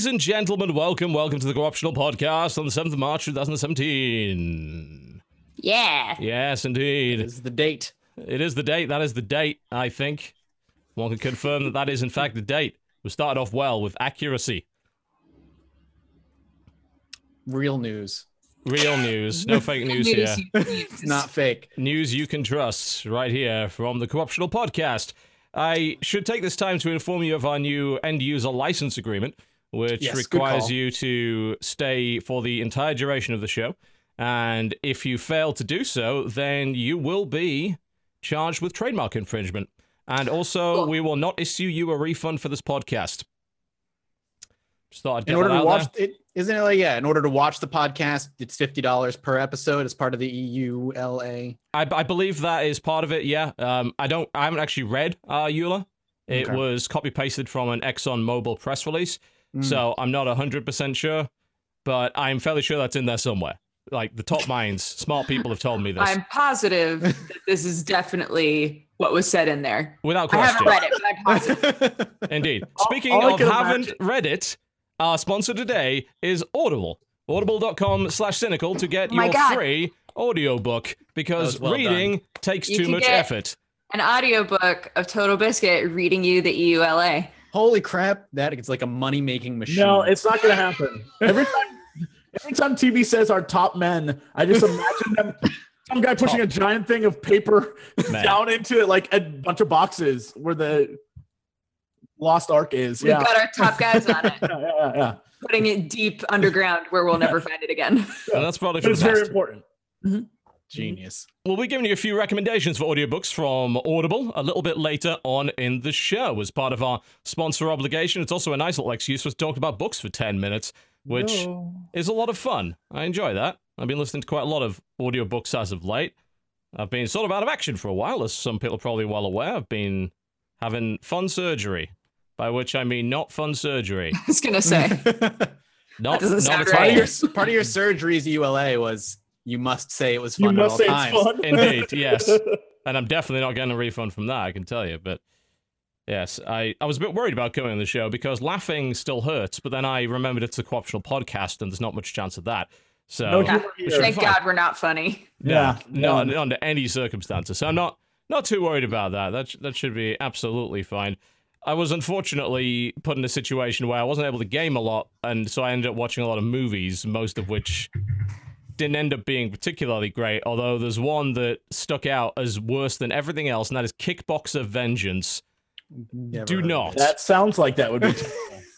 Ladies and gentlemen, welcome, welcome to the Co-Optional Podcast on the 7th of March 2017. Yeah. Yes, indeed. It is the date. It is the date. That is the date, I think. One can confirm that that is, in fact, the date. We started off well with accuracy. Real news. Real news. No fake news here. It's not fake. News you can trust right here from the Co-Optional Podcast. I should take this time to inform you of our new end user license agreement, which Yes, requires you to stay for the entire duration of the show. And if you fail to do so, then you will be charged with trademark infringement. And also, Cool. we will not issue you a refund for this podcast. Just thought I'd get In order that to watch there. it, isn't it like yeah? In order to watch the podcast, it's fifty dollars per episode as part of the EULA. I, I believe that is part of it. Yeah. Um. I don't. I haven't actually read uh Eula. It Okay. was copy pasted from an Exxon Mobil press release, Mm. so I'm not hundred percent sure, but I'm fairly sure that's in there somewhere. Like the top minds, smart people have told me this I'm positive that this is definitely what was said in there. without question. I haven't read it, but I'm positive. Indeed. Speaking all of haven't imagine- read it, our sponsor today is Audible. Audible.com slash cynical to get Oh my your God. free audiobook because well reading takes You too can much get- effort. An audiobook of Total Biscuit reading you the E EULA. Holy crap! That is like a money making machine. No, it's not going to happen. Every time, every time TV says our top men, I just imagine them, some guy pushing a oh. giant thing of paper Man. down into it, like a bunch of boxes where the Lost Ark is. We've Yeah. got our top guys on it, yeah, yeah, yeah, yeah. putting it deep underground where we'll never find it again. And that's probably But for it's the very best. important. Mm-hmm. Mm-hmm. genius. We'll be giving you a few recommendations for audiobooks from Audible a little bit later on in the show as part of our sponsor obligation. It's also a nice little excuse for us to talk about books for 10 minutes, which is a lot of fun. I enjoy that. I've been listening to quite a lot of audiobooks as of late. I've been sort of out of action for a while, as some people are probably well aware. I've been having fun surgery, by which I mean not fun surgery. I was gonna say. Not, doesn't not sound right. part of your part of your surgery's EULA was you must say it was You fun at must all say times. it's fun. Indeed, yes. and I'm definitely not getting a refund from that. I can tell you. But yes, I, I was a bit worried about coming on the show because laughing still hurts. But then I remembered it's a co-optional podcast, and there's not much chance of that. So No Yeah. Thank fun. God we're not funny. Yeah, no, no. under any circumstances. So I'm not not too worried about that. That sh- that should be absolutely fine. I was unfortunately put in a situation where I wasn't able to game a lot, and so I ended up watching a lot of movies, most of which didn't end up being particularly great. Although there's one that stuck out as worse than everything else, and that is Kickboxer Vengeance. Never Do not. That sounds like that would be.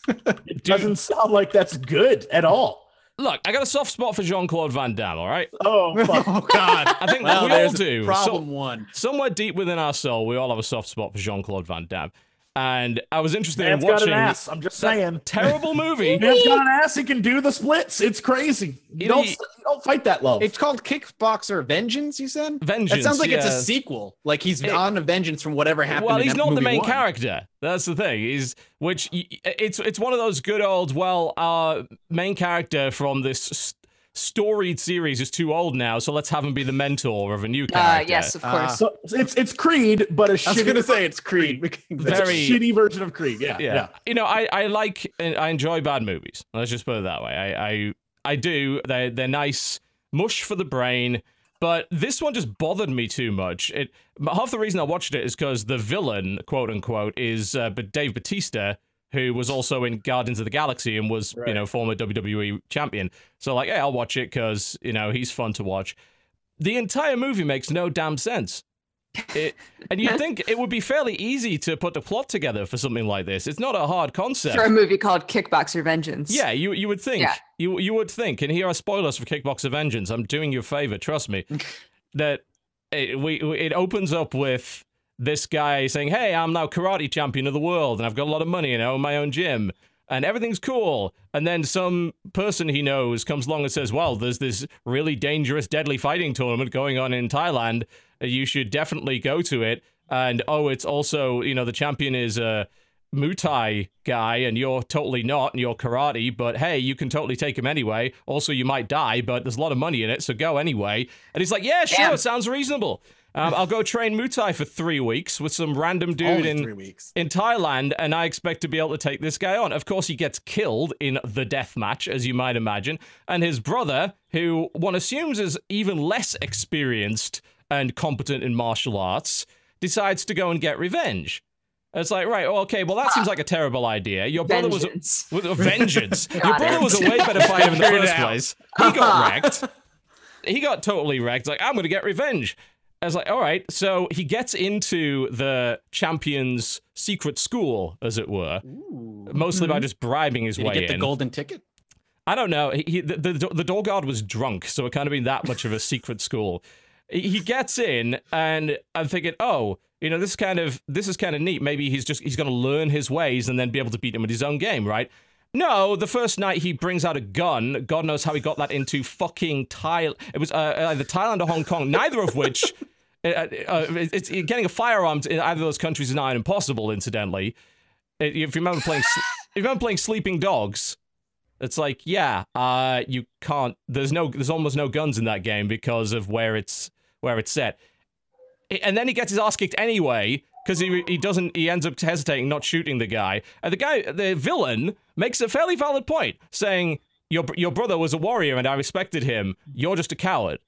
it doesn't sound like that's good at all. Look, I got a soft spot for Jean Claude Van Damme. All right, Oh. Oh God! I think well, we all do. Problem one. somewhere deep within our soul, we all have a soft spot for Jean Claude Van Damme. And I was interested man's in got watching an ass. I'm just saying. terrible movie. Man's got an ass. He can do the splits. It's crazy. You You don't, know, you don't fight that love. It's called Kickboxer Vengeance. You said Vengeance. that sounds like it's a sequel. Like he's It- on a vengeance from whatever happened. Well, he's ep- not the main one. character. That's the thing. He's which it's it's one of those good old well, our main character from this s- storied series is too old now, so let's have him be the mentor of a new Uh, yes, of course. so it's it's Creed, but a I was gonna say it's Creed. it's a Very- shitty version of Creed. Yeah, yeah. yeah. You know, I, I like I enjoy bad movies. Let's just put it that way. I I, I do. They they're nice mush for the brain. But this one just bothered me too much. It half the reason I watched it is because the villain, quote unquote, is uh, but Dave Batista, who was also in Guardians of the Galaxy and was you know former WWE champion. So like, hey, I'll watch it because you know he's fun to watch. The entire movie makes no damn sense. It, and you'd think it would be fairly easy to put the plot together for something like this. It's not a hard concept. For a movie called Kickboxer Vengeance. Yeah, you you would think. Yeah. You you would think. And here are spoilers for Kickboxer Vengeance. I'm doing you a favor, trust me. that it, we it opens up with this guy saying, "Hey, I'm now karate champion of the world, and I've got a lot of money, and I own my own gym." And everything's cool. And then some person he knows comes along and says, Well, there's this really dangerous, deadly fighting tournament going on in Thailand. You should definitely go to it. And oh, it's also, you know, the champion is a Muay Thai guy, and you're totally not, and you're karate, but hey, you can totally take him anyway. Also, you might die, but there's a lot of money in it, so go anyway. And he's like, Yeah, sure, sounds reasonable. Um, I'll go train Muay Thai for three weeks with some random dude Only in three weeks. in Thailand, and I expect to be able to take this guy on. Of course, he gets killed in the death match, as you might imagine, and his brother, who one assumes is even less experienced and competent in martial arts, decides to go and get revenge. It's like, right, okay, well, that seems like a terrible idea. Your brother was Vengeance. with a vengeance. Your brother it. was a way better fighter in the first place. He got wrecked. He got totally wrecked. Like, I'm going to get revenge. I was like, all right. So he gets into the champion's secret school, as it were, Ooh. mostly by just bribing his Did he way get the in. golden ticket? I don't know. He, he, the, the, the door guard was drunk, so it kind of been that much of a secret school. He he gets in, and I'm thinking, oh, you know, this is kind of this is kind of neat. Maybe he's just he's going to learn his ways and then be able to beat him at his own game, right? No, the first night he brings out a gun. God knows how he got that into fucking Thailand. It was uh, either Thailand or Hong Kong, neither of which. Uh, uh, it's getting a firearm in either of those countries is now impossible. Incidentally, Uh, if you remember playing, if you remember playing Sleeping Dogs, it's like, yeah, uh, you can't. There's no, there's almost no guns in that game because of where it's where it's set. And then he gets his ass kicked anyway because he he doesn't. He ends up hesitating, not shooting the guy. And the guy, the villain, makes a fairly valid point, saying, "Your your brother was a warrior, and I respected him. You're just a coward."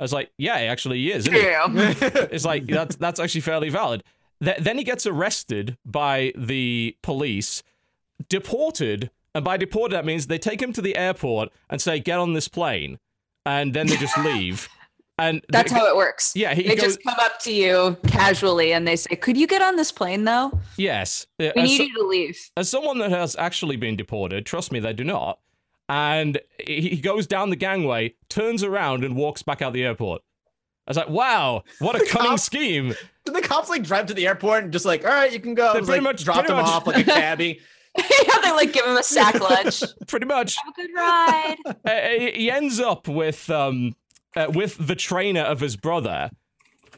I was like, "Yeah, actually, he is." Yeah. It's like that's that's actually fairly valid. Th- then he gets arrested by the police, deported, and by deported that means they take him to the airport and say, "Get on this plane," and then they just leave. And That's how it works. Yeah, he They goes. just come up to you casually and they say, Could you get on this plane though? yes, Uh, We as, need so- you to leave. as someone that has actually been deported, trust me, they do not. And he he goes down the gangway, turns around, and walks back out the airport. I was like, "Wow, what a cunning cop- scheme!" Did the cops like drive to the airport and just like, all right, you can go? They It pretty like, much- dropped pretty him much- off like a cabbie. yeah, they like give him a sack lunch. Pretty much. Have a good ride. uh, he he ends up with um uh, with the trainer of his brother.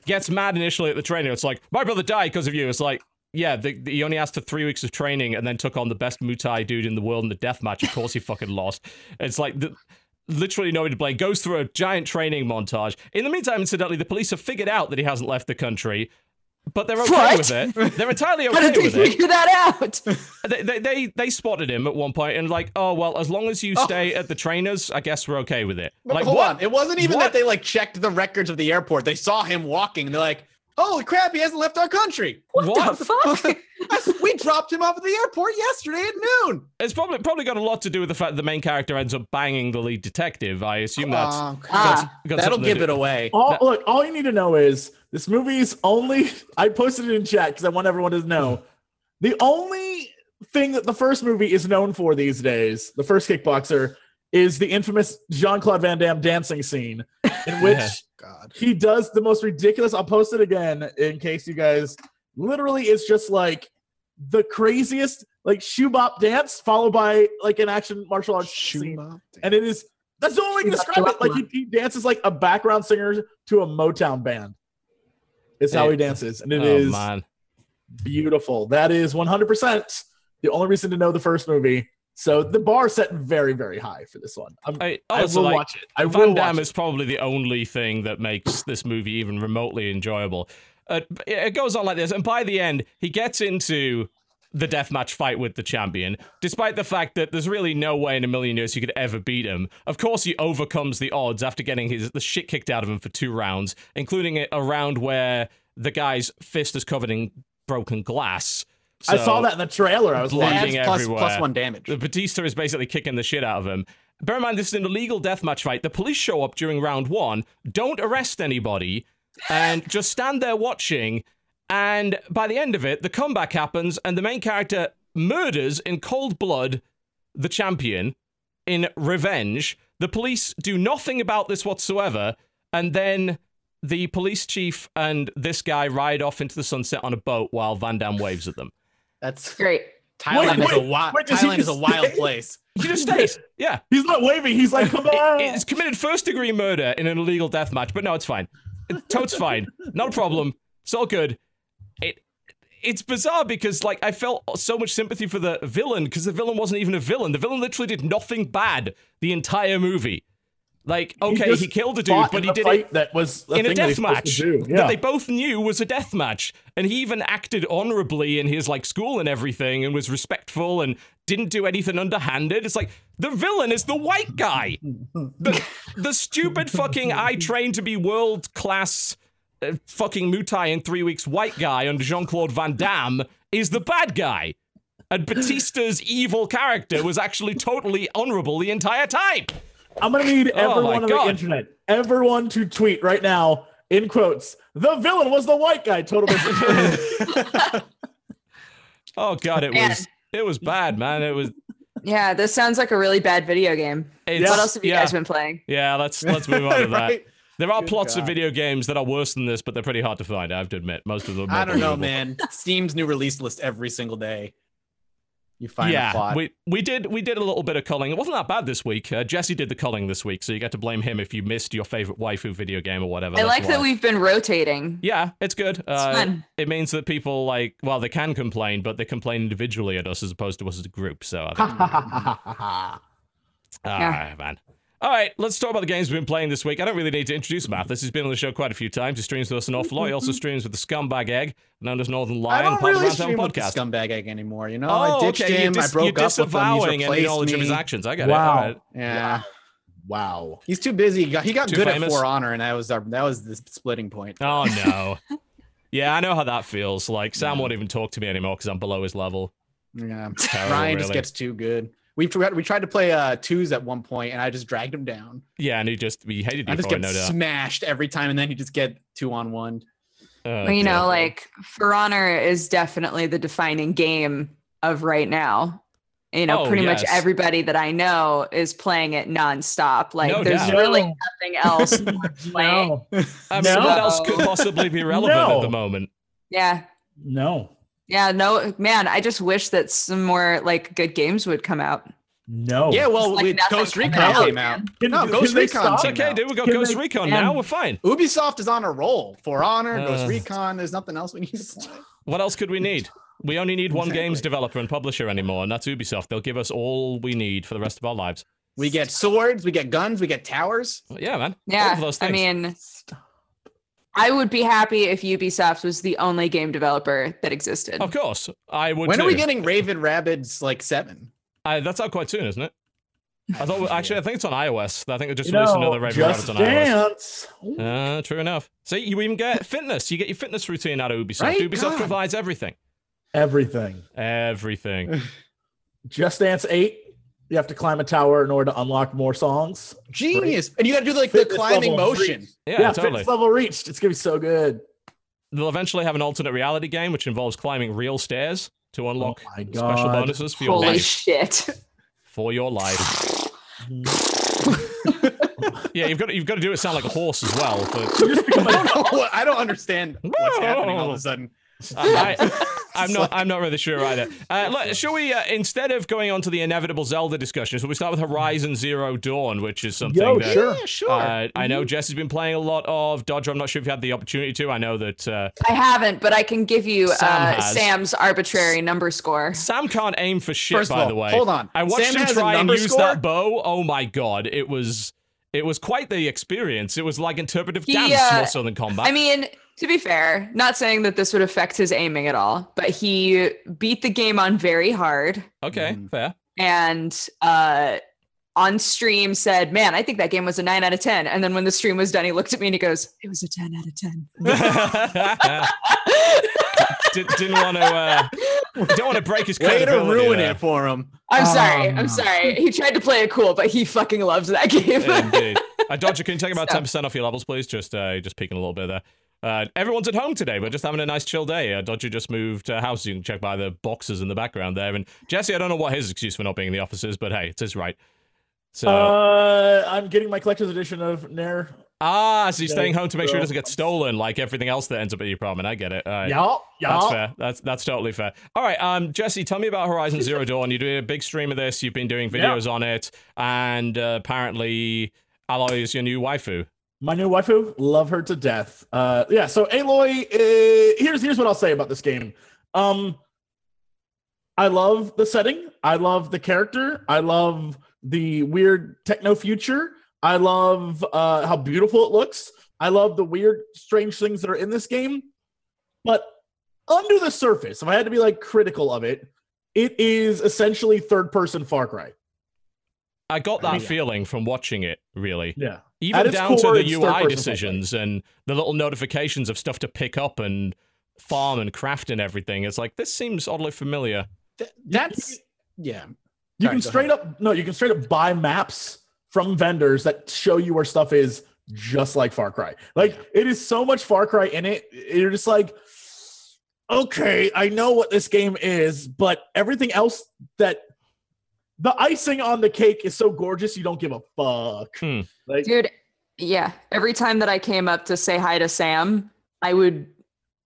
Gets mad initially at the trainer. It's like my brother died because of you. It's like yeah, the, the- he only asked for three weeks of training and then took on the best Muay Thai dude in the world in the death match. Of course, he fucking lost. It's like the, literally nobody to blame. Goes through a giant training montage. In the meantime, incidentally, the police have figured out that he hasn't left the country. But they're okay What? with it. They're entirely How okay did they with it figure that out? they, they they they spotted him at one point and like, oh well, as long as you Oh. stay at the trainers, I guess we're okay with it. But Like hold what? on, it wasn't even What? that they like checked the records of the airport. They saw him walking. And they're like, "Holy crap, he hasn't left our country." What, What? the fuck? We dropped him off at the airport yesterday at noon. It's probably probably got a lot to do with the fact that the main character ends up banging the lead detective. I assume that's Oh, that's Ah. got that'll give it away. All, That- look, all you need to know is this movie's only. I posted it in chat because I want everyone to know. The only thing that the first movie is known for these days, the first Kickboxer, is the infamous Jean Claude Van Damme dancing scene, in which Yeah. God. he does the most ridiculous. I'll post it again in case you guys. Literally, it's just like the craziest, like shoe bop dance followed by like an action martial arts scene and it is that's the only way I can describe it. Like he, he dances like a background singer to a Motown band. It's how Hey. he dances, and it oh is man, beautiful. That is 100 percent the only reason to know the first movie. So the bar set very, very high for this one. I'm, I, I will like watch it. I will Van watch Damme is probably the only thing that makes this movie even remotely enjoyable. Uh, it goes on like this, and by the end, he gets into the deathmatch fight with the champion, despite the fact that there's really no way in a million years you could ever beat him. Of course, he overcomes the odds after getting his the shit kicked out of him for two rounds, including a round where the guy's fist is covered in broken glass. I saw that in the trailer. I was Bleeding like, everywhere. plus one damage. The Batista is basically kicking the shit out of him. Bear in mind, this is an illegal deathmatch fight. The police show up during round one, don't arrest anybody, and just stand there watching. And by the end of it, the comeback happens, and the main character murders in cold blood the champion in revenge. The police do nothing about this whatsoever, and then the police chief and this guy ride off into the sunset on a boat while Van Damme waves at them. That's Great. Thailand Wait, is a wild. wait, Thailand is a just wild stay? place. He just stays. Yeah. He's not waving. He's like, come on. It's committed first degree murder in an illegal death match, but no, it's fine. It, totes fine. Not a problem. It's all good. It it's bizarre because like I felt so much sympathy for the villain because the villain wasn't even a villain. The villain literally did nothing bad the entire movie. Like, okay, he, just killed a dude, but he did it that was in a death match do. that they both knew was a death match. And he even acted honorably in his like school and everything and was respectful and didn't do anything underhanded. It's like the villain is the white guy. The, the stupid fucking I trained to be world class uh, fucking Muay in three weeks white guy under Jean Claude Van Damme is the bad guy. And Batista's evil character was actually totally honorable the entire time. I'm gonna need Oh everyone on God. the internet, everyone to tweet right now in quotes. The villain was the white guy. Total misinformation. Oh god, it Man. was it was bad, man. It was Yeah, this sounds like a really bad video game. it's, What else have you yeah, guys been playing? Yeah, let's let's move on to that. Right? There are Good plots of video games that are worse than this, but they're pretty hard to find. I have to admit, most of them. I don't know, man. Steam's new release list every single day. You find a Yeah, plot. we we did we did a little bit of culling. It wasn't that bad this week. Uh, Jesse did the culling this week, so you get to blame him if you missed your favorite waifu video game or whatever. I That's like that we've been rotating. Yeah, it's good. It's uh, fun. It means that people like, well, they can complain, but they complain individually at us as opposed to us as a group. So, I think, ah, man. All right, let's talk about the games we've been playing this week. I don't really need to introduce Matt. This has been on the show quite a few times. He streams with us an awful lot. He also streams with the Scumbag Egg, known as Northernlion, I don't part really of the Roundtable stream with the Podcast. scumbag egg anymore. You know, Oh, I ditched okay. him. Dis- I broke up with him. He's disavowing any replaced knowledge of his actions. I it. Wow. All right. Yeah, wow. he's too busy. He got, he got Too good famous? at For Honor, and that was our that was the splitting point. Oh no. yeah, I know how that feels. Like Sam won't even talk to me anymore because I'm below his level. Yeah, Terrible, Ryan just really. gets too good. We tried we tried to play uh twos at one point, and I just dragged him down. Yeah, and he just he hated I you just for it, get no doubt. smashed every time, and then he just get two on one. Well, you know, dear. like For Honor is definitely the defining game of right now. You know, Oh, pretty much everybody that I know is playing it nonstop. Like, No there's doubt. really No. nothing else playing. No. I mean, No. what else could possibly be relevant at the moment? Yeah. No. Yeah. No, man, I just wish that some more like good games would come out. No. Yeah, well, It's like we, Ghost Recon out, came out. Can- No, can Ghost they Recon. stop? It's came okay, out. dude. We got Can Ghost they- Recon Yeah. now. We're fine. Ubisoft is on a roll. For Honor, Ghost Uh. Recon. There's nothing else we need to play. What else could we need? We only need one Exactly. games developer and publisher anymore, and that's Ubisoft. They'll give us all we need for the rest of our lives. We get swords, we get guns, we get towers. Yeah, man. All Yeah. of those I things. mean, I would be happy if Ubisoft was the only game developer that existed. of course, I would. When too. are we getting Raving Rabbids like seven? Uh, that's out quite soon, isn't it? I thought actually, I think it's on iOS. I think they just You released know, another Raving just Rabbids on iOS. dance. Uh, true enough. See, you even get fitness. You get your fitness routine out of Ubisoft. Right? Ubisoft God. provides everything. Everything. Everything. Just Dance 8. You have to climb a tower in order to unlock more songs. Genius. And you gotta do like the climbing motion. reached. Yeah, totally. fitness level reached. It's gonna be so good. They'll eventually have an alternate reality game which involves climbing real stairs to unlock Oh my special bonuses for your Holy life. shit. for your life. yeah, you've got to, you've got to do it sound like a horse as well. For, I don't know. What, I don't understand what's happening all of a sudden. Uh, I, am not I'm not really sure either. Uh, let, shall we uh, instead of going on to the inevitable Zelda discussion, shall we start with Horizon Zero Dawn, which is something Yo, that sure. Yeah, sure. uh, I know Jess has been playing a lot of Dodger. I'm not sure if you had the opportunity to. I know that uh, I haven't, but I can give you Sam uh. Sam's arbitrary number score. Sam can't aim for shit. First by all, the way, hold on. I watched Sam him try and use score? that bow. Oh my god, it was it was quite the experience. It was like interpretive He, dance uh, more so than combat. I mean, to be fair, not saying that this would affect his aiming at all, but he beat the game on very hard okay, Mhm. fair. and uh on stream said, Man, I think that game was a nine out of 10. And then when the stream was done, he looked at me and he goes, It was a 10 out of 10. Did, didn't want to uh, don't want to break his Way to ruin there. it for him. I'm sorry. I'm sorry. He tried to play it cool, but he fucking loves that game. Indeed. Uh, Dodger, can you take about So- ten percent off your levels, please? Just uh, just peeking a little bit there. Uh, everyone's at home today. We're just having a nice chill day. Uh, Dodger just moved uh, house. You can check by the boxes in the background there. And Jesse, I don't know what his excuse for not being in the office is, but hey, it's his right. So Uh, I'm getting my collector's edition of NieR. ah, so he's yeah, staying home to make sure it doesn't get stolen, like everything else that ends up at your apartment. I get it. All right. Yeah, yeah. That's fair. That's that's totally fair. All right, um, Jesse, tell me about Horizon Zero Dawn. You're doing a big stream of this. You've been doing videos on it, and uh, apparently, Aloy is your new waifu. My new waifu, love her to death. Uh, yeah. So Aloy, uh, here's here's what I'll say about this game. Um, I love the setting. I love the character. I love the weird techno future. I love uh, how beautiful it looks. I love the weird, strange things that are in this game. But under the surface, if I had to be like critical of it, it is essentially third person Far Cry. I got that Yeah. feeling from watching it. Really, Yeah. At even down core, to the UI person decisions and the little notifications of stuff to pick up and farm and craft and everything. It's like this seems oddly familiar. Th- that's yeah. You Sorry, can go straight up no, you can straight up buy maps from vendors that show you where stuff is just like Far Cry. Like it is so much Far Cry in it. You're just like okay, I know what this game is, but everything else that the icing on the cake is so gorgeous you don't give a fuck. Hmm. Like Dude, yeah. Every time that I came up to say hi to Sam, I would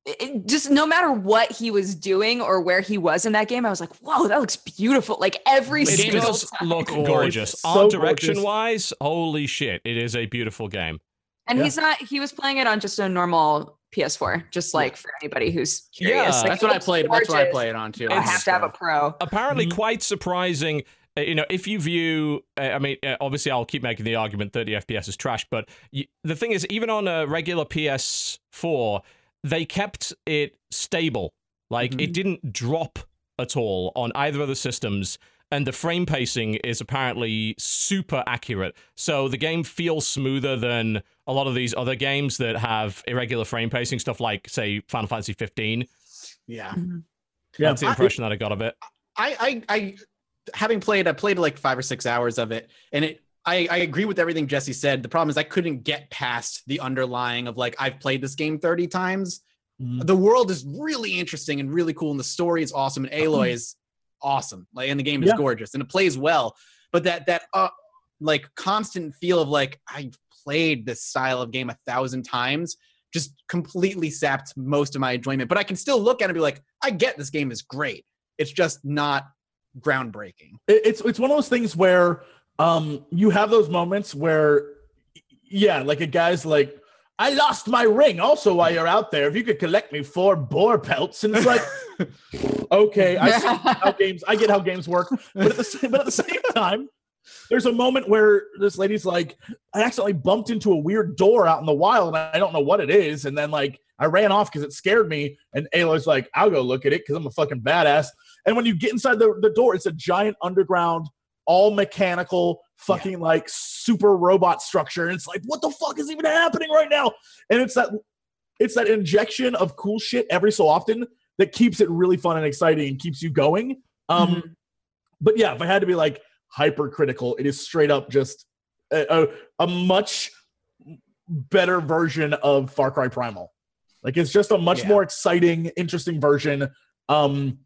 it- just no matter what he was doing or where he was in that game, I was like, "Whoa, that looks beautiful!" Like every It single does time. look Oh, it's gorgeous. so Art direction gorgeous. wise, holy shit, it is a beautiful game. And Yeah. he's not. He was playing it on just a normal PS4, just like for anybody who's curious. Yeah. Like, That's what I looks played. That's what I gorgeous. it on too. I have to have a pro. apparently Mhm. quite surprising you know if you view uh, i mean uh, obviously i'll keep making the argument 30 fps is trash but y the thing is even on a regular ps4 they kept it stable like Mhm. it didn't drop at all on either of the systems and the frame pacing is apparently super accurate so the game feels smoother than a lot of these other games that have irregular frame pacing stuff like say final fantasy 15 Yeah. Yeah. that's the I- impression that i got of it I, I, I, having played, I played like five or six hours of it, and it. I, I agree with everything Jesse said. The problem is I couldn't get past the underlying of like I've played this game thirty times. Mhm. The world is really interesting and really cool, and the story is awesome, and Aloy is awesome. Like, and the game is Yeah. gorgeous, and it plays well. But that that uh, like constant feel of like I've played this style of game a thousand times just completely sapped most of my enjoyment. But I can still look at it and be like, I get this game is great. It's just not groundbreaking. it's it's one of those things where um you have those moments where yeah like a guy's like i lost my ring. Also while you're out there if you could collect me four boar pelts and it's like okay i see how games i get how games work. But at the same but at the same time there's a moment where this lady's like i accidentally bumped into a weird door out in the wild and i don't know what it is. And then like i ran off because it scared me and aloy's like i'll go look at it because i'm a fucking badass and when you get inside the, the door, it's a giant underground, all mechanical, fucking like super robot structure. And it's like, what the fuck is even happening right now? And it's that it's that injection of cool shit every so often that keeps it really fun and exciting and keeps you going. Um, Mhm. but yeah, if I had to be like hypercritical, it is straight up just a, a, a much better version of Far Cry Primal. Like it's just a much Yeah. more exciting, interesting version. Um,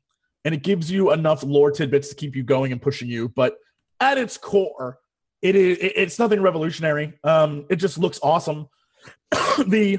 and it gives you enough lore tidbits to keep you going and pushing you. But at its core, it is it's nothing revolutionary. Um, it just looks awesome. the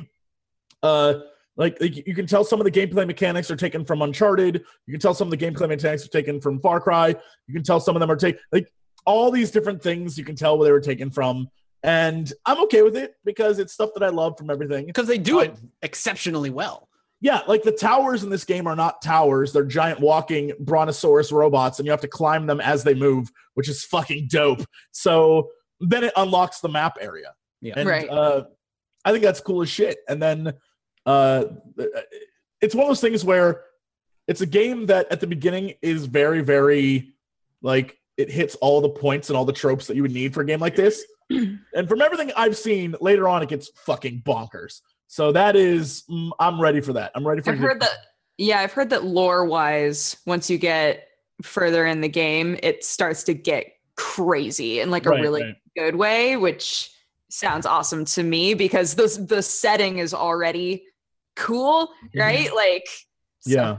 uh like, like you can tell some of the gameplay mechanics are taken from Uncharted. You can tell some of the gameplay mechanics are taken from Far Cry. You can tell some of them are taken like all these different things you can tell where they were taken from. And I'm okay with it because it's stuff that I love from everything. Because they do I- it exceptionally well. Yeah, like the towers in this game are not towers. They're giant walking brontosaurus robots, and you have to climb them as they move, which is fucking dope. So then it unlocks the map area. Yeah. And Right. uh, I think that's cool as shit. And then uh, it's one of those things where it's a game that at the beginning is very, very like it hits all the points and all the tropes that you would need for a game like this. and from everything I've seen, later on it gets fucking bonkers. So that is, mm, I'm ready for that. I'm ready for. I've heard that. Yeah, I've heard that lore wise, once you get further in the game, it starts to get crazy in like a Right, really right. good way, which sounds awesome to me because the the setting is already cool, right? Like, so- Yeah.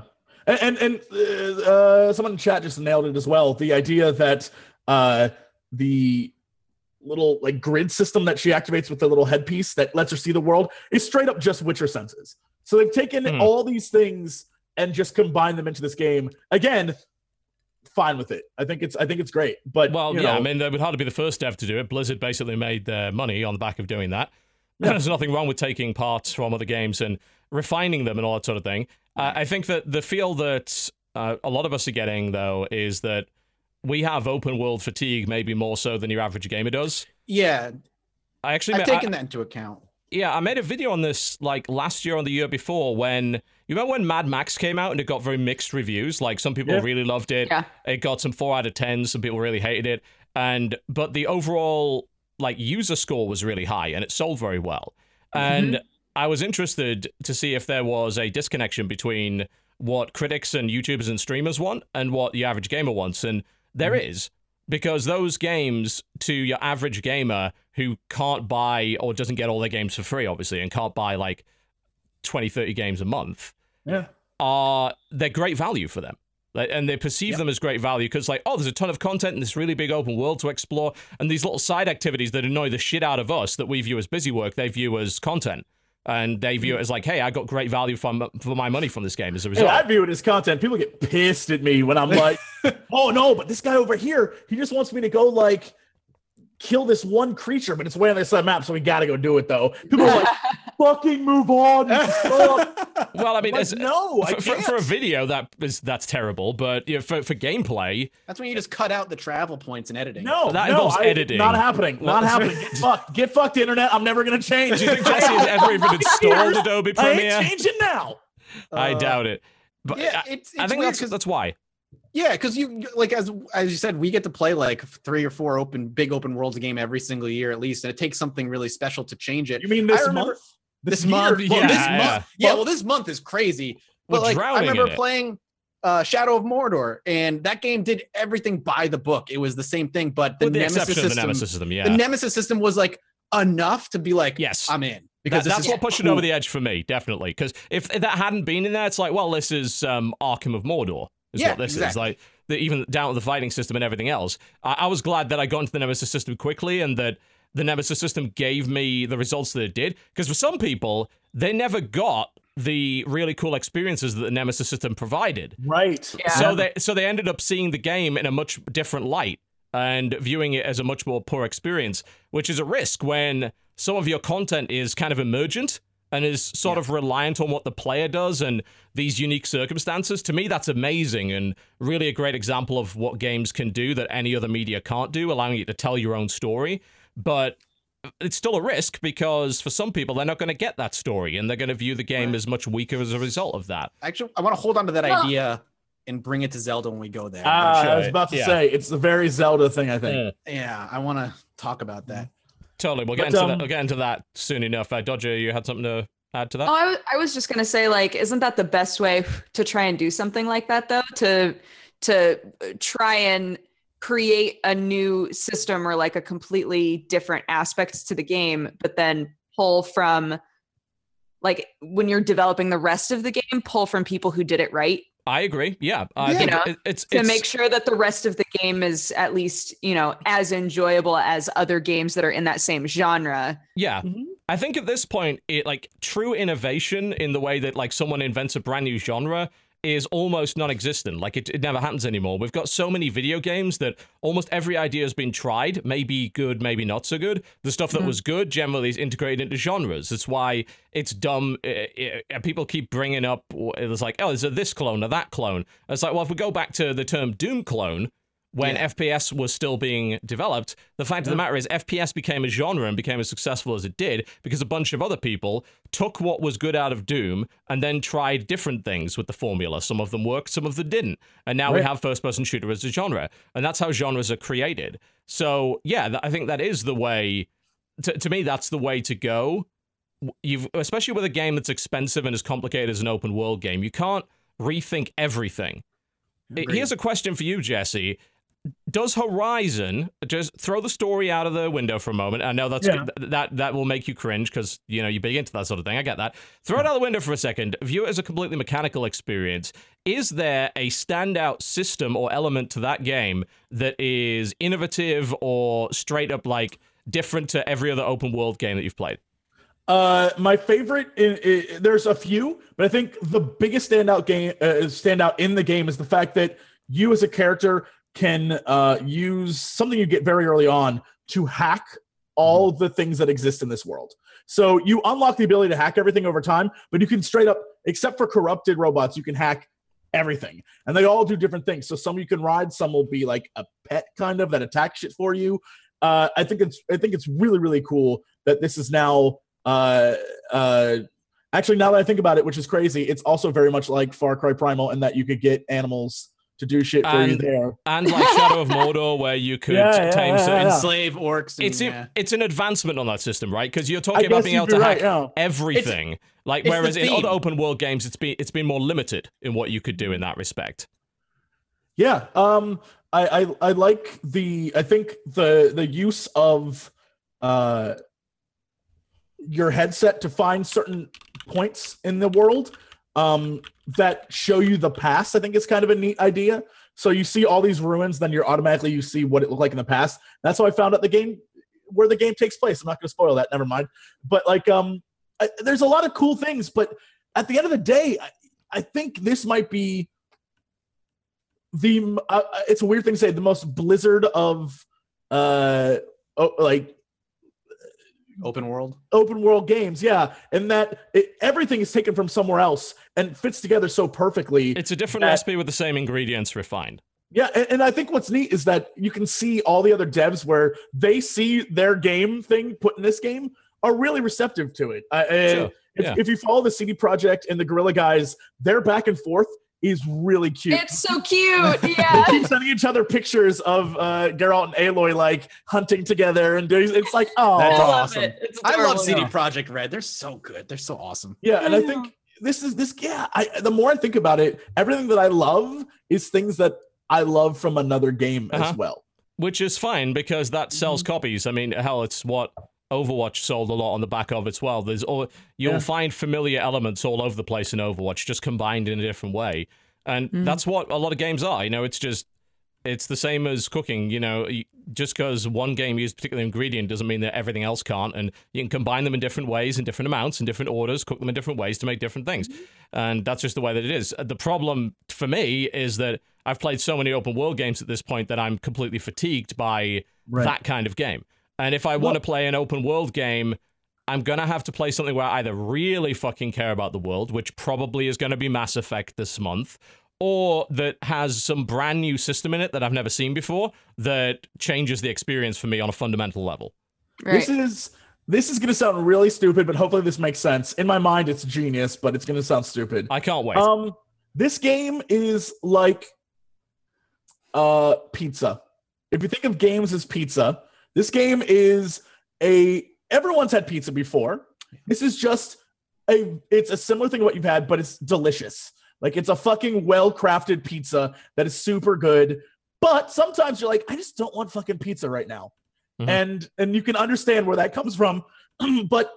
And and, and uh, uh, someone in chat just nailed it as well. The idea that uh, the little like grid system that she activates with the little headpiece that lets her see the world is straight up just Witcher senses. So they've taken Hmm. all these things and just combined them into this game. Again, fine with it. I think it's I think it's great. But Well, you yeah, know, I mean, they would hardly be the first dev to do it. Blizzard basically made their money on the back of doing that. Yeah. There's nothing wrong with taking parts from other games and refining them and all that sort of thing. Uh, I think that the feel that uh, a lot of us are getting, though, is that we have open world fatigue, maybe more so than your average gamer does. Yeah, I actually, I've ma- I- taken that into account. yeah, I made a video on this like last year or the year before when you remember when Mad Max came out and it got very mixed reviews. Like some people Yeah. really loved it. Yeah. It got some four out of ten. Some people really hated it. And but the overall like user score was really high and it sold very well. And mm-hmm. I was interested to see if there was a disconnection between what critics and YouTubers and streamers want and what the average gamer wants. And there mm-hmm. is because those games to your average gamer who can't buy or doesn't get all their games for free obviously and can't buy like 20 30 games a month yeah. are they're great value for them. Like, and they perceive them as great value because like oh there's a ton of content in this really big open world to explore and these little side activities that annoy the shit out of us that we view as busy work they view as content and they view it as like hey i got great value from for my money from this game as a Hey, result I view it as content. People get pissed at me when I'm like, "Oh no, but this guy over here, he just wants me to go like kill this one creature, but it's way on the side map, so we got to go do it though." People are like, "Fucking move on." Well i mean Like, as- no, I for, for, can't. for a video that is that's terrible but you know, for, for gameplay That's when you just cut out the travel points and editing. No, That no, involves I- editing. Not happening. Well, Not happening. Get fucked. Get fucked, internet. I'm never gonna change. do you think jesse has ever even installed adobe Premiere? I premiere ain't changing now. I Uh, doubt it. But yeah, I, it's, it's I think weird that's 'cause- that's why. Yeah, because you like as as you said, we get to play like three or four open big open worlds a game every single year at least, and it takes something really special to change it. You mean this remember- month? This year? month, well, Yeah, this yeah. month, yeah. Well, this month is crazy. But We're like, I remember playing uh, Shadow of Mordor, and that game did everything by the book. It was the same thing, but the With the Nemesis system, the Nemesis system, yeah. the Nemesis system was like enough to be like, Yes. I'm in because this that's what pushed it over the edge for me, definitely. Because if that hadn't been in there, it's like, well, this is um, Arkham of Mordor. Is Yeah, what this is exactly. like. The, even down to the fighting system and everything else. I, I was glad that I got into the Nemesis system quickly and that the Nemesis system gave me the results that it did. Because for some people, they never got the really cool experiences that the Nemesis system provided. Right. Yeah. So they so they ended up seeing the game in a much different light and viewing it as a much more poor experience, which is a risk when some of your content is kind of emergent and is sort of reliant on what the player does and these unique circumstances. To me, that's amazing and really a great example of what games can do that any other media can't do, allowing you to tell your own story. But it's still a risk because for some people, they're not going to get that story and they're going to view the game as much weaker as a result of that. Actually, I want to hold on to that Well- idea and bring it to Zelda when we go there. Ah, Sure, I was about to yeah. say it's the very Zelda thing. I think. yeah, I want to talk about that. Totally. We'll get But, into um, that. We'll get into that soon enough. Uh, Dodger, you had something to add to that? Oh, I, w- I was just gonna say, like, isn't that the best way to try and do something like that, though? To to uh, try and create a new system or like a completely different aspect to the game, but then pull from like when you're developing the rest of the game, pull from people who did it right I agree. Yeah, I Yeah. think You know, it- it's to make sure that the rest of the game is at least you know as enjoyable as other games that are in that same genre. yeah. Mhm. I think at this point, it like true innovation in the way that like someone invents a brand new genre is almost non-existent. Like it, it never happens anymore. We've got so many video games that almost every idea has been tried, maybe good, maybe not so good. The stuff that Mhm. was good generally is integrated into genres. That's why it's dumb. uh, uh, people keep bringing up it's like, oh, is it this clone or that clone? It's like, well, if we go back to the term Doom clone, when Yeah. FPS was still being developed, the fact of the mm-hmm. matter is FPS became a genre and became as successful as it did because a bunch of other people took what was good out of Doom and then tried different things with the formula. Some of them worked, some of them didn't. And now we have first person shooter as a genre. And that's how genres are created. So, yeah, th- I think that is the way to, to me that's the way to go. You've especially with a game that's expensive and as complicated as an open world game, you can't rethink everything. Agreed. Here's a question for you, Jesse. Does Horizon just throw the story out of the window for a moment? I know that's Yeah. th- that that will make you cringe because you know you're big into that sort of thing. I get that. Throw it out the window for a second. View it as a completely mechanical experience. Is there a standout system or element to that game that is innovative or straight up like different to every other open world game that you've played? Uh, my favorite. In, i there's a few, but I think the biggest standout game uh, standout in the game is the fact that you as a character can uh, use something you get very early on to hack all the things that exist in this world. So you unlock the ability to hack everything over time, but you can straight up, except for corrupted robots, you can hack everything, and they all do different things. So some you can ride, some will be like a pet kind of that attack shit for you. Uh, I think it's I think it's really really cool that this is now uh uh actually now that i think about it which is crazy it's also very much like far cry primal in that you could get animals to do shit for you And- there And like Shadow of Mordor, where you could Yeah, yeah, tame yeah, certain yeah. Enslave orcs. And, it's yeah. it's an advancement on that system, right? Because you're I talking about being able be to right, hack yeah. everything. like it's the whereas in other open world games, it's been it's been more limited in what you could do in that respect. yeah um I, I i like the i think the the use of uh your headset to find certain points in the world um that show you the past i think it's kind of a neat idea. So you see all these ruins then you're automatically you see what it looked like in the past. That's how i found out the game where the game takes place. I'm not going to spoil that never mind. But like um I, there's a lot of cool things but at the end of the day i, I think this might be the uh, it's a weird thing to say the most blizzard of uh oh, like open world. open world games yeah and that it, everything is taken from somewhere else and fits together so perfectly It's a different That- recipe with the same ingredients refined. yeah and, and i think what's neat is that you can see all the other devs where they see their game thing put in this game are really receptive to it I, I- Sure, if, yeah. if you follow the CD Projekt and the Guerrilla guys they're back and forth is really cute It's so cute. Yeah. they keep sending each other pictures of uh Geralt and Aloy like hunting together and doing it's like oh That's I love awesome. it. It's I love. CD Yeah. Projekt Red. They're so good. They're so awesome. yeah and I I think this is this yeah I the more I think about it everything that I love is things that I love from another game Uh-huh. as well Which is fine because that sells Mm-hmm. copies. I mean, hell, it's what Overwatch sold a lot on the back of as well. There's all you'll Yeah. find familiar elements all over the place in Overwatch, just combined in a different way. And Mhm. that's what a lot of games are. You know, it's just it's the same as cooking. You know, just because one game uses a particular ingredient doesn't mean that everything else can't. And you can combine them in different ways, in different amounts, in different orders, cook them in different ways to make different things. And that's just the way that it is. The problem for me is that I've played so many open world games at this point that I'm completely fatigued by Right. that kind of game. And if I want to play an open world game, I'm going to have to play something where I either really fucking care about the world, which probably is going to be Mass Effect this month, or that has some brand new system in it that I've never seen before that changes the experience for me on a fundamental level. Right. this is this is gonna sound really stupid but hopefully this makes sense in my mind it's genius but it's gonna sound stupid I can't wait. um this game is like uh pizza if you think of games as pizza this game is a everyone's had pizza before. This is just a it's a similar thing to what you've had but it's delicious. Like it's a fucking well crafted pizza that is super good but sometimes you're like i just don't want fucking pizza right now. Mhm. and and you can understand where that comes from. But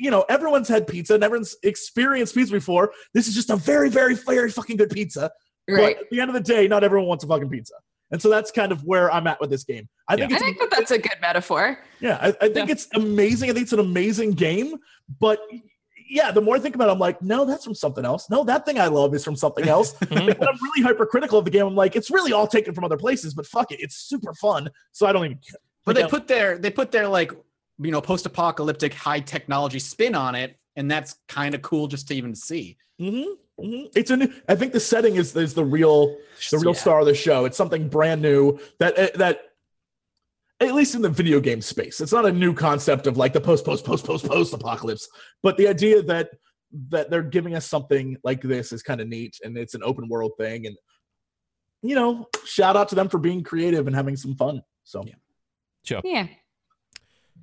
you know everyone's had pizza and everyone's experienced pizza before. This is just a very very very fucking good pizza. Right. but at the end of the day not everyone wants a fucking pizza and so that's kind of where i'm at with this game i think I think that that's a good metaphor. yeah, I, I think Yeah. it's amazing. I think it's an amazing game. But yeah, the more I think about it, I'm like, no, that's from something else. No, that thing I love is from something else. I'm really hypercritical of the game. I'm like, it's really all taken from other places, but fuck it. It's super fun. So I don't even care. But they put their they put their like you know post-apocalyptic high technology spin on it, and that's kind of cool just to even see. Mhm, mhm. It's a new, I think the setting is is the real the real Yeah. star of the show. It's something brand new that uh, that at least in the video game space, it's not a new concept of like the post post post post post apocalypse, but the idea that that they're giving us something like this is kind of neat, and it's an open world thing, and you know, shout out to them for being creative and having some fun. So Yeah. Yeah.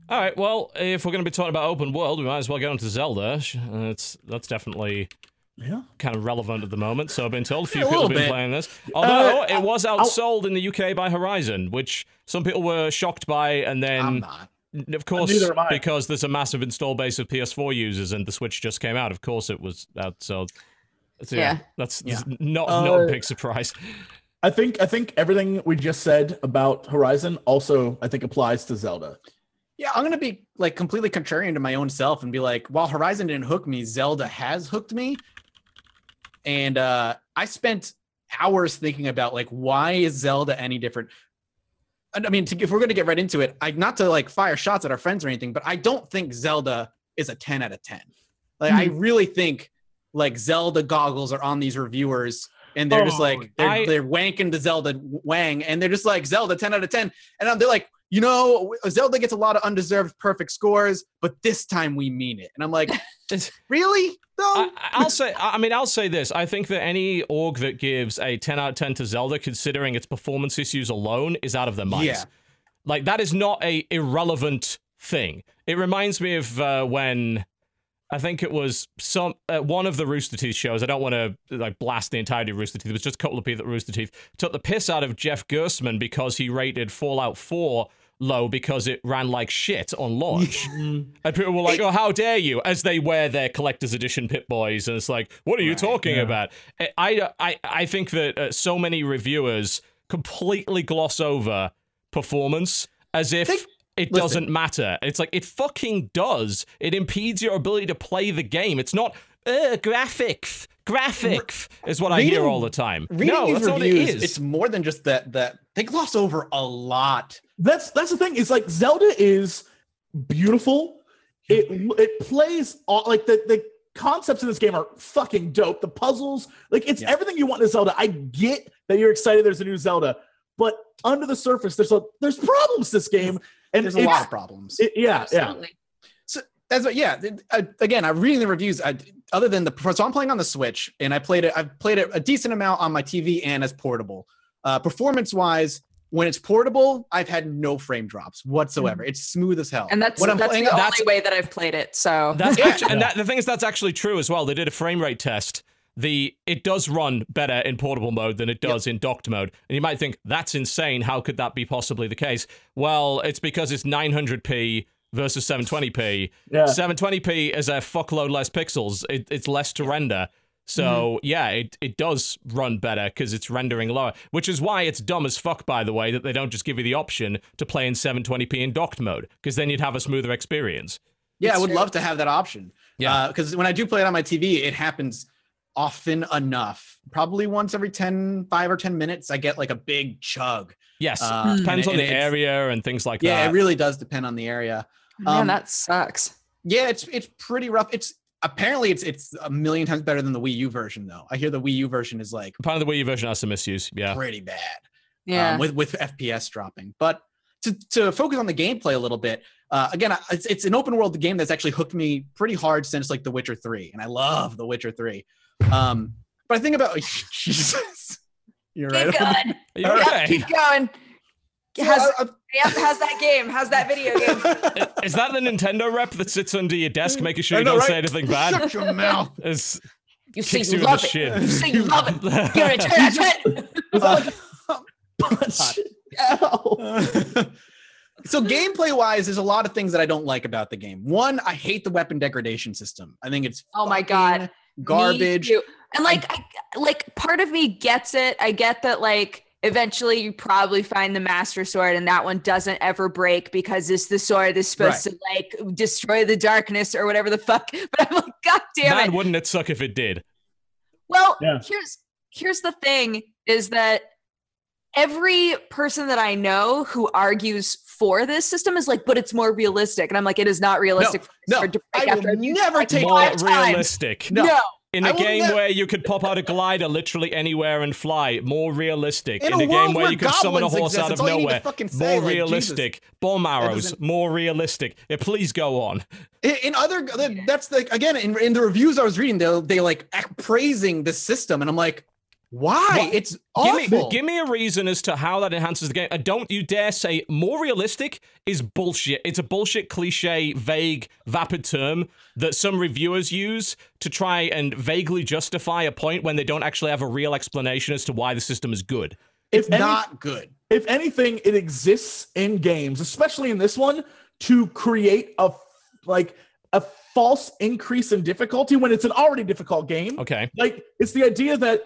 All right. Well, if we're going to be talking about open world, we might as well get onto Zelda. Sh- uh, It's that's definitely Yeah. kind of relevant at the moment. So I've been told a few Yeah, a people have been bit. playing this. Although Uh, it was outsold in the UK by Horizon, which some people were shocked by, and then I'm not. Of course, Neither am I. because there's a massive install base of PS4 users and the Switch just came out. Of course, it was out. So, so yeah, Yeah. that's, Yeah. that's not not a Uh, big surprise. I think I think everything we just said about Horizon also I think applies to Zelda. Yeah, I'm gonna be like completely contrarian to my own self and be like, while Horizon didn't hook me, Zelda has hooked me. And uh I spent hours thinking about like why is Zelda any different? I mean, to, if we're gonna get right into it, I not to like fire shots at our friends or anything, but I don't think Zelda is a 10 out of 10. Like I really think like Zelda goggles are on these reviewers and they're just Oh, like they're, I- they're wanking the Zelda wang and they're just like Zelda 10 out of 10 and they're like you know Zelda gets a lot of undeserved perfect scores but this time we mean it and I'm like really no I, I'll say, I mean, I'll say this. I think that any org that gives a 10 out of 10 to Zelda, considering its performance issues alone, is out of their minds. Yeah. Like that is not a irrelevant thing. It reminds me of uh, when I think it was some uh, one of the Rooster Teeth shows. I don't want to like blast the entirety of Rooster Teeth. It was just a couple of people at Rooster Teeth took the piss out of Jeff Gerstmann because he rated Fallout 4 low because it ran like shit on launch. And people were like, "Oh, how dare you!" As they wear their collector's edition Pip-Boys, and it's like, "What are you Right, talking yeah. about?" I I I think that uh, so many reviewers completely gloss over performance as if Think- it listen. doesn't matter. It's like it fucking does. It impedes your ability to play the game. It's not uh, graphics. Graphics is what I hear all the time. reading no, these that's not what reviews it is. it's more than just that that they gloss over a lot That's that's the thing. It's like Zelda is beautiful. It it plays all like the the concepts in this game are fucking dope. The puzzles, like it's Yeah. everything you want in a Zelda. I get that you're excited. There's a new Zelda, but under the surface, there's a there's problems this game, and there's a lot of problems it- yeah, yeah. Absolutely. That's what, yeah. th- uh, again, I'm reading the reviews. I, other than the, so I'm playing on the Switch, and I played it. I've played it a decent amount on my TV and as portable. Uh, performance wise, when it's portable, I've had no frame drops whatsoever. Mm. It's smooth as hell. And that's when I'm that's playing. the that's- only way that I've played it. So That's Yeah. actually, and that, the thing is, that's actually true as well. They did a frame rate test. The it does run better in portable mode than it does in docked mode, and you might think that's insane. How could that be possibly the case? Well, it's because it's 900p versus 720p. Yeah. 720p is a fuckload less pixels. It, it's less to render. So yeah, it, it does run better because it's rendering lower, which is why it's dumb as fuck, by the way, that they don't just give you the option to play in 720p in docked mode, because then you'd have a smoother experience. yeah, I would true. love to have that option. Yeah. Because when I do play it on my TV, it happens often enough. Probably once every 10, 5 or 10 minutes, I get like a big chug. Yes, Uh, and depends it- on the area and things like Yeah, that. Yeah, it really does depend on the area. man, Um, that sucks. Yeah, it's it's pretty rough. It's apparently it's it's a million times better than the Wii U version though. I hear the Wii U version is like Apparently, the Wii U version has some misuse. Yeah. pretty bad. Yeah. Um, with with FPS dropping. But to to focus on the gameplay a little bit, uh, again, it's it's an open world game that's actually hooked me pretty hard since like The Witcher Three, and I love The Witcher Three. Um, but I think about Jesus, you're right. Keep going. Are you All right. Yeah, okay? keep going. So How's, I- yep, how's that game? How's that video game? Is that the Nintendo rep that sits under your desk, making sure you know, don't right? say anything bad? Shut your mouth. Is You say kicks you you in love it. shin. You say you love it. You're a 10 out of 10. Uh, so gameplay wise, there's a lot of things that I don't like about the game. One, I hate the weapon degradation system. I think it's Oh my God. garbage. And like, I, like part of me gets it. I get that like eventually you probably find the master sword and that one doesn't ever break because it's the sword that's supposed to like destroy the darkness or whatever the fuck. But I'm like, God damn man, it. wouldn't it suck if it did? Well, Yeah. here's here's the thing is that every person that I know who argues for this system is like, but it's more realistic. And I'm like, it is not realistic for the no, to break I after will it, never take More five realistic. No. No. In a game where you could pop out a glider literally anywhere and fly, more realistic. In In, a a, game where where you could summon a horse exist, out of that's all you need to nowhere, say, more like, Jesus. realistic. Bomb arrows, more realistic. Yeah, please go on. In, in other, that's like again in, in the reviews I was reading, they they like praising the system, and I'm like, Why? What? It's Give me, awful. give me a reason as to how that enhances the game. And don't you dare say more realistic is bullshit. It's a bullshit, cliche, vague, vapid term that some reviewers use to try and vaguely justify a point when they don't actually have a real explanation as to why the system is good. it's If any- not good. if anything, it exists in games, especially in this one, to create a like a false increase in difficulty when it's an already difficult game. Okay. Like it's the idea that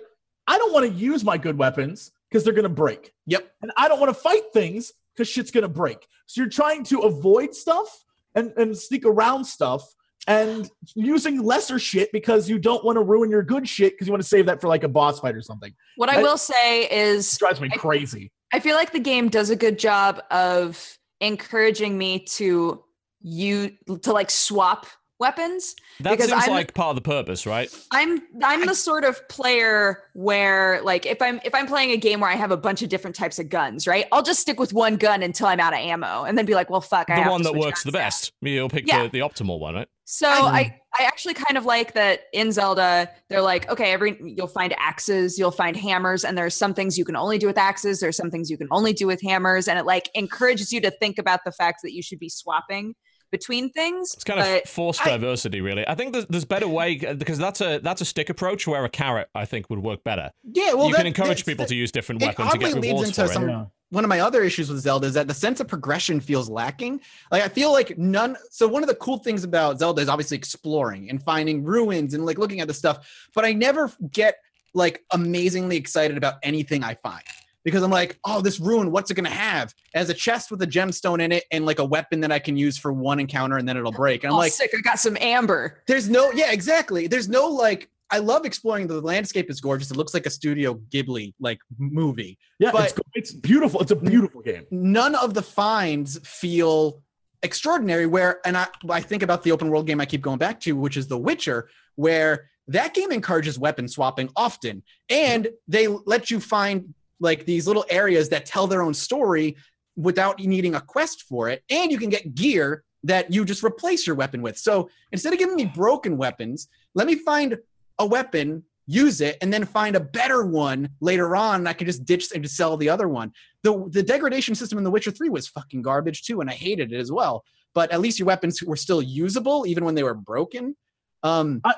I don't want to use my good weapons because they're gonna break. Yep. And I don't want to fight things because shit's gonna break. So you're trying to avoid stuff and, and sneak around stuff and using lesser shit because you don't want to ruin your good shit because you want to save that for like a boss fight or something. What I I- will say is drives me I- crazy. I feel like the game does a good job of encouraging me to you to like swap weapons. That Because seems I'm- like part of the purpose, right? I'm I'm the sort of player where like if I'm if I'm playing a game where I have a bunch of different types of guns, right? I'll just stick with one gun until I'm out of ammo and then be like, well fuck, I The have one to that works the guns now. best. You'll pick Yeah. the, the optimal one, right? So I, I actually kind of like that in Zelda, they're like, okay, every you'll find axes, you'll find hammers, and there's some things you can only do with axes, there's some things you can only do with hammers, and it like encourages you to think about the fact that you should be swapping between things. It's kind of but forced I- diversity, really. I think there's, there's better way because that's a that's a stick approach where a carrot I think would work better. Yeah, well, you that- can encourage that's- people to use different weapons to get oddly leads rewards into for it. some- Yeah. one of my other issues with Zelda is that the sense of progression feels lacking. Like I feel like none. So one of the cool things about Zelda is obviously exploring and finding ruins and like looking at the stuff. But I never get like amazingly excited about anything I find because I'm like, oh, this ruin, what's it gonna have? It has a chest with a gemstone in it and like a weapon that I can use for one encounter and then it'll break. And I'm oh, like, sick, I got some amber. there's no, yeah, exactly. There's no like. I love exploring. The landscape is gorgeous. It looks like a Studio Ghibli like movie. Yeah, But- it's, it's beautiful. It's a beautiful game. none of the finds feel extraordinary where and I, I think about the open world game i keep going back to which is the witcher where that game encourages weapon swapping often and they let you find like these little areas that tell their own story without needing a quest for it and you can get gear that you just replace your weapon with so instead of giving me broken weapons let me find a weapon use it and then find a better one later on and i can just ditch and just sell the other one the the degradation system in The Witcher 3 was fucking garbage too, and I hated it as well. But at least your weapons were still usable even when they were broken. Um, I,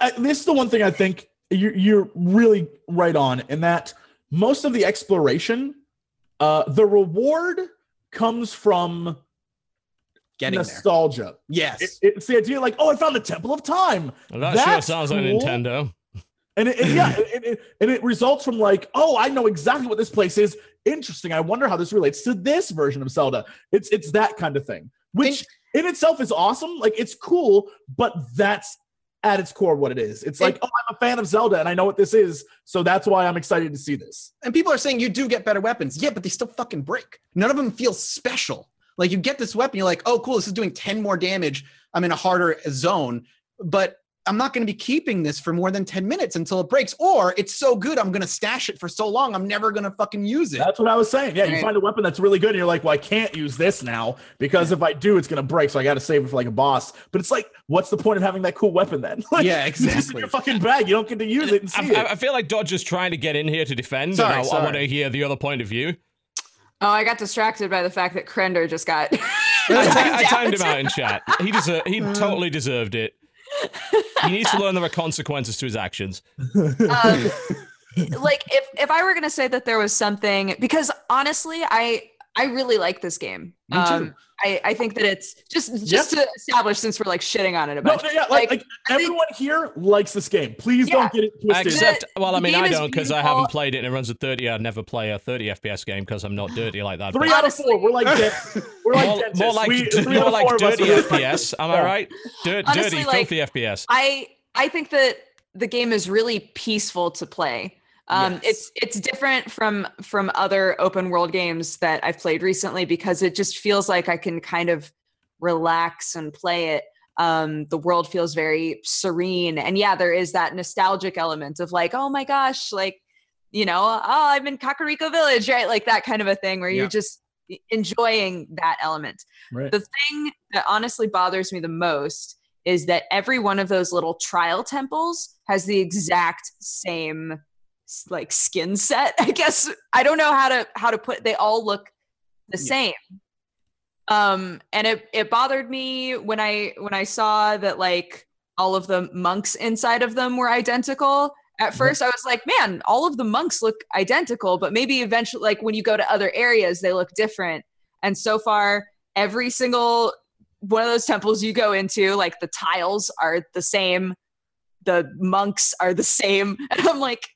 I, this is the one thing I think you're, you're really right on in that most of the exploration, uh, the reward comes from getting there. nostalgia. Yes. It- it's the idea like, oh, I found the Temple of Time. Well, that sure That's sounds like. Nintendo. And it, and yeah, and it, and it results from like, oh, I know exactly what this place is. Interesting. I wonder how this relates to this version of Zelda. It's it's that kind of thing, which in itself is awesome. Like it's cool, but that's at its core what it is. It's like, oh, I'm a fan of Zelda and I know what this is, so that's why I'm excited to see this. and people are saying you do get better weapons. Yeah, but they still fucking break. None of them feel special. Like you get this weapon, you're like, oh, cool, this is doing 10 more damage. I'm in a harder zone, but I'm not going to be keeping this for more than 10 minutes until it breaks. Or it's so good, I'm going to stash it for so long, I'm never going to fucking use it. That's what I was saying. Yeah, you Right. find a weapon that's really good, and you're like, well, I can't use this now because if I do, it's gonna break. So I got to save it for like a boss. But it's like, what's the point of having that cool weapon then? Like, Yeah, It's in exactly. your fucking bag. You don't get to use it and see I, it. I feel like Dodge is trying to get in here to defend, Sorry, and I, I want to hear the other point of view. Oh, I got distracted by the fact that Krender just got. I, I, I timed him out in chat. He deser- he totally deserved it. He needs to learn there are consequences to his actions. um, like if if I were gonna say that there was something because honestly, I I really like this game. Me too. Um, I, I think that it's just just to establish since we're like shitting on it a No, bunch. no, yeah, like, like, like I think- everyone here likes this game. Please Yeah. don't get it twisted. Except, well, I mean, I don't because I haven't played it and it runs at 30. I'd never play a 30 FPS game because I'm not dirty like that. three but- out of four. We're like de- we're like more, more like, We- d- three more like four of us dirty FPS. Am I right? Dirt, Honestly, dirty, like- filthy FPS. I I think that the game is really peaceful to play. Um, Yes. It's it's different from from other open world games that I've played recently because it just feels like I can kind of relax and play it. Um, the world feels very serene, and yeah, there is that nostalgic element of like, oh my gosh, like you know, oh, I'm in Kakariko Village, right? Like that kind of a thing where Yeah. you're just enjoying that element Right. the thing that honestly bothers me the most is that every one of those little trial temples has the exact same like skin set. I guess I don't know how to how to put. They all look the Yeah. same. Um, and it it bothered me when I when I saw that like all of the monks inside of them were identical. At first, I was like, man, all of the monks look identical, but maybe eventually, like when you go to other areas, they look different. And so far, every single one of those temples you go into, like the tiles are the same, the monks are the same. And I'm like,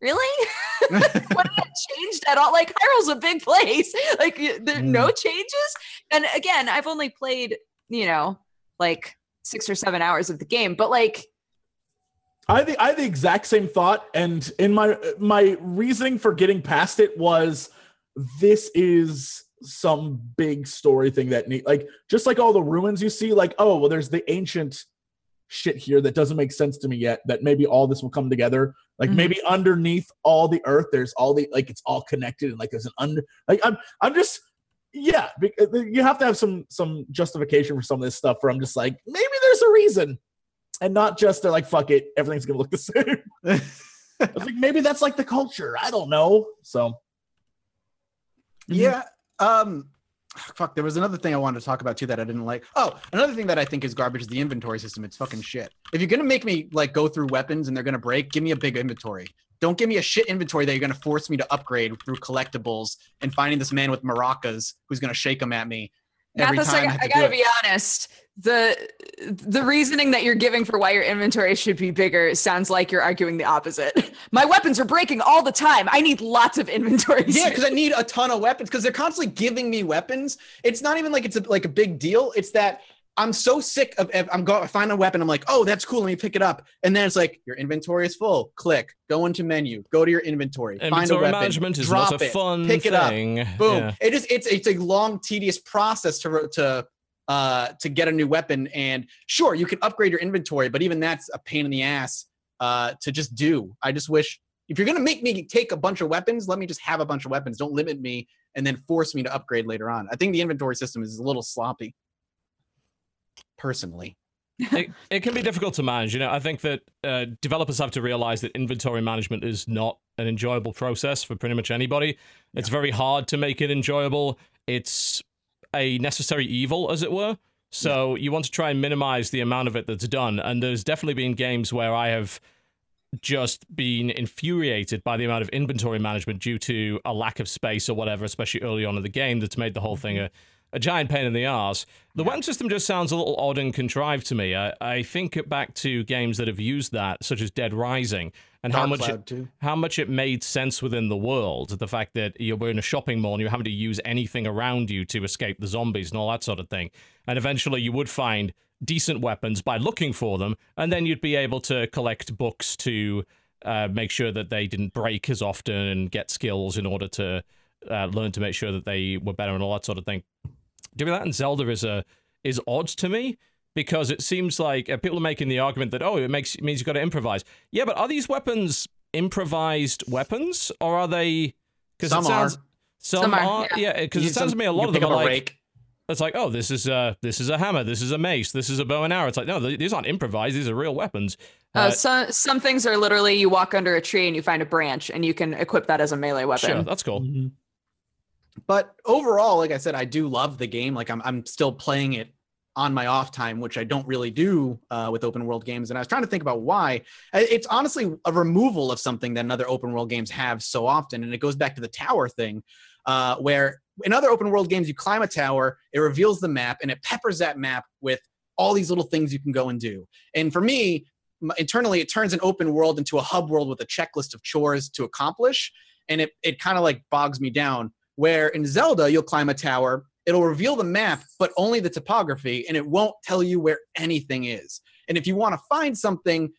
really? what changed at all? Like Hyrule's a big place. Like there are no mm. changes. And again, I've only played, you know, like six or seven hours of the game, but like I think I had the exact same thought, and in my my reasoning for getting past it was this is some big story thing that need like just like all the ruins you see, like oh well, there's the ancient shit here that doesn't make sense to me yet. That maybe all this will come together. Like Mhm. maybe underneath all the earth, there's all the like it's all connected and like there's an under like I'm I'm just yeah, uh, you have to have some some justification for some of this stuff. Where I'm just like maybe there's a reason and not just they're like fuck it everything's gonna look the same i was like maybe that's like the culture i don't know so Yeah. Um fuck, there was another thing I wanted to talk about too that I didn't like. Oh, another thing that I think is garbage is the inventory system. It's fucking shit. If you're gonna make me like go through weapons and they're gonna break, give me a big inventory. Don't give me a shit inventory that you're gonna force me to upgrade through collectibles and finding this man with maracas who's gonna shake them at me Mathas. I, I, I gotta be honest. The the reasoning that you're giving for why your inventory should be bigger sounds like you're arguing the opposite. My weapons are breaking all the time. I need lots of inventory. Yeah, because I need a ton of weapons because they're constantly giving me weapons. It's not even like it's a, like a big deal. It's that I'm so sick of I'm going I find a weapon. I'm like, oh, that's cool. Let me pick it up. And then it's like your inventory is full. Click, go into menu, go to your inventory, find a Inventory weapon, management is drop not a it, fun pick it up. Boom. Yeah. It is. It's it's a long, tedious process to to uh to get a new weapon. And sure, you can upgrade your inventory, but even that's a pain in the ass uh to just do. I just wish if you're gonna make me take a bunch of weapons, let me just have a bunch of weapons. Don't limit me and then force me to upgrade later on. I think the inventory system is a little sloppy. Personally. it, it can be difficult to manage. You know, I think that uh, developers have to realize that inventory management is not an enjoyable process for pretty much anybody. It's very hard to make it enjoyable. It's a necessary evil, as it were. So you want to try and minimize the amount of it that's done. And there's definitely been games where I have just been infuriated by the amount of inventory management due to a lack of space or whatever, especially early on in the game, that's made the whole thing a, a giant pain in the arse. The weapon system just sounds a little odd and contrived to me. I, I think it back to games that have used that, such as Dead Rising, and how much it, too. how much it made sense within the world. The fact that you're in a shopping mall and you're having to use anything around you to escape the zombies and all that sort of thing. And eventually you would find decent weapons by looking for them, and then you'd be able to collect books to uh, make sure that they didn't break as often and get skills in order to uh, learn to make sure that they were better and all that sort of thing. Doing that in Zelda is a is odd to me because it seems like uh, people are making the argument that oh it makes it means you've got to improvise. Yeah, but are these weapons improvised weapons or are they? Because Some it sounds are. some, Some are, are yeah because You it sounds some- to me a lot of them are like rake. it's like oh this is a this is a hammer this is a mace this is a bow and arrow. It's like no these aren't improvised these are real weapons. Uh, Uh, some some things are literally you walk under a tree and you find a branch and you can equip that as a melee weapon. sure, that's cool. But overall, like I said, I do love the game. Like I'm, I'm still playing it on my off time, which I don't really do uh, with open world games. And I was trying to think about why. It's honestly a removal of something that other open world games have so often, and it goes back to the tower thing, uh, where in other open world games you climb a tower, it reveals the map, and it peppers that map with all these little things you can go and do. And for me, internally, it turns an open world into a hub world with a checklist of chores to accomplish, and it it kind of like bogs me down where in Zelda you'll climb a tower, it'll reveal the map, but only the topography, and it won't tell you where anything is. And if you want to find something,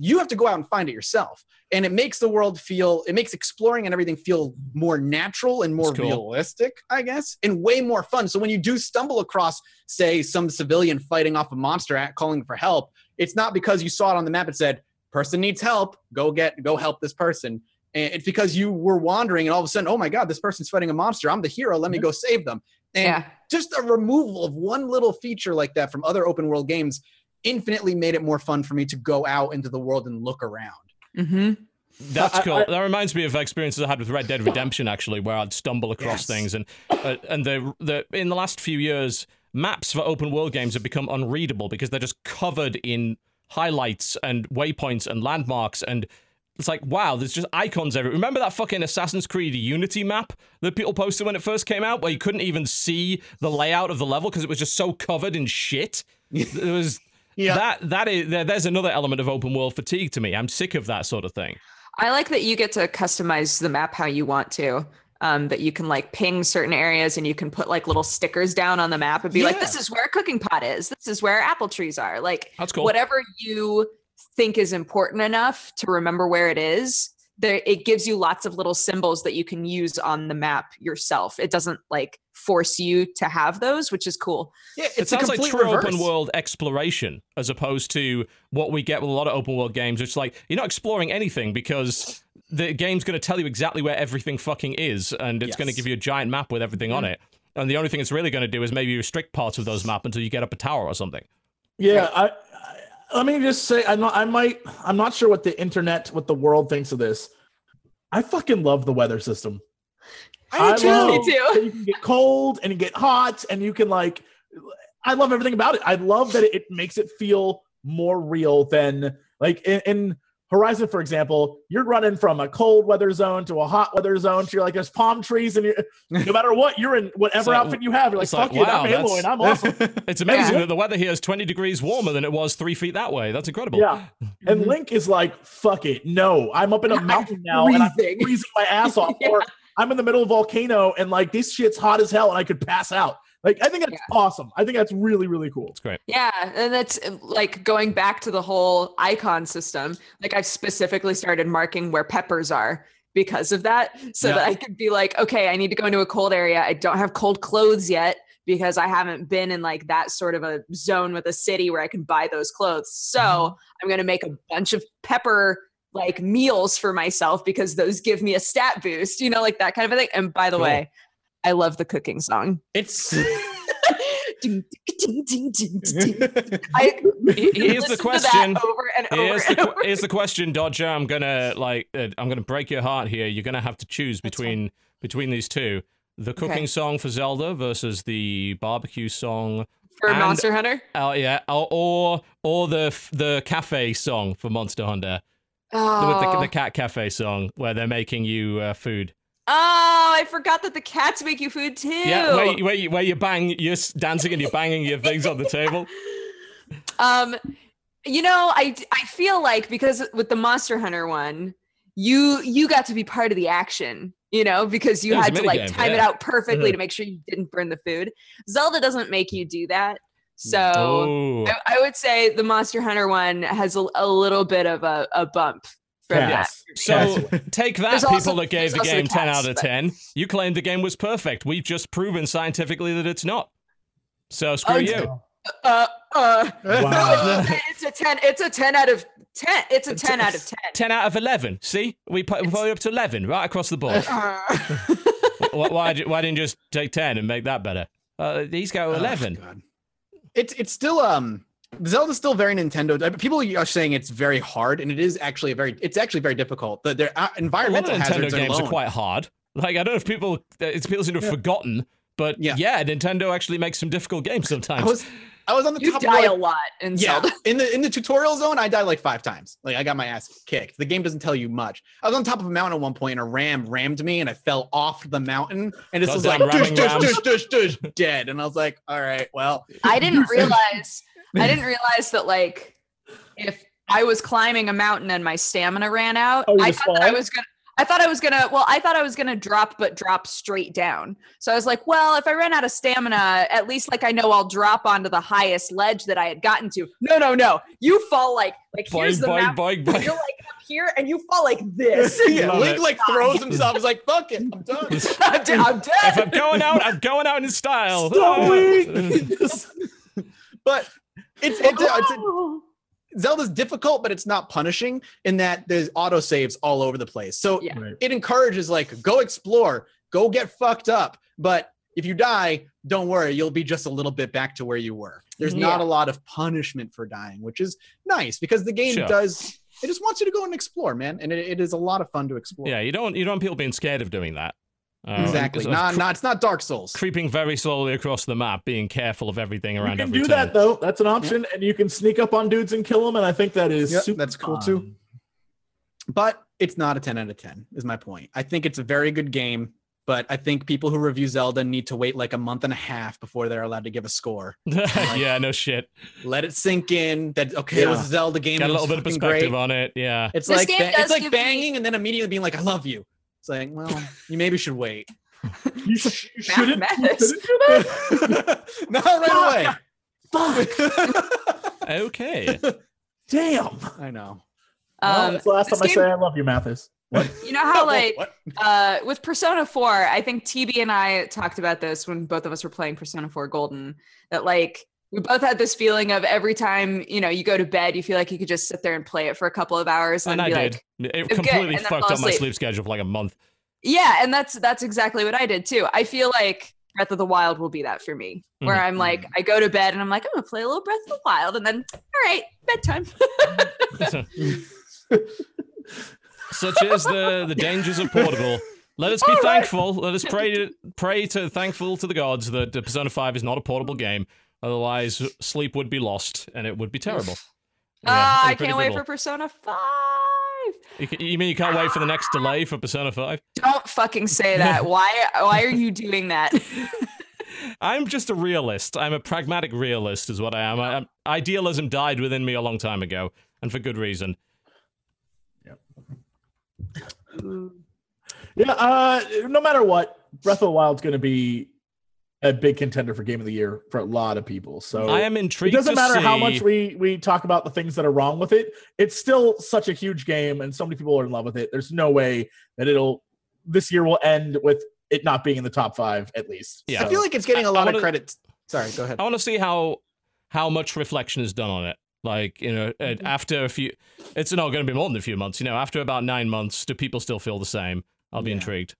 you have to go out and find it yourself. And it makes the world feel, it makes exploring and everything feel more natural and more cool. realistic, I guess, and way more fun. So when you do stumble across, say, some civilian fighting off a monster at calling for help, it's not because you saw it on the map and said, person needs help, go get, go help this person. And it's because you were wandering and all of a sudden, oh my God, this person's fighting a monster. I'm the hero. Let me go save them. And Yeah. just a removal of one little feature like that from other open world games infinitely made it more fun for me to go out into the world and look around. hmm That's I- cool. I- that reminds me of experiences I had with Red Dead Redemption, actually, where I'd stumble across Yes. things, and uh, and the the in the last few years, maps for open world games have become unreadable because they're just covered in highlights and waypoints and landmarks and. It's like, wow, there's just icons everywhere. Remember that fucking Assassin's Creed Unity map that people posted when it first came out, where you couldn't even see the layout of the level because it was just so covered in shit? There was Yeah. that that is there, there's another element of open world fatigue to me. I'm sick of that sort of thing. I like that you get to customize the map how you want to. Um, that you can like ping certain areas and you can put like little stickers down on the map and be like, this is where a cooking pot is. This is where apple trees are. Like That's cool. whatever you think is important enough to remember where it is, there it gives you lots of little symbols that you can use on the map yourself. It doesn't like force you to have those, which is cool. Yeah, it's it a sounds like complete true reverse. open world exploration as opposed to what we get with a lot of open world games. It's like you're not exploring anything because the game's going to tell you exactly where everything fucking is, and it's going to give you a giant map with everything on it. And the only thing it's really going to do is maybe restrict parts of those map until you get up a tower or something. Yeah, I, I let me just say I'm not I might I'm not sure what the internet what the world thinks of this. I fucking love the weather system. I do too. Me too. You can get cold and you get hot and you can like I love everything about it. I love that it makes it feel more real than like in, in Horizon, for example, you're running from a cold weather zone to a hot weather zone. To you're like there's palm trees, and you're, no matter what, you're in whatever like- outfit you have. You're like, it's like, fuck you, wow, I'm that's- Aloy, and I'm awesome. It's amazing Yeah. that the weather here is 20 degrees warmer than it was three feet that way. That's incredible. Yeah. And Mhm. Link is like, fuck it. No, I'm up in a I'm mountain now and I'm freezing. freezing my ass off. Yeah. Or I'm in the middle of a volcano and like this shit's hot as hell and I could pass out. Like, I think that's Yeah. awesome. I think that's really, really cool. It's great. Yeah, and that's uh, like going back to the whole icon system. Like I've specifically started marking where peppers are because of that, so Yeah. that I could be like, okay, I need to go into a cold area. I don't have cold clothes yet because I haven't been in like that sort of a zone with a city where I can buy those clothes. So I'm gonna make a bunch of pepper like meals for myself because those give me a stat boost, you know, like that kind of a thing. And by the Cool. way, I love the cooking song. It's Ding, ding, ding, ding, ding, ding. I Here's the listen to that question. over and over Here's and the, over. here's the question, Dodger. I'm gonna like uh, I'm gonna break your heart here. You're gonna have to choose between between these two: the cooking Okay. song for Zelda versus the barbecue song. for and- Monster Hunter. Oh yeah, or or, or the the cafe song for Monster Hunter, The- Oh. with the, the cat cafe song where they're making you uh, food. Oh, I forgot that the cats make you food too. Yeah, where you, where you, where you bang, you're dancing and you're banging your things on the table. um, you know, I I feel like because with the Monster Hunter one, you you got to be part of the action. You know, because you had to like minigame, time it out perfectly Mhm. to make sure you didn't burn the food. Zelda doesn't make you do that, so. oh, I, I would say the Monster Hunter one has a, a little bit of a, a bump from Yes. that. so take that, There's people also- that gave the also the game 10 out cats, of but- 10. You claimed the game was perfect. We've just proven scientifically that it's not. So screw Oh, you. Uh, uh, Wow. it's a ten. It's a ten out of ten. It's a ten out of ten. 10 out of 11. See, we put, we put up to 11 right across the board. Uh, why, why, did- why didn't you just take 10 and make that better? Uh, he's got Oh, 11. It's it's still um Zelda's still very Nintendo. uh, People are saying it's very hard, and it is actually a very it's actually very difficult. The their uh, a lot of environmental Nintendo hazards games alone. are quite hard. Like, I don't know if people, it's people seem to have Yeah. forgotten, but yeah. Yeah. Nintendo actually makes some difficult games sometimes. I sometimes. was I was on the you top die of a lot in yeah Zelda. in the in the tutorial zone. I died like five times. Like I got my ass kicked. The game doesn't tell you much. I was on top of a mountain at one point, and a ram rammed me, and I fell off the mountain, and this was like dush dush dush dush dush dead. And I was like, all right, well, I didn't realize. I didn't realize that like if I was climbing a mountain and my stamina ran out, Oh, I thought I was gonna. I thought I was gonna. Well, I thought I was gonna drop, but drop straight down. So I was like, well, if I ran out of stamina, at least like I know I'll drop onto the highest ledge that I had gotten to. No, no, no. You fall like like here's the boing, map. boing, You're like up here, and you fall like this. yeah, Link like throws himself. He's like, fuck it, I'm done. I'm, dead. I'm If. I'm going out, I'm going out in style. So weak. Oh. But it's it's, it's oh. Zelda's difficult, but it's not punishing in that there's auto saves all over the place. So Yeah. Right. it encourages like go explore, go get fucked up. But if you die, don't worry, you'll be just a little bit back to where you were. There's not a lot of punishment for dying, which is nice because the game Sure. does it just wants you to go and explore, man, and it, it is a lot of fun to explore. Yeah, you don't you don't want people being scared of doing that. Uh, exactly. sort of Not, cre- not, it's not Dark Souls. creeping very slowly across the map, being careful of everything around. You around can every do turn. that though. That's an option, and you can sneak up on dudes and kill them. And I think that is Yep, super that's cool, fun. too. but it's not a 10 out of 10 is my point i think it's a very good game but i think people who review zelda need to wait like a month and a half before they're allowed to give a score yeah, no shit. let it sink in that okay it was a zelda game Got a little bit of perspective great. on it. Yeah. it's This like ba- it's like give me- banging and then immediately being like i love you it's like well you maybe should wait You, sh- you shouldn't, you Mathas. shouldn't do that. not right away. Fuck. Okay. Damn. i know well, Um, that's the last this time I game- say I love you, Mathas. What? you know how like uh with persona 4 i think tb and i talked about this when both of us were playing persona 4 golden that like we both had this feeling of every time you know you go to bed you feel like you could just sit there and play it for a couple of hours and, and I did. like it completely fucked up my sleep schedule for like a month. yeah and that's that's exactly what i did too i feel like breath of the wild will be that for me where Mhm. i'm like i go to bed and i'm like i'm gonna play a little breath of the wild and then all right bedtime Such is the the dangers of portable. Let us be All right. thankful. Let us pray to pray to thankful to the gods that Persona Five is not a portable game. Otherwise, sleep would be lost and it would be terrible. Yeah, Ah, it's i can't wait for persona 5 You, ca- you mean you can't wait for the next delay for Persona Five? don't fucking say that why why are you doing that I'm just a realist. I'm a pragmatic realist, is what I am. I, I'm- idealism died within me a long time ago, and for good reason. Yeah, uh, no matter what, Breath of the Wild's going to be a big contender for Game of the Year for a lot of people. So I am intrigued. it doesn't to matter how much we we talk about the things that are wrong with it. It's still such a huge game, and so many people are in love with it. There's no way that it'll this year will end with it not being in the top five at least. Yeah. i feel like it's getting I- a I lot wanna- of credit sorry go ahead I want to see how how much reflection is done on it. Like you know, uh, after a few, it's not going to be more than a few months. You know, after about nine months, do people still feel the same? I'll be Yeah. intrigued.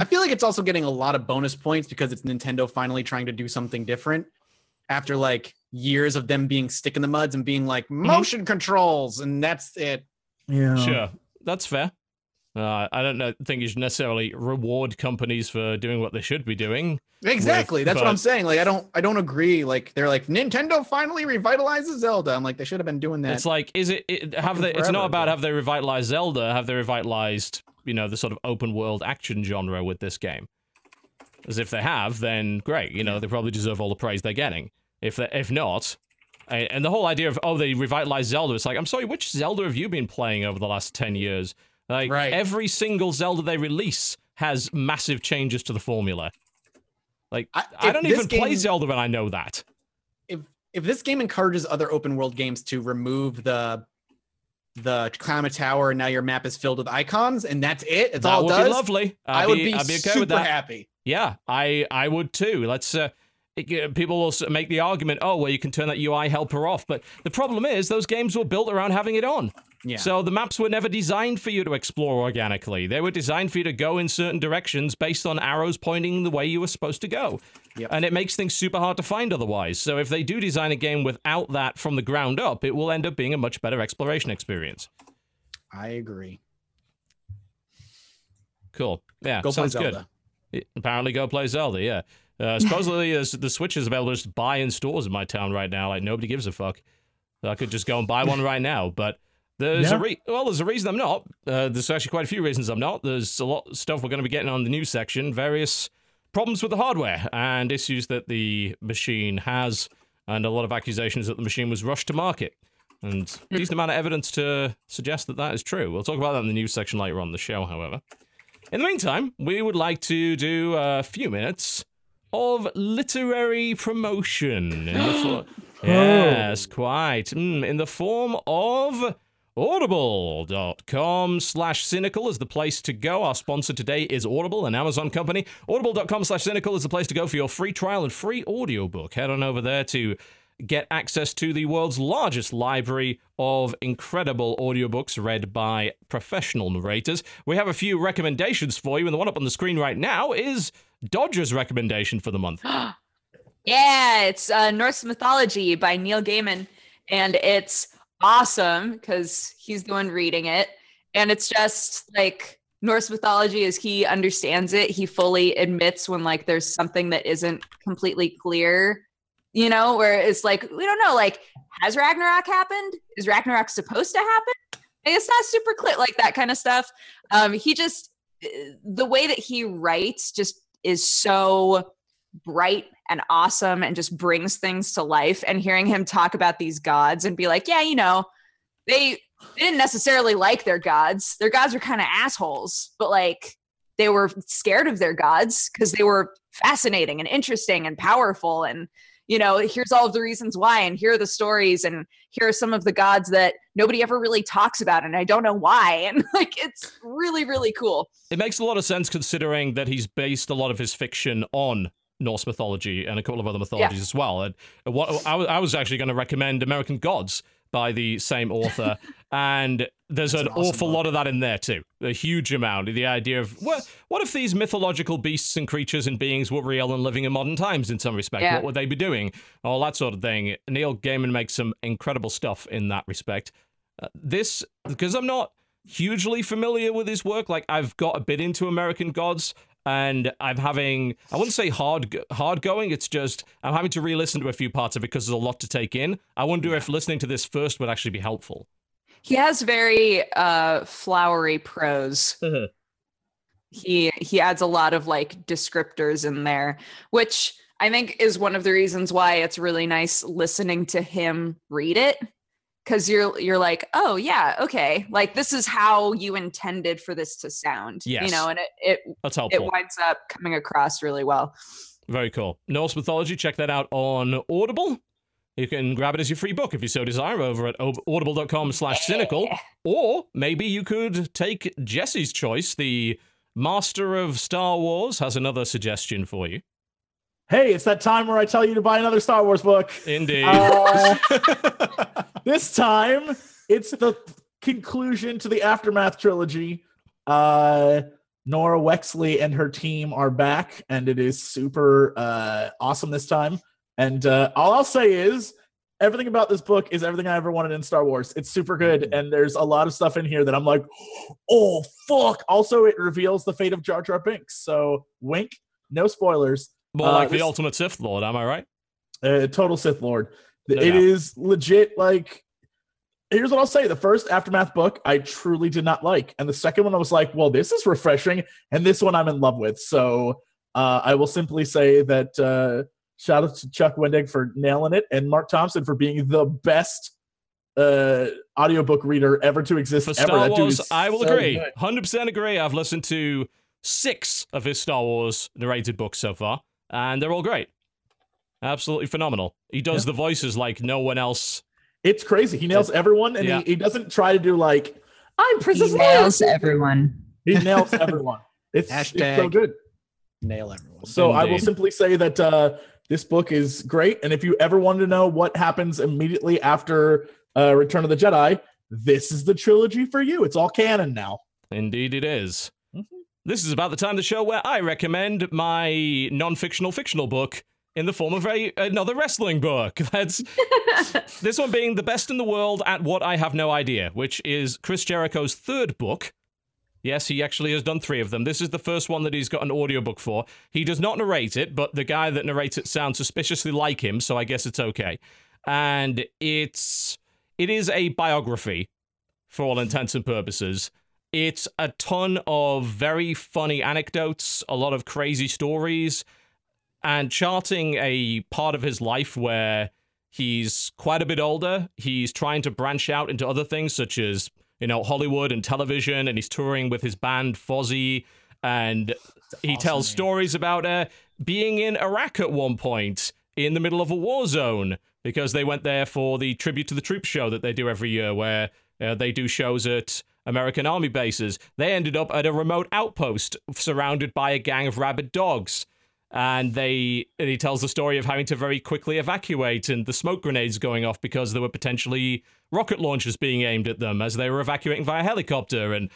I feel like it's also getting a lot of bonus points because it's Nintendo finally trying to do something different after like years of them being stick in the muds and being like mm-hmm. motion controls and that's it. yeah, Sure, that's fair. Uh, I don't know, think you should necessarily reward companies for doing what they should be doing. Exactly. With- that's what I'm saying. Like I don't I don't agree. Like they're like Nintendo finally revitalizes Zelda. I'm like they should have been doing that. It's like, is it, it have they? It's not about ago. have they revitalized Zelda? Have they revitalized you know the sort of open world action genre with this game? As if they have, then great. You know they probably deserve all the praise they're getting. If they, if not, and the whole idea of oh they revitalized Zelda, it's like I'm sorry, which Zelda have you been playing over the last ten years? Like Right. every single Zelda they release has massive changes to the formula. Like I- I, don't even play Zelda, and I know that. if if this game encourages other open world games to remove the the climb a tower and now your map is filled with icons and that's it. It's that all it does. be lovely. I'd I would be, I'd be okay super with that. happy. Yeah, I I would too. Let's. Uh, it, uh, people will make the argument, oh, well, you can turn that UI helper off. But the problem is, those games were built around having it on. Yeah. So the maps were never designed for you to explore organically. They were designed for you to go in certain directions based on arrows pointing the way you were supposed to go. Yep. And it makes things super hard to find otherwise. So if they do design a game without that from the ground up, it will end up being a much better exploration experience. I agree. Cool. Yeah, Go play sounds good. It- apparently go play Zelda, yeah. Uh, supposedly the Switch is available to just buy in stores in my town right now. Like nobody gives a fuck. So I could just go and buy one right now. But there's Yeah. a re- well, there's a reason I'm not. Uh, there's actually quite a few reasons I'm not. There's a lot of stuff we're going to be getting on the news section. Various problems with the hardware and issues that the machine has, and a lot of accusations that the machine was rushed to market. And decent amount of evidence to suggest that that is true. We'll talk about that in the news section later on the show, however. In the meantime, we would like to do a few minutes of literary promotion. In the fo- yes, quite. Mm, in the form of audible.com slash cynical is the place to go. Our sponsor today is Audible, an Amazon company. Audible.com slash cynical is the place to go for your free trial and free audiobook. Head on over there to get access to the world's largest library of incredible audiobooks read by professional narrators. We have a few recommendations for you, and the one up on the screen right now is Dodger's recommendation for the month. Yeah, it's uh, Norse mythology by Neil Gaiman, and it's awesome because he's the one reading it. And it's just like Norse mythology as he understands it, he fully admits when like there's something that isn't completely clear, you know, where it's like, we don't know, like, has Ragnarok happened? Is Ragnarok supposed to happen? It's not super clear, like that kind of stuff. Um, he just the way that he writes just is so bright and awesome and just brings things to life. And hearing him talk about these gods and be like yeah you know they they didn't necessarily like their gods. Their gods were kind of assholes but like they were scared of their gods because they were fascinating and interesting and powerful. And you know here's all of the reasons why and here are the stories and here are some of the gods that nobody ever really talks about and i don't know why. And like it's really really cool. It makes a lot of sense considering that he's based a lot of his fiction on Norse mythology and a couple of other mythologies yeah. as well. And what I, was actually going to recommend American Gods by the same author, and there's That's an awesome awful book. lot of that in there too. A huge amount. The idea of what what if these mythological beasts and creatures and beings were real and living in modern times in some respect? Yeah. What would they be doing? All that sort of thing. Neil Gaiman makes some incredible stuff in that respect. Uh, this because I'm not hugely familiar with his work. Like I've got a bit into American Gods and I'm having I wouldn't say hard hard going. It's just I'm having to re-listen to a few parts of it because there's a lot to take in. I wonder yeah. if listening to this first would actually be helpful. He has very uh, flowery prose. Mm-hmm. He he adds a lot of like descriptors in there, which I think is one of the reasons why it's really nice listening to him read it because you're you're like oh yeah okay like this is how you intended for this to sound yes. you know and it it, That's helpful. it winds up coming across really well. Very cool. Norse mythology check that out on audible. You can grab it as your free book if you so desire over at audible.com slash cynical. Or maybe you could take jesse's choice. The master of star wars has another suggestion for you Hey, it's that time where I tell you to buy another Star Wars book. Indeed. Uh, this time, it's the conclusion to the Aftermath trilogy. Uh, Norra Wexley and her team are back, and it is super uh, awesome this time. And uh, all I'll say is, everything about this book is everything I ever wanted in Star Wars. It's super good, mm-hmm. and there's a lot of stuff in here that I'm like, oh fuck. Also, it reveals the fate of Jar Jar Binks. So, wink, no spoilers. More like uh, the ultimate Sith Lord, am I right? Uh, total Sith Lord. No it doubt. is legit like here's what I'll say. The first Aftermath book I truly did not like. And the second one I was like, well, this is refreshing. And this one I'm in love with. So uh, I will simply say that uh, shout out to Chuck Wendig for nailing it and Marc Thompson for being the best uh audiobook reader ever to exist for Star Wars, I will so agree. Good. 100% agree. I've listened to six of his Star Wars narrated books so far and they're all great. Absolutely phenomenal. He does yeah. the voices like no one else. It's crazy. He nails everyone, and yeah. he, he doesn't try to do like I'm Princess He nails everyone. He nails everyone. It's, it's so good. Nail everyone. So Indeed. I will simply say that uh, this book is great, and if you ever wanted to know what happens immediately after uh, Return of the Jedi, this is the trilogy for you. It's all canon now. Indeed, it is. This is about the time of the show where I recommend my non-fictional fictional book in the form of a another wrestling book. That's this one being the best in the world at what I have no idea, which is Chris Jericho's third book. Yes, he actually has done three of them. This is the first one that he's got an audiobook for. He does not narrate it, but the guy that narrates it sounds suspiciously like him, so I guess it's okay. And it's it is a biography for all intents and purposes. It's a ton of very funny anecdotes, a lot of crazy stories, and charting a part of his life where he's quite a bit older. He's trying to branch out into other things such as, you know, Hollywood and television, and he's touring with his band Fozzy, and he tells man. stories about uh, being in Iraq at one point in the middle of a war zone because they went there for the tribute to the troops show that they do every year, where uh, they do shows at American army bases. They ended up at a remote outpost surrounded by a gang of rabid dogs. And they and he tells the story of having to very quickly evacuate and the smoke grenades going off because there were potentially rocket launchers being aimed at them as they were evacuating via helicopter. And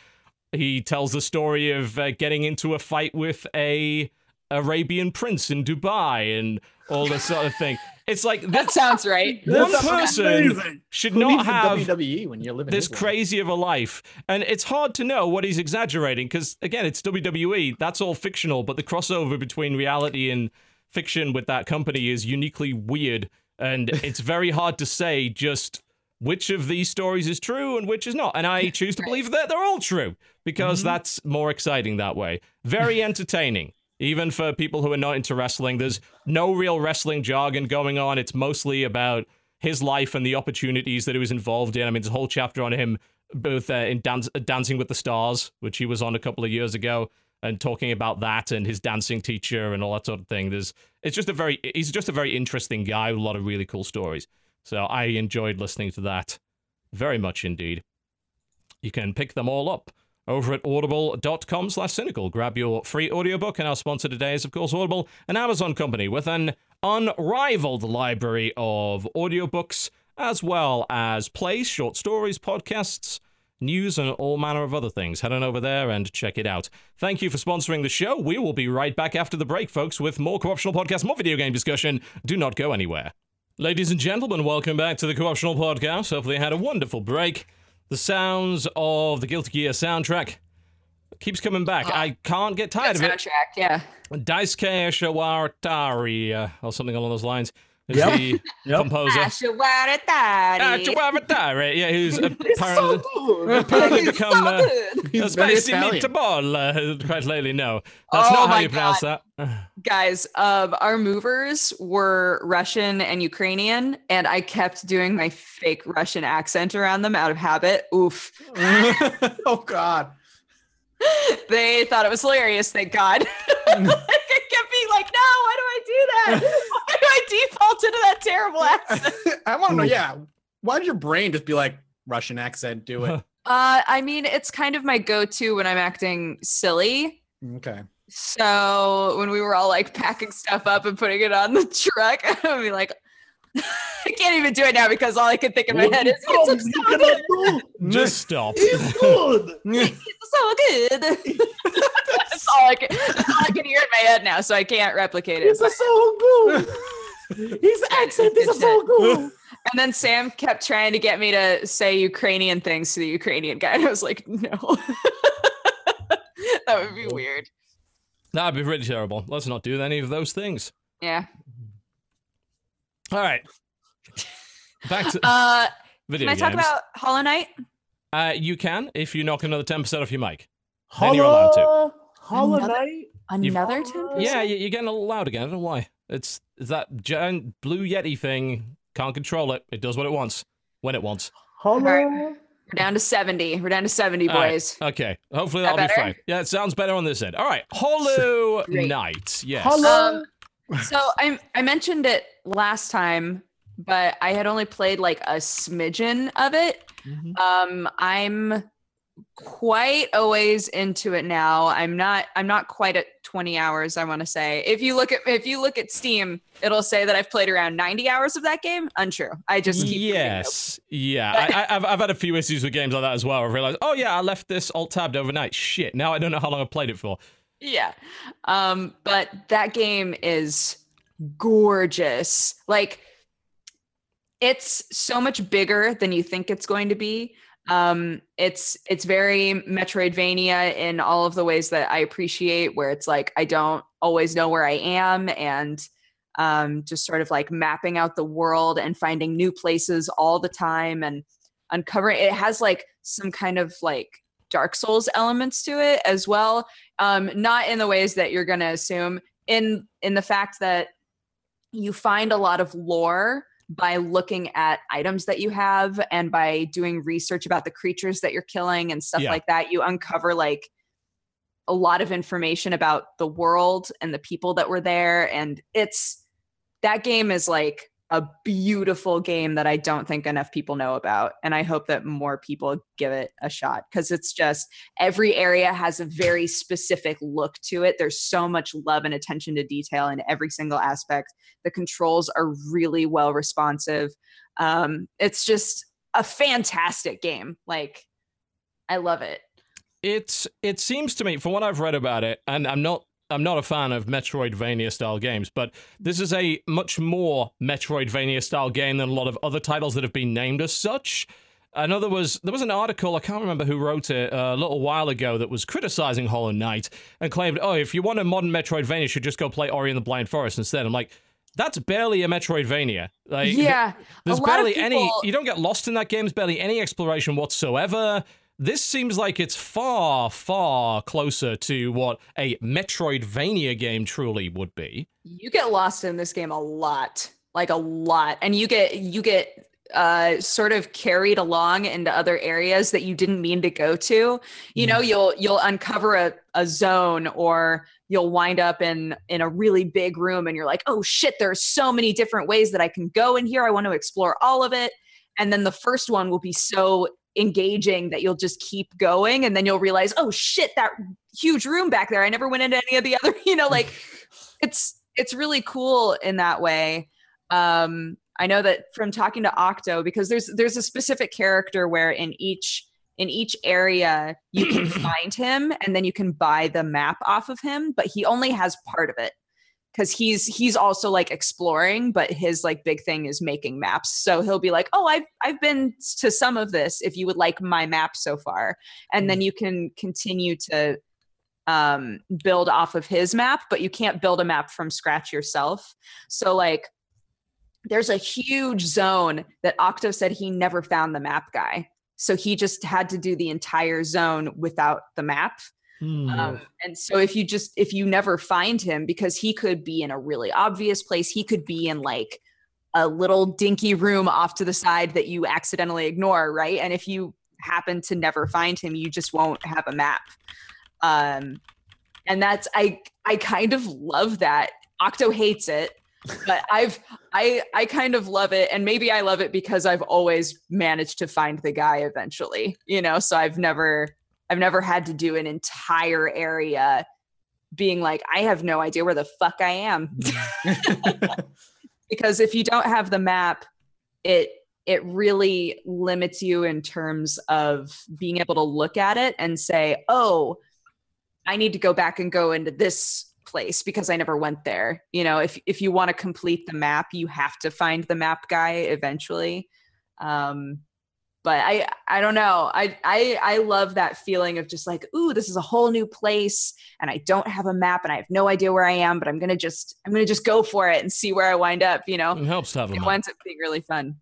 he tells the story of uh, getting into a fight with a Arabian prince in Dubai and all this sort of thing. It's like That that sounds right. one That's person amazing. should Who not have WWE when you're living this his crazy of a life. And it's hard to know what he's exaggerating because, again, it's WWE. That's all fictional, but the crossover between reality and fiction with that company is uniquely weird. And it's very hard to say just which of these stories is true and which is not. And I choose to believe that they're all true because mm-hmm. that's more exciting that way. Very entertaining. Even for people who are not into wrestling, there's no real wrestling jargon going on. It's mostly about his life and the opportunities that he was involved in. I mean, there's a whole chapter on him both uh, in dance, uh, Dancing with the Stars, which he was on a couple of years ago, and talking about that and his dancing teacher and all that sort of thing. There's, it's just a very, he's just a very interesting guy with a lot of really cool stories. So I enjoyed listening to that very much indeed. You can pick them all up over at audible.com slash cynical. Grab your free audiobook, and our sponsor today is, of course, Audible, an Amazon company with an unrivaled library of audiobooks, as well as plays, short stories, podcasts, news, and all manner of other things. Head on over there and check it out. Thank you for sponsoring the show. We will be right back after the break, folks, with more Co-optional Podcast, more video game discussion. Do not go anywhere. Ladies and gentlemen, welcome back to the Co-optional Podcast. Hopefully you had a wonderful break. The sounds of the Guilty Gear soundtrack keeps coming back. I can't get tired of it. Soundtrack, yeah. Daisuke Shawaratari, uh, or something along those lines, is Yep. the Yep. composer. Ashawaratari. Ah, Shawaratari, yeah, who's It's so apparently, good. apparently become so uh, good. He's a spicy meatball. Uh, quite lately, no. That's Oh not how you pronounce that. Guys, um, our movers were Russian and Ukrainian, and I kept doing my fake Russian accent around them out of habit. Oof. oh God. They thought it was hilarious, thank God. I kept being like, no, why do I do that? Why do I default into that terrible accent? I want to know. Yeah, why did your brain just be like Russian accent? Do it. Uh, I mean, it's kind of my go-to when I'm acting silly. Okay. So when we were all like packing stuff up and putting it on the truck, I would be like, I can't even do it now because all I can think in my head is it's so good. Just stop. It's good. It's so good. that's all I can. That's all I can hear in my head now, so I can't replicate it. It's But- so good. His accent is so good. and then Sam kept trying to get me to say Ukrainian things to the Ukrainian guy, and I was like, no. that would be weird. That'd be really terrible. Let's not do any of those things. Yeah. All right. Back to Uh, video can I games. talk about Hollow Knight? uh, you can if you knock another 10% off your mic. Then you're allowed to. Hollow, Hollow Another- Knight. Another 10%? Yeah, you- you're getting a little loud again. I don't know why. It's, it's that giant blue Yeti thing. Can't control it. It does what it wants when it wants. Hollow. We're down to 70. We're down to 70, All right. boys. Okay. Hopefully That that'll be fine. Yeah, it sounds better on this end. All right. Hollow Great. Knight. Yes. Hollow. Um, so I I mentioned it last time, but I had only played like a smidgen of it. Mhm. Um, I'm quite a ways into it now. I'm not I'm not quite at 20 hours, I want to say. If you look at if you look at Steam, it'll say that I've played around 90 hours of that game. Untrue. I just keep yes. Yeah. I, I've, I've had a few issues with games like that as well. I've realized, oh, yeah, I left this alt tabbed overnight. Shit. Now I don't know how long I played it for. Yeah. Um, but that game is gorgeous. Like it's so much bigger than you think it's going to be. Um, it's it's very Metroidvania in all of the ways that I appreciate, where it's like I don't always know where I am and um, just sort of like mapping out the world and finding new places all the time and uncovering it has like some kind of like Dark Souls elements to it as well um, not in the ways that you're going to assume in in the fact that you find a lot of lore by looking at items that you have and by doing research about the creatures that you're killing and stuff Yeah. like that you uncover like a lot of information about the world and the people that were there and it's that game is like a beautiful game that I don't think enough people know about and I hope that more people give it a shot cuz it's just every area has a very specific look to it. There's so much love and attention to detail in every single aspect. The controls are really well responsive. Um, it's just a fantastic game. Like, I love it. It's it seems to me from what I've read about it, and I'm not I'm not a fan of Metroidvania style games, but this is a much more Metroidvania style game than a lot of other titles that have been named as such. There was there was an article I can't remember who wrote it uh, a little while ago that was criticizing Hollow Knight and claimed, "Oh, if you want a modern Metroidvania, you should just go play Ori and the Blind Forest instead." I'm like, that's barely a Metroidvania. Like, yeah, there's a lot of barely any. You don't get lost in that game. There's barely any exploration whatsoever. This seems like it's far, far closer to what a Metroidvania game truly would be. you get lost in this game a lot like a lot and you get you get uh sort of carried along into other areas that you didn't mean to go to. You know you'll you'll uncover a, a zone or you'll wind up in in a really big room and you're like oh shit there's so many different ways that i can go in here. I want to explore all of it. And then the first one will be so engaging that you'll just keep going and then you'll realize oh shit that huge room back there i never went into any of the other you know like it's it's really cool in that way. Um i know that from talking to octo because there's there's a specific character where in each in each area you can find him and then you can buy the map off of him but he only has part of it because he's he's also like exploring but his like big thing is making maps so he'll be like oh i've i've been to some of this if you would like my map so far and then you can continue to um, build off of his map, but you can't build a map from scratch yourself. So, like, there's a huge zone that Octo said he never found the map guy. So he just had to do the entire zone without the map. Hmm. Um, and so if you just if you never find him because he could be in a really obvious place, he could be in like a little dinky room off to the side that you accidentally ignore, right? And if you happen to never find him, you just won't have a map. Um, and that's I I kind of love that. Octo hates it, but I've I I kind of love it, and maybe I love it because I've always managed to find the guy eventually. You know, so I've never I've never had to do an entire area being like I have no idea where the fuck I am because if you don't have the map, it it really limits you in terms of being able to look at it and say, "Oh, I need to go back and go into this place because I never went there." You know, if if you want to complete the map, you have to find the map guy eventually. Um, but I I don't know. I I I love that feeling of just like, ooh, this is a whole new place and I don't have a map and I have no idea where I am, but I'm gonna just I'm gonna just go for it and see where I wind up. You know, It helps to have a it map. winds up being really fun.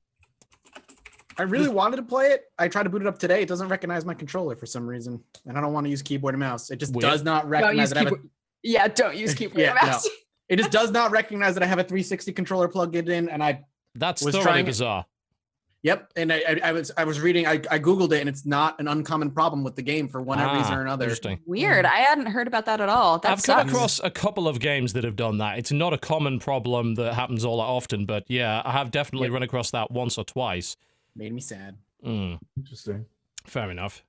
I really wanted to play it. I tried to boot it up today. It doesn't recognize my controller for some reason, and I don't want to use keyboard and mouse. It just Weird. does not recognize use that I have a, keyboard. Yeah, don't use keyboard Yeah, and mouse. it just does not recognize that I have a 360 controller plugged in, and I That's was thoroughly trying it- bizarre. Yep, and I, I, I was I was reading I, I googled it and it's not an uncommon problem with the game for one Ah, reason or another. Interesting. Weird. I hadn't heard about that at all. That I've come across a couple of games that have done that. It's not a common problem that happens all that often, but yeah, I have definitely Yep. run across that once or twice. Made me sad. Mm, Interesting. fair enough.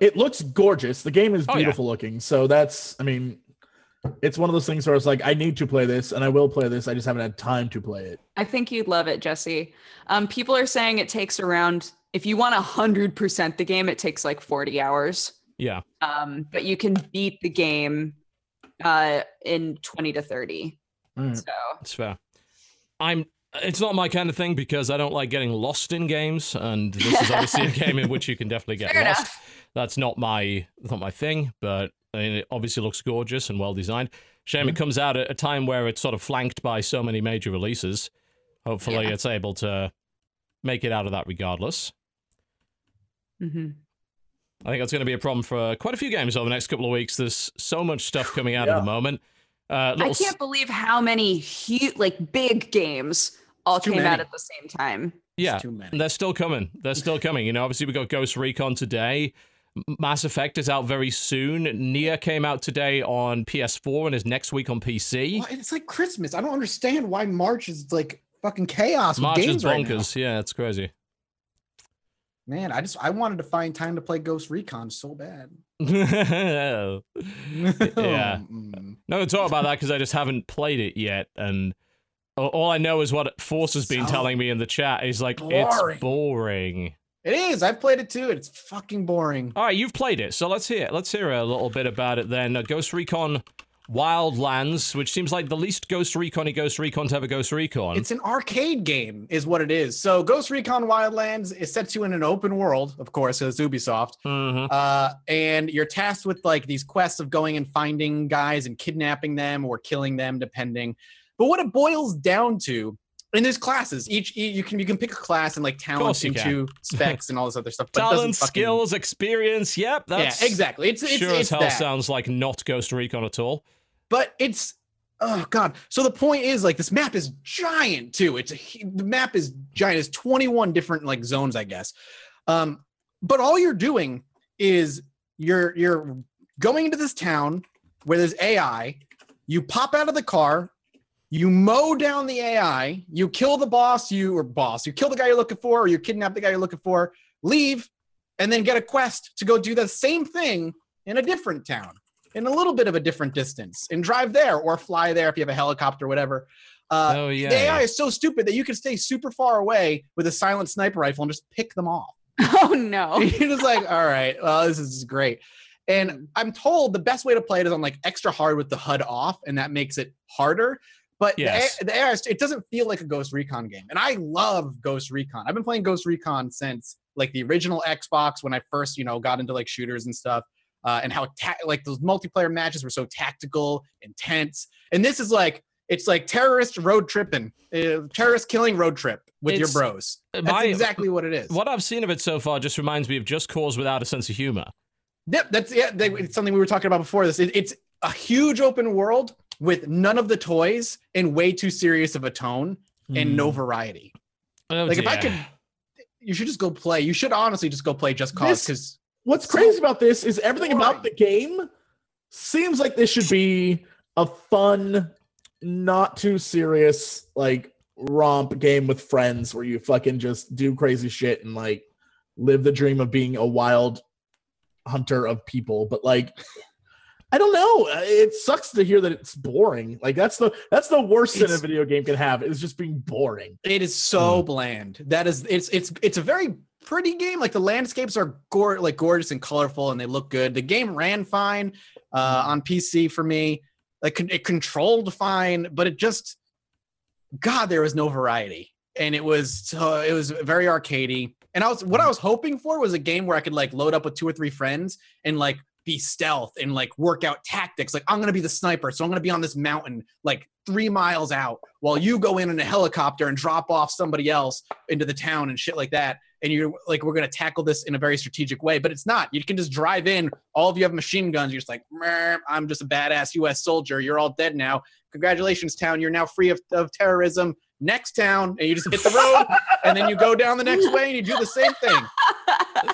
It looks gorgeous. The game is Oh, yeah. beautiful looking. So that's, I mean, it's one of those things where it's like, I need to play this and I will play this. I just haven't had time to play it. I think you'd love it, Jesse. Um, people are saying it takes around, if you want 100% the game, it takes like 40 hours. Yeah. Um, but you can beat the game uh, in 20 to 30. Mm. So, It's fair. I'm. It's not my kind of thing because I don't like getting lost in games, and this is obviously a game in which you can definitely get Fair lost. enough. That's not my not my thing, but I mean, it obviously looks gorgeous and well designed. Shame it comes out at a time where it's sort of flanked by so many major releases. Hopefully, Yeah. it's able to make it out of that regardless. mhm. I think that's going to be a problem for quite a few games over the next couple of weeks. There's so much stuff coming out at the moment. Uh, I can't believe how many huge, like big games all It's too came out at the same time. Yeah, It's too many. They're still coming. They're still coming. You know, obviously we got Ghost Recon today. Mass Effect is out very soon. NieR came out today on PS4 and is next week on PC. Well, it's like Christmas. I don't understand why March is like fucking chaos with March is games right now. bonkers. yeah, it's crazy. Man, I just I wanted to find time to play Ghost Recon so bad. yeah. No, to talk about that because I just haven't played it yet, and all I know is what Force has been So telling me in the chat is like boring. it's boring. It is. I've played it too. and It's fucking boring. All right, you've played it, so let's hear let's hear a little bit about it then. Uh, Ghost Recon Wildlands, which seems like the least Ghost Recon Ghost Recon to ever Ghost Recon. It's an arcade game, is what it is. So Ghost Recon Wildlands is sets you in an open world, of course, as Ubisoft. Mhm. Uh, and you're tasked with like these quests of going and finding guys and kidnapping them or killing them, depending. But what it boils down to, and there's classes. Each you can you can pick a class and like talents into specs and all this other stuff. But Talent, fucking- skills, experience. Yep, that's yeah, exactly. It's it's, sure it's as hell that. sounds like not Ghost Recon at all. but it's oh god so the point is like this map is giant too it's a the map is giant it's 21 different like zones i guess um but all you're doing is you're you're going into this town where there's ai you pop out of the car you mow down the ai you kill the boss you or boss you kill the guy you're looking for or you kidnap the guy you're looking for leave and then get a quest to go do the same thing in a different town in a little bit of a different distance and drive there or fly there if you have a helicopter or whatever. Uh, oh yeah. the AI is so stupid that you can stay super far away with a silent sniper rifle and just pick them off. Oh no. You're just like, all right, well, this is great. And I'm told the best way to play it is on like extra hard with the HUD off, and that makes it harder. But the Yes. the, AI, it doesn't feel like a Ghost Recon game. And I love Ghost Recon. I've been playing Ghost Recon since like the original Xbox when I first, you know, got into like shooters and stuff. Uh, and how ta- like those multiplayer matches were so tactical, intense. And this is like it's like terrorist road tripping, uh, terrorist killing road trip with your bros. That's my- exactly what it is. What I've seen of it so far just reminds me of Just Cause without a sense of humor. Yep, that's yeah. They, it's something we were talking about before this. It, it's a huge open world with none of the toys and way too serious of a tone and no hmm. variety. Oh, Like if I could, you should just go play. You should honestly just go play Just Cause because What's crazy about this is everything boring. about the game seems like this should be a fun, not too serious, like romp game with friends where you fucking just do crazy shit and like live the dream of being a wild hunter of people. But like, I don't know. Uh, It sucks to hear that it's boring. Like that's the that's the worst that a video game can have is just being boring. it is so bland. That is, it's it's it's a very pretty game. Like the landscapes are gor- like gorgeous and colorful, and they look good. The game ran fine uh, on PC for me. Like it controlled fine, but it just, God, there was no variety, and it was so it was very arcadey. And I was what I was hoping for was a game where I could like load up with two or three friends and like be stealth and like work out tactics. Like I'm gonna be the sniper, so I'm gonna be on this mountain like three miles out while you go in in a helicopter and drop off somebody else into the town and shit like that. And you're like, we're gonna tackle this in a very strategic way, but it's not. You can just drive in. All of you have machine guns. You're just like, I'm just a badass U.S. soldier. You're all dead now. Congratulations, town. You're now free of, of terrorism. Next town, and you just hit the road, and then you go down the next way, and you do the same thing.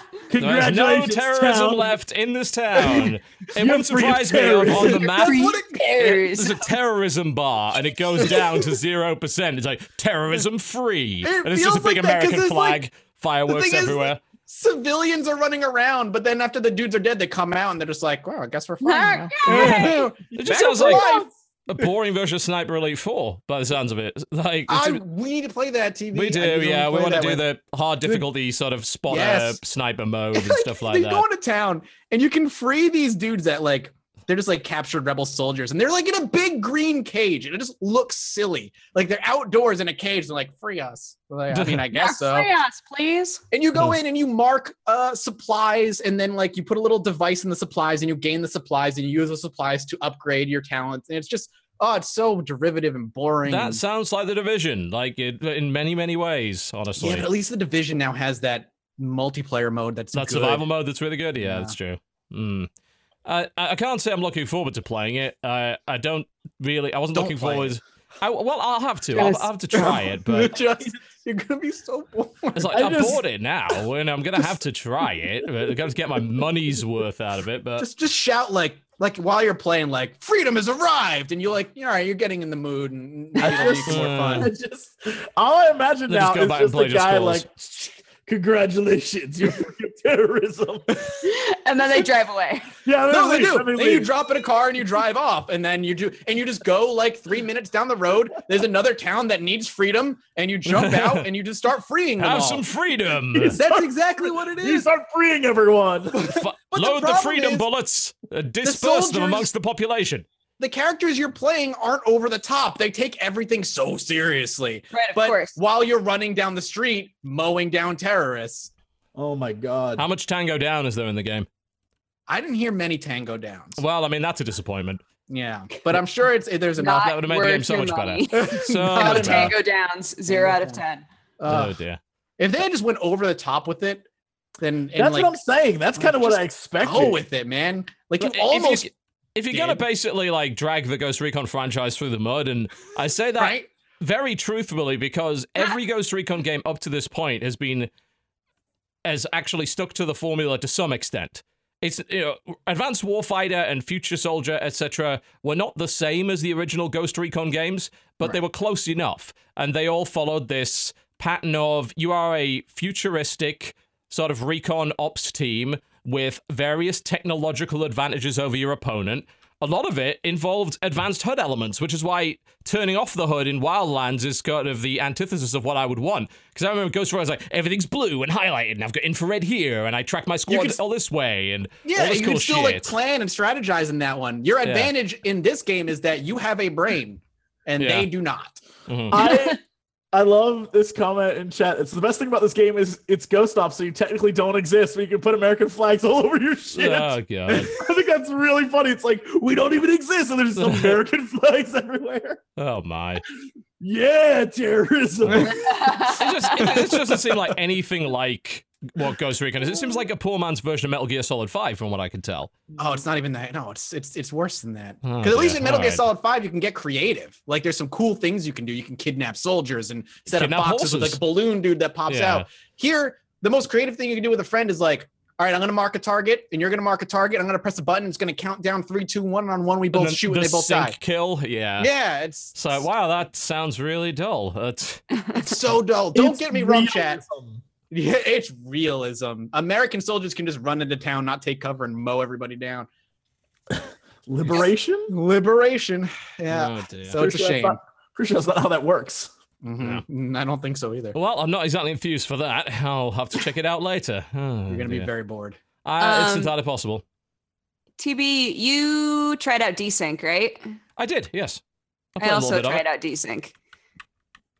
There's no terrorism town. left in this town. It wouldn't surprise me on, on the map. That's it There's a terrorism bar, and it goes down to zero percent. It's like terrorism free, It and it's just a big like that 'cause American it's like- flag, fireworks thing is- everywhere. Civilians are running around, but then after the dudes are dead, they come out and they're just like, "Well, I guess we're fine." Now." It just sounds like life. A boring version of Sniper Elite Four, by the sounds of it. Like it's I, a- we need to play that TV. we do, yeah. We want to do with- the hard difficulty sort of spotter Yes. sniper mode and Like, stuff like that. go into town and you can free these dudes that like they're just like captured rebel soldiers and they're like in a big green cage and it just looks silly. Like they're outdoors in a cage. They're like, free us. Like, I mean, I guess so. Free us, please. And you go in and you mark uh supplies and then like you put a little device in the supplies and you gain the supplies and you use the supplies to upgrade your talents. And it's just oh, it's so derivative and boring. That sounds like the division, like it, in many, many ways. Honestly, yeah, but at least the division now has that multiplayer mode that's that good. survival mode that's really good. Yeah, Yeah. that's true. Mm. I I can't say I'm looking forward to playing it. I I don't really. I wasn't Don't looking forward. it. I, well, I'll have to. I'll, I'll have to try it, but you're, just you're gonna be so bored. it's like I I, just- bought it now, and I'm gonna have to try it. I'm gonna get my money's worth out of it. But just just shout like like while you're playing like freedom has arrived and you're like all right you're getting in the mood and be just- more Uh, fun I just all I imagine now is just Just guy like, congratulations, you're free terrorism. And then they drive away. yeah, let no me they do let me then you drop in a car and you drive off and then you do and you just go like three minutes down the road there's another town that needs freedom and you jump out and you just start freeing them have all. some freedom. that's exactly what it is. You start freeing everyone. F- the load the problem freedom is- bullets. Uh, disperse them soldiers- amongst the population. The characters you're playing aren't over the top. They take everything so seriously. Right, of But course. while you're running down the street mowing down terrorists, Oh my god. How much Tango Down is there in the game? I didn't hear many tango downs. Well, I mean, that's a disappointment. Yeah, but I'm sure it's there's enough. that would've made the game so your much better. money. So Not no enough. tango downs, zero out of ten. Uh, oh dear. if they had just went over the top with it, then and That's like what I'm saying. That's kind of what I expected. go with it, man. Like you if almost you, if you're gonna basically like drag the Ghost Recon franchise through the mud, and I say that right. very truthfully because ah. every Ghost Recon game up to this point has been has actually stuck to the formula to some extent. It's you know, Advanced Warfighter and Future Soldier, etc., were not the same as the original Ghost Recon games, but they were close enough, and they all followed this pattern of you are a futuristic sort of recon ops team with various technological advantages over your opponent. A lot of it involved advanced HUD elements, which is why turning off the HUD in Wildlands is kind of the antithesis of what I would want. Because I remember Ghost Recon was like, everything's blue and highlighted, and I've got infrared here, and I track my squad can- all this way, and all Yeah, this you cool can still shit. like plan and strategize in that one. Your advantage in this game is that you have a brain, and Yeah. they do not. Mhm. I I love this comment in chat. It's the best thing about this game is it's Ghost Ops, so you technically don't exist, but you can put American flags all over your shit. Oh god. I think that's really funny. It's like we don't even exist, and there's just American flags everywhere. Oh my. Yeah, terrorism. It just it, it just doesn't seem like anything like what Ghost Recon is. It seems like a poor man's version of Metal Gear Solid 5 from what I can tell. Oh, it's not even that. No, it's it's it's worse than that. Oh, Because at least dear. in Metal Gear Alright. Solid Five, you can get creative. Like there's some cool things you can do. You can kidnap soldiers and set Kidnap up boxes with like a balloon dude that pops Yeah. out. Here, the most creative thing you can do with a friend is like, all right, I'm gonna mark a target, and you're gonna mark a target. I'm gonna press a button. It's gonna count down three, two, one. On one, we And both then shoot, the and they both sync die. kill, yeah. Yeah, it's So wow, that sounds really dull. That's it's so dull. Don't It's get me wrong, chat. Realism. Yeah, it's realism. American soldiers can just run into town, not take cover, and mow everybody down. Liberation. Liberation. Yeah. Oh dear. So it's a Pretty sure that's shame. not- Pretty sure that's not how that works. Mhm. Mm, I don't think so either. Well, I'm not exactly enthused for that. I'll have to check it out later. Oh, You're gonna be very bored. Uh, it's Um, entirely possible. TB, you tried out desync, right? I did, yes. I played a little also bit of it. tried out desync.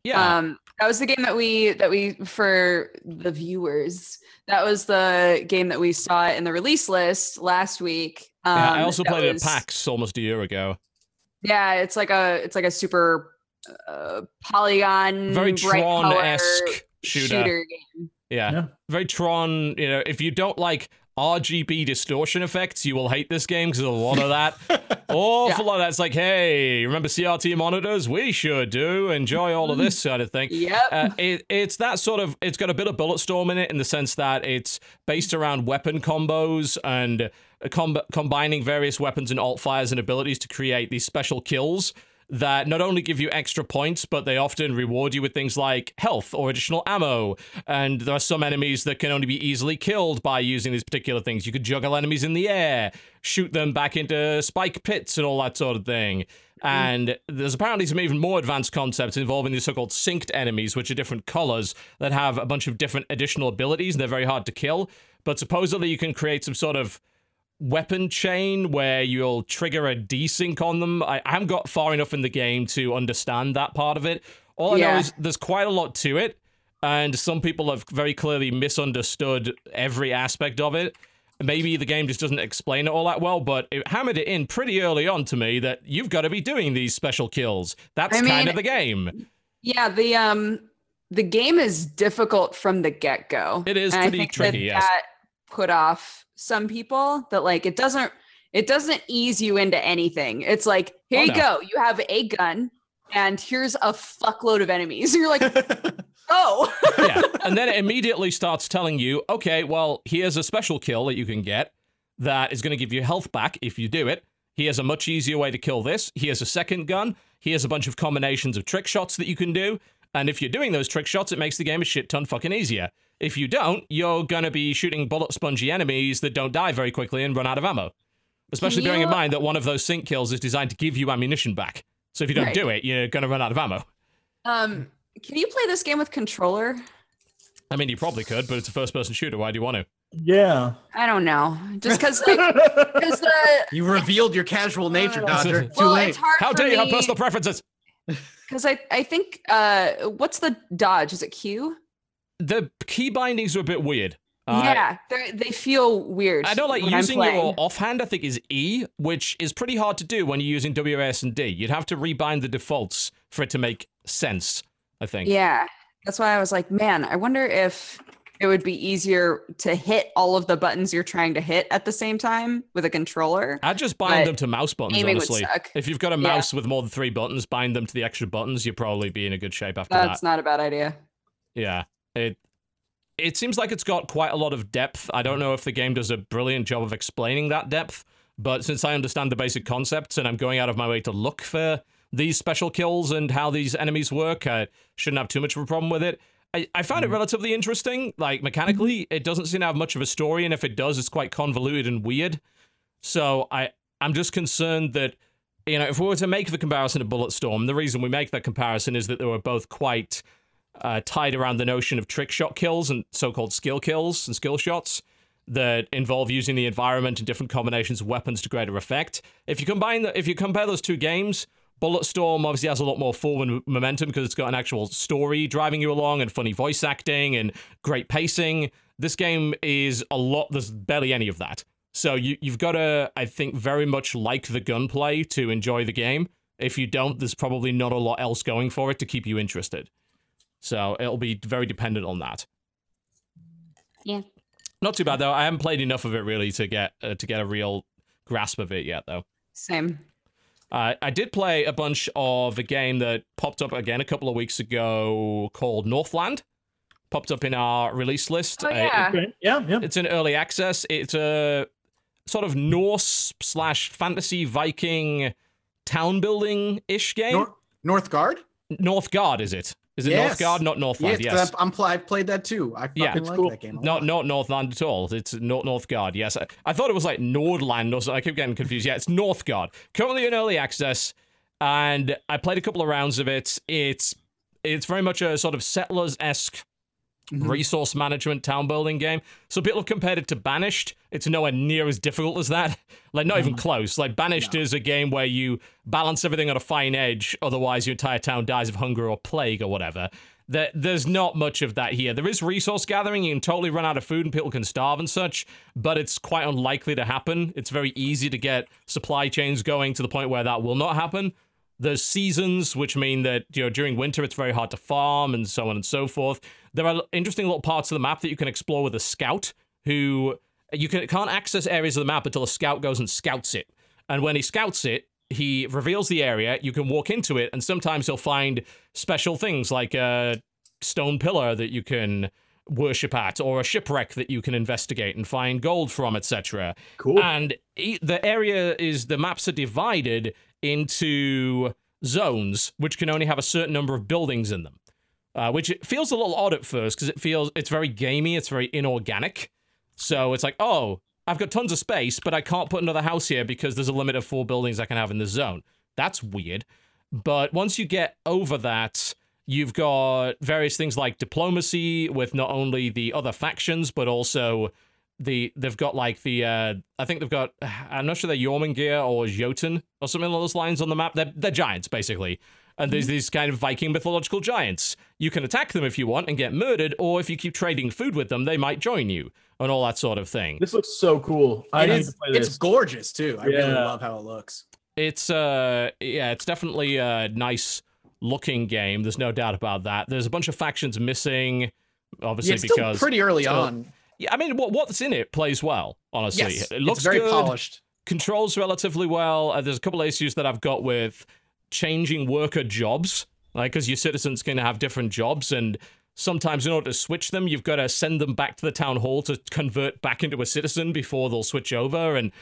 Yeah. Um, that was the game that we that we for the viewers. That was the game that we saw in the release list last week. Um, yeah, I also that played it was- at PAX almost a year ago. Yeah, it's like a it's like a super uh, polygon, Very bright Tron-esque shooter. game. Yeah. Yeah. Very Tron, you know, if you don't like RGB distortion effects, you will hate this game because a lot of that. awful lot of that's like, hey, remember CRT monitors? We sure do. Enjoy all of this sort of thing. Yep. Uh, it, it's that sort of it's got a bit of bulletstorm in it in the sense that it's based around weapon combos and uh, com- combining various weapons and alt fires and abilities to create these special kills that not only give you extra points but they often reward you with things like health or additional ammo. And there are some enemies that can only be easily killed by using these particular things. You could juggle enemies in the air shoot them back into spike pits and all that sort of thing. Hmm. And there's apparently some even more advanced concepts involving these so-called synced enemies, which are different colors that have a bunch of different additional abilities, and they're very hard to kill. But supposedly you can create some sort of weapon chain where you'll trigger a desync on them. I, I haven't got far enough in the game to understand that part of it. All I know is there's quite a lot to it, and some people have very clearly misunderstood every aspect of it. Maybe the game just doesn't explain it all that well, but it hammered it in pretty early on to me that you've got to be doing these special kills. That's I kind of the game. Yeah, the um the game is difficult from the get-go. It is pretty I think tricky, that, yes. that put off some people that like it doesn't it doesn't ease you into anything. It's like, here Oh, you no. go. You have a gun and here's a fuckload of enemies. You're like, oh. yeah. And then it immediately starts telling you, okay, well, here's a special kill that you can get that is going to give you health back if you do it. Here's a much easier way to kill this. Here's a second gun. Here's a bunch of combinations of trick shots that you can do. And if you're doing those trick shots, it makes the game a shit ton fucking easier. If you don't, you're going to be shooting bullet spongy enemies that don't die very quickly and run out of ammo. Especially bearing in mind that one of those sync kills is designed to give you ammunition back. So if you don't Right. do it, you're going to run out of ammo. Um, can you play this game with controller? I mean, you probably could, but it's a first-person shooter. Why do you want to? Yeah. I don't know. Just because like, because the You revealed your casual nature, Dodger. Too well, late. it's hard How for dare you have personal preferences? Because I I think uh what's the dodge? Is it Q? The key bindings are a bit weird. Uh, yeah, they they feel weird. I know, like using your offhand, I think is E, which is pretty hard to do when you're using WS and D. You'd have to rebind the defaults for it to make sense. I think. Yeah, that's why I was like, man, I wonder if it would be easier to hit all of the buttons you're trying to hit at the same time with a controller. I'd just bind them to mouse buttons, honestly. If you've got a Yeah. mouse with more than three buttons, bind them to the extra buttons, you'll probably be in a good shape after that. That's not a bad idea. Yeah. It it seems like it's got quite a lot of depth. I don't know if the game does a brilliant job of explaining that depth, but since I understand the basic concepts and I'm going out of my way to look for these special kills and how these enemies work, I shouldn't have too much of a problem with it. I, I found it relatively interesting. Like mechanically, it doesn't seem to have much of a story, and if it does, it's quite convoluted and weird. So I I'm just concerned that you know if we were to make the comparison to Bulletstorm, the reason we make that comparison is that they were both quite uh, tied around the notion of trick shot kills and so-called skill kills and skill shots that involve using the environment and different combinations of weapons to greater effect. If you combine the, if you compare those two games, Bulletstorm obviously has a lot more forward momentum because it's got an actual story driving you along and funny voice acting and great pacing. This game is a lot. There's barely any of that. So you you've got to I think very much like the gunplay to enjoy the game. If you don't, there's probably not a lot else going for it to keep you interested. So it'll be very dependent on that. Yeah. Not too bad though. I haven't played enough of it really to get uh, to get a real grasp of it yet though. Same. Uh, I did play a bunch of a game that popped up again a couple of weeks ago called Northland. Popped up in our release list. Oh Uh, it- yeah. Yeah, yeah. it's in early access. It's a sort of Norse slash fantasy Viking town building ish game. Nor- Northgard? Northgard, is it? Is it Yes. Northgard, not Northland? Yes, Yes. I'm, I'm I've played that too. I fucking Yeah. Like cool. that game. Not not Northland at all. It's North Northgard. Yes, I, I thought it was like Nordland or something. I keep getting confused. Yeah, it's Northgard. Currently in early access, and I played a couple of rounds of it. It's it's very much a sort of settlers esque Mhm. resource management town building game. So people have compared it to Banished. It's nowhere near as difficult as that. Like not even close. Like Banished is a game where you balance everything on a fine edge, otherwise your entire town dies of hunger or plague or whatever. There, there's not much of that here. There is resource gathering. You can totally run out of food and people can starve and such, but it's quite unlikely to happen. It's very easy to get supply chains going to the point where that will not happen. There's seasons, which mean that you know during winter it's very hard to farm and so on and so forth. There are interesting little parts of the map that you can explore with a scout, who you can, can't access areas of the map until a scout goes and scouts it. And when he scouts it, he reveals the area. You can walk into it, and sometimes he'll find special things like a stone pillar that you can worship at, or a shipwreck that you can investigate and find gold from, etc. Cool. And the area is the maps are divided into zones, which can only have a certain number of buildings in them. Uh, which it feels a little odd at first because it feels it's very gamey, it's very inorganic. So it's like, oh, I've got tons of space, but I can't put another house here because there's a limit of four buildings I can have in the zone. That's weird. But once you get over that, you've got various things like diplomacy with not only the other factions, but also the they've got like the uh I think they've got I'm not sure they're Jormungir or Jotun or something along those lines on the map. They're they're giants basically. And there's these kind of Viking mythological giants. You can attack them if you want and get murdered, or if you keep trading food with them, they might join you, and all that sort of thing. This looks so cool. I It need to play it's gorgeous too. I really love how it looks. It's uh yeah, it's definitely a nice looking game. There's no doubt about that. There's a bunch of factions missing, obviously Yeah, it's still because pretty early still- on. yeah, I mean what what's in it plays well. Honestly, Yes, it looks it's very good. polished. controls relatively well. Uh, there's a couple of issues that I've got with changing worker jobs, like because your citizens can have different jobs, and sometimes in order to switch them, you've got to send them back to the town hall to convert back into a citizen before they'll switch over, and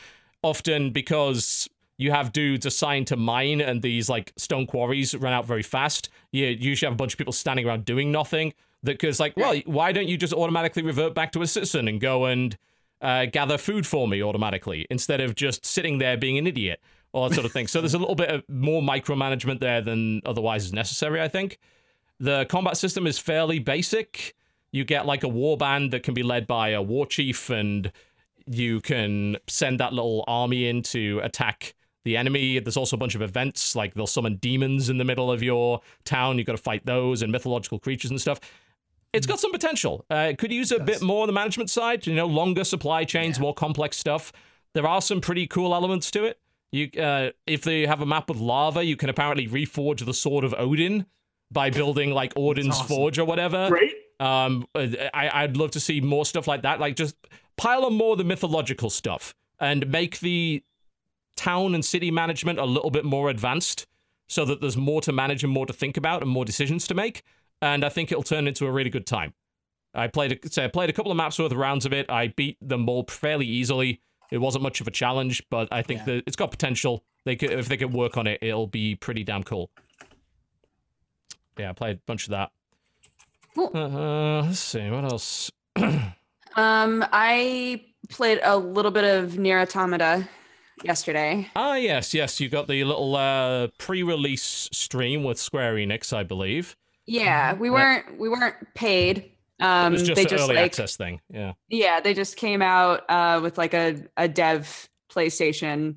often because you have dudes assigned to mine and these like stone quarries run out very fast. You usually have a bunch of people standing around doing nothing. That because like, well, why don't you just automatically revert back to a citizen and go and uh, gather food for me automatically instead of just sitting there being an idiot or that sort of thing. so there's a little bit of more micromanagement there than otherwise is necessary. I think the combat system is fairly basic. you get like a war band that can be led by a war chief, and you can send that little army in to attack the enemy. There's also a bunch of events, like they'll summon demons in the middle of your town. You've got to fight those and mythological creatures and stuff. It's got some potential. Uh, it could use a bit more on the management side, you know, longer supply chains, more complex stuff. There are some pretty cool elements to it. You, uh, if they have a map with lava, you can apparently reforge the sword of Odin by building like Odin's awesome. forge or whatever. Great. Um, I, I'd love to see more stuff like that. Like just pile on more of the mythological stuff and make the town and city management a little bit more advanced, so that there's more to manage and more to think about and more decisions to make. And I think it'll turn into a really good time. I played a, so I played a couple of maps worth of rounds of it. I beat them all fairly easily. It wasn't much of a challenge, but I think Yeah. that it's got potential. They could, if they could work on it, it'll be pretty damn cool. Yeah, I played a bunch of that. Cool. Uh, let's see what else. Um, I played a little bit of Nier Automata yesterday. Ah, yes, yes. You got the little uh, pre-release stream with Square Enix, I believe. Yeah, we weren't we weren't paid. Um, It was just they an just early like access thing. Yeah. yeah, they just came out uh, with like a a dev PlayStation,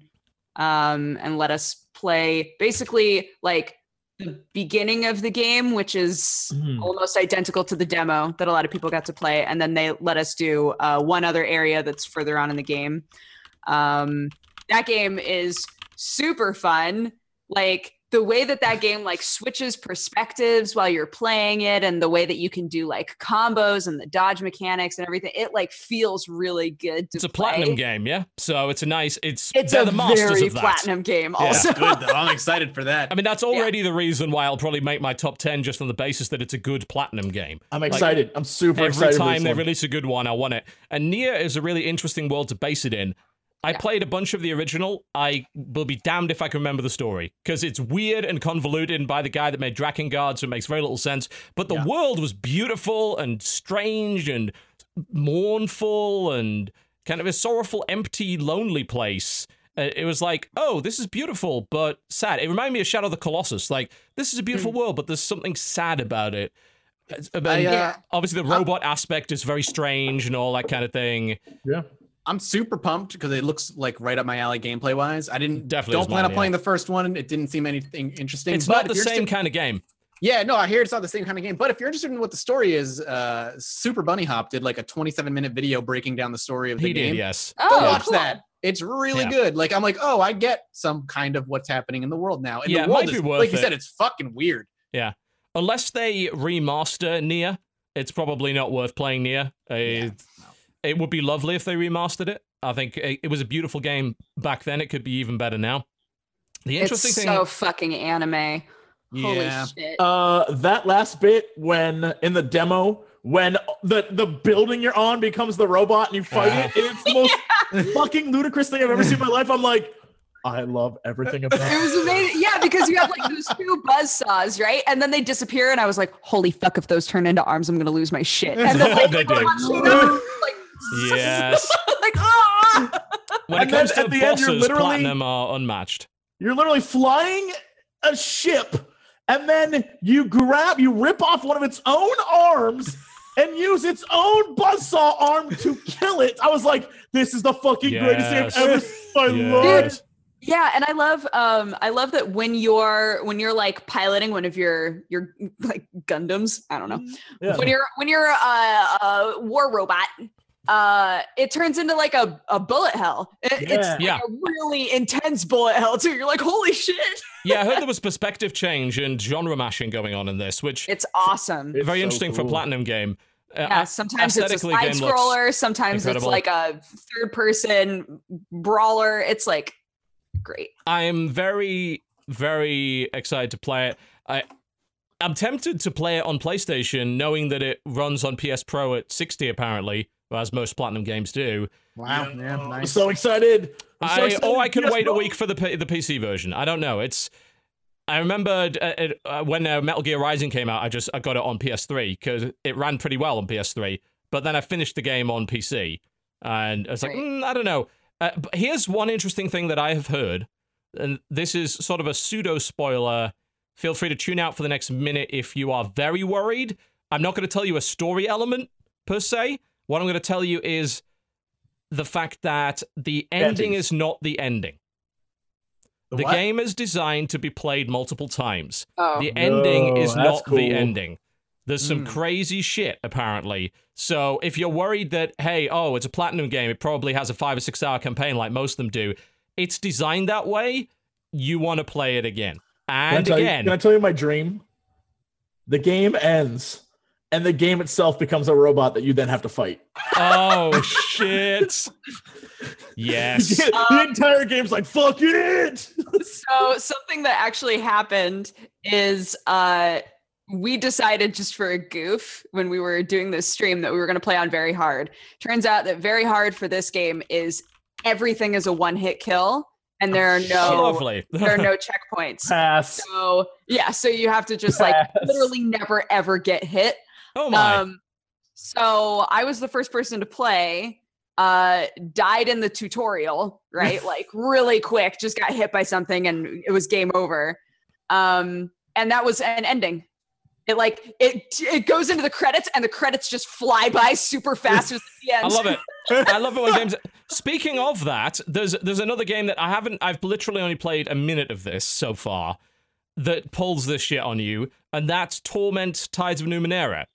um, and let us play basically like the beginning of the game, which is Mhm. almost identical to the demo that a lot of people got to play, and then they let us do uh, one other area that's further on in the game. Um, that game is super fun. Like the way that that game like switches perspectives while you're playing it, and the way that you can do like combos and the dodge mechanics and everything, it like feels really good. To It's a play. platinum game, yeah. So it's a nice. It's It's a the very of platinum game. Yeah. Also, Good. I'm excited for that. I mean, that's already the reason why I'll probably make my top ten just on the basis that it's a good platinum game. I'm excited. I'm super Every excited. for time this they one. release a good one, I want it. And Nier is a really interesting world to base it in. I Yeah. played a bunch of the original. I will be damned if I can remember the story because it's weird and convoluted by the guy that made Drakengard, so it makes very little sense. But the Yeah. world was beautiful and strange and mournful and kind of a sorrowful, empty, lonely place. Uh, It was like, oh, this is beautiful, but sad. It reminded me of Shadow of the Colossus. Like, this is a beautiful world, but there's something sad about it. It's- I, uh, obviously, the robot aspect is very strange and all that kind of thing. yeah. I'm super pumped because it looks like right up my alley gameplay wise. I didn't Definitely don't plan mine, on playing the first one. It didn't seem anything interesting. It's but not the same kind of game. Yeah, no, I hear it's not the same kind of game. But if you're interested in what the story is, uh, Super Bunny Hop did like a 27 minute video breaking down the story of the He game. did, yes. Go oh, watch cool. that. It's really Yeah. good. Like I'm like, oh, I get some kind of what's happening in the world now. And Yeah, the world might be is, worth like you it. said, it's fucking weird. Yeah, unless they remaster Nier, it's probably not worth playing Nier. Uh, Yeah. It would be lovely if they remastered it. I think it, it was a beautiful game back then. It could be even better now. The interesting it's thing. so fucking anime. Holy Yeah. shit! Uh, that last bit when in the demo when the the building you're on becomes the robot and you fight it, it's the most fucking ludicrous thing I've ever seen in my life. I'm like, I love everything about It it. was amazing. Yeah, because you have like those two buzz saws, right? And then they disappear, and I was like, "Holy fuck! If those turn into arms, I'm gonna lose my shit." And then like, They the do. Like, yes. like ah! When it And then comes to at the the end, you're literally- Platinum are unmatched. You're literally flying a ship, and then you grab, you rip off one of its own arms. And use its own buzzsaw arm to kill it. I was like, "This is the fucking greatest thing I've ever seen. I Yes. love it." Yeah, and I love um I love that when you're when you're like piloting one of your your like Gundams, I don't know. Yeah. When you're when you're a, a war robot, uh it turns into like a, a bullet hell. It- It's like Yeah. a really intense bullet hell too. You're like, holy shit. Yeah, I heard there was perspective change and genre mashing going on in this, which It's awesome. It's very so interesting for. Platinum game. Uh, Yeah, sometimes it's a side scroller, sometimes it's like a third person brawler. It's like great. I'm very, very excited to play it. I, I'm tempted to play it on PlayStation, knowing that it runs on PS Pro at 60 apparently, as most Platinum games do. Wow. Yeah, I'm so excited. I'm so I, excited. or I can Yes, wait a week for the the PC version. I don't know. It's. I remember uh, uh, when uh, Metal Gear Rising came out, I just I got it on PS3 because it ran pretty well on PS3. But then I finished the game on PC, and I was like, mm, I don't know. Uh, but here's one interesting thing that I have heard, and this is sort of a pseudo spoiler. Feel free to tune out for the next minute if you are very worried. I'm not going to tell you a story element per se. What I'm going to tell you is the fact that the ending Endings. is not the ending. The The what? game is designed to be played multiple times. Oh, The ending No, is that's not the cool. ending. There's some Mm. crazy shit apparently. So if you're worried that hey, oh, it's a platinum game, it probably has a five or six hour campaign like most of them do. It's designed that way. You want to play it again Can I and tell you- again. can I tell you my dream? The game ends, and the game itself becomes a robot that you then have to fight. oh shit! Yes. the entire game's like fuck it. so something that actually happened is uh we decided just for a goof when we were doing this stream that we were going to play on very hard turns out that very hard for this game is everything is a one hit kill and there are Oh, no lovely. there are no checkpoints Pass. so yeah so you have to just like literally never ever get hit oh my. um, so I was the first person to play. Uh, died in the tutorial, right? like really quick, just got hit by something and it was game over. Um, and that was an ending. It like it it goes into the credits and the credits just fly by super fast at the end. I love it. I love it when games. Speaking of that, there's there's another game that I haven't. I've literally only played a minute of this so far. That pulls this shit on you, and that's Torment: Tides of Numenera.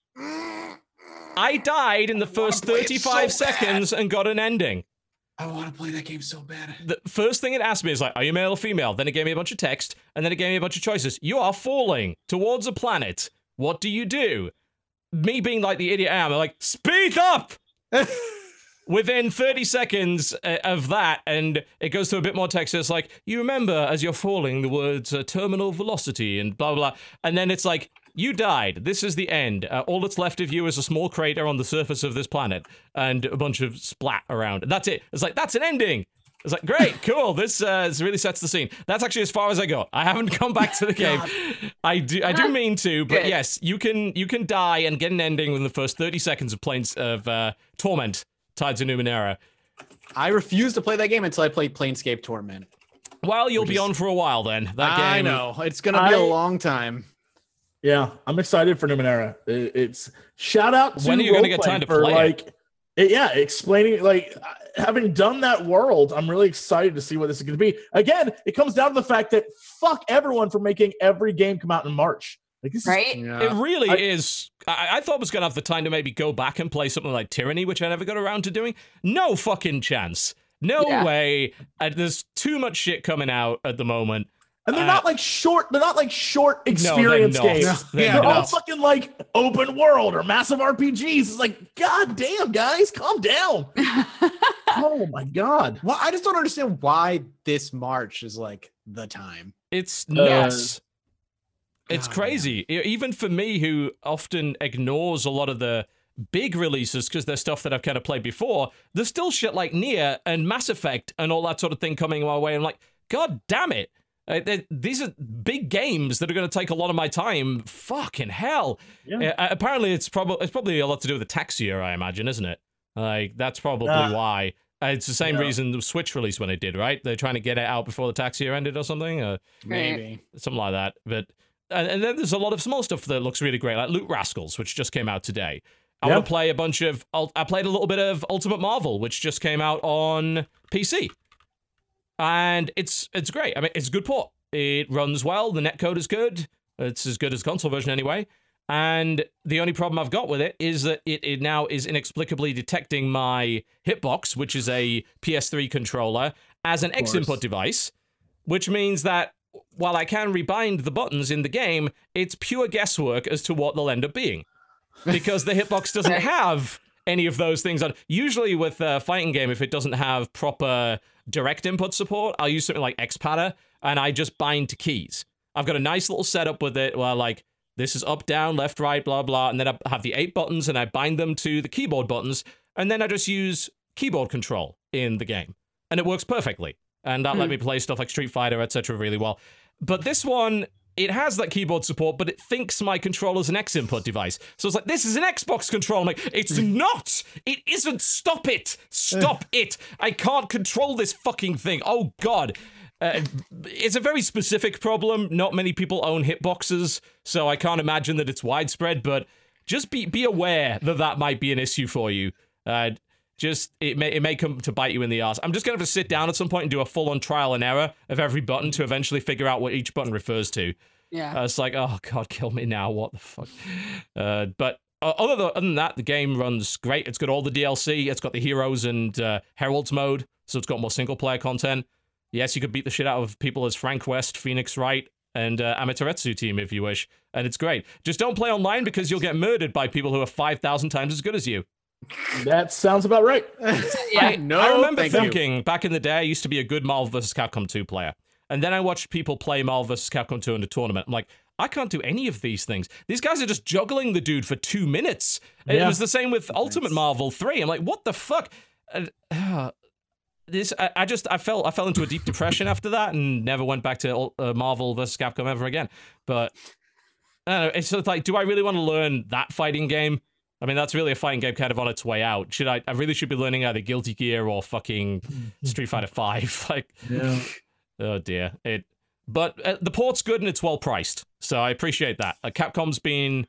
I died in the first play it so 35 bad. seconds and got an ending. I want to play that game so bad. The first thing it asked me is like, "Are you male or female?" Then it gave me a bunch of text, and then it gave me a bunch of choices. You are falling towards a planet. What do you do? Me being like the idiot I am, I'm like, "Speed up!" within 30 seconds uh, of that, and it goes to a bit more text. It's like, you remember as you're falling the words uh, terminal velocity and blah, blah, blah. And then it's like, you died. This is the end. Uh, all that's left of you is a small crater on the surface of this planet and a bunch of splat around. That's it. It's like, that's an ending. It's like, great, cool. This uh, this really sets the scene. That's actually as far as I got. I haven't come back to the game. I do, I do mean to, but Good. yes, you can you can die and get an ending within the first thirty seconds of playing of uh, Torment, Tides of Numenera. I refuse to play that game until I play Planescape Torment. Well, you'll Which be is- on for a while then. That game. I know it's gonna be a long time. Yeah, I'm excited for Numenera. It- It's shout out to When are you gonna get time to for, play it? like, it- yeah, explaining like having done that world. I'm really excited to see what this is going to be. Again, it comes down to the fact that fuck everyone for making every game come out in March. Like this, is, right? It really I- is. I, I thought I was gonna have the time to maybe go back and play something like Tyranny, which I never got around to doing. No fucking chance. No Yeah. way. Uh, there's too much shit coming out at the moment. And they're uh, not like short. They're not like short they're experience not. games. No, they're They're all not. fucking like open world or massive RPGs. It's like, god damn, guys, calm down. oh my god. Well, I just don't understand why this March is like the time. It's Uh, it's God, crazy. E- Even for me, who often ignores a lot of the big releases because they're stuff that I've kind of played before, there's still shit like NieR and Mass Effect and all that sort of thing coming my way. I'm like, God damn it. Uh, these are big games that are going to take a lot of my time. Fucking hell! Yeah. Uh, apparently, it's probably it's probably a lot to do with the tax year, I imagine, isn't it? Like that's probably Ah. why. Uh, it's the same Yeah. reason the Switch released when it did, right? They're trying to get it out before the tax year ended or something. Uh, Maybe. something like that. But and, and then there's a lot of small stuff that looks really great, like Loot Rascals, which just came out today. I Yeah. want to play a bunch of. I played a little bit of Ultimate Marvel, which just came out on PC, and it's it's great. I mean, it's a good port. It runs well. The netcode is good. It's as good as console version anyway. And the only problem I've got with it is that it, it now is inexplicably detecting my hitbox, which is a PS3 controller, as an X input device, which means that while I can rebind the buttons in the game, it's pure guesswork as to what they'll end up being. Because the hitbox doesn't have any of those things on. Usually with a fighting game, if it doesn't have proper direct input support, I'll use something like Xpadder and I just bind to keys. I've got a nice little setup with it where like this is up, down, left, right, blah, blah, and then I have the eight buttons and I bind them to the keyboard buttons, and then I just use keyboard control in the game. And it works perfectly. And that let hmm. me play stuff like Street Fighter, etc. really well. But this one, it has that keyboard support, but it thinks my controller's an X input device. So it's like, this is an Xbox controller. I'm like, it's not! It isn't! Stop it! Stop it! I can't control this fucking thing. Oh god. Uh, it's a very specific problem. Not many people own hitboxes, so I can't imagine that it's widespread, but just be be aware that that might be an issue for you. Uh, just it may it may come to bite you in the ass. I'm just gonna have to sit down at some point and do a full on trial and error of every button to eventually figure out what each button refers to. Yeah. Uh, it's like, oh god, kill me now. What the fuck? Uh, but uh, other, than, other than that, the game runs great. It's got all the DLC. It's got the heroes and uh, heralds mode, so it's got more single player content. Yes, you could beat the shit out of people as Frank West, Phoenix Wright, and uh, Amaterasu team if you wish, and it's great. Just don't play online because you'll get murdered by people who are five thousand times as good as you. That sounds about right. Yeah. I, no, I remember thank you. thinking back in the day, I used to be a good Marvel vs. Capcom 2 player. And then I watched people play Marvel vs. Capcom 2 in a tournament. I'm like, I can't do any of these things. These guys are just juggling the dude for two minutes. And It was the same with Ultimate Marvel 3. I'm like, what the fuck? And, uh, this I, I just I fell I fell into a deep depression after that and never went back to uh, Marvel vs. Capcom ever again. But I don't know, it's just like, do I really want to learn that fighting game? I mean, that's really a fighting game kind of on its way out. Should I? I really should be learning either Guilty Gear or fucking Street Fighter Five. Like, Yeah. oh dear. It. But uh, the port's good and it's well priced, so I appreciate that. Uh, Capcom's been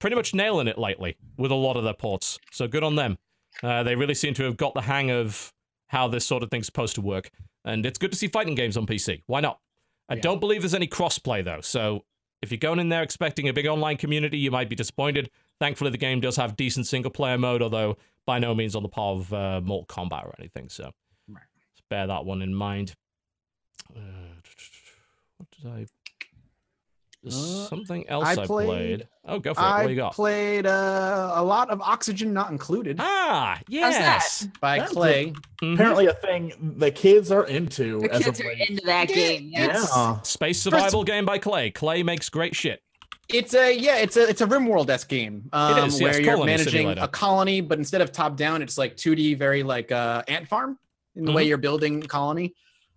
pretty much nailing it lately with a lot of their ports, so good on them. Uh, they really seem to have got the hang of how this sort of thing's supposed to work, and it's good to see fighting games on PC. Why not? I don't believe there's any crossplay though, so if you're going in there expecting a big online community, you might be disappointed. Thankfully, the game does have decent single player mode, although by no means on the par of uh, Mortal Kombat or anything. So Right. let's bear that one in mind. Uh, what did I? Uh, something else I I, played. played- Oh, go for it. What you got? played uh, a lot of Oxygen Not Included ah, that? yes. by That's a- Klei. Mhm. Apparently, a thing the kids are into. The as kids of are late. into that game. yeah. Yes. Yeah. Space survival game by Klei. Klei makes great shit. It's a yeah, it's a it's a RimWorld esque game. Um, is, yes, where you're managing simulator. a colony, but instead of top down, it's like 2D, very like uh, ant farm in the way Mhm. you're building colony.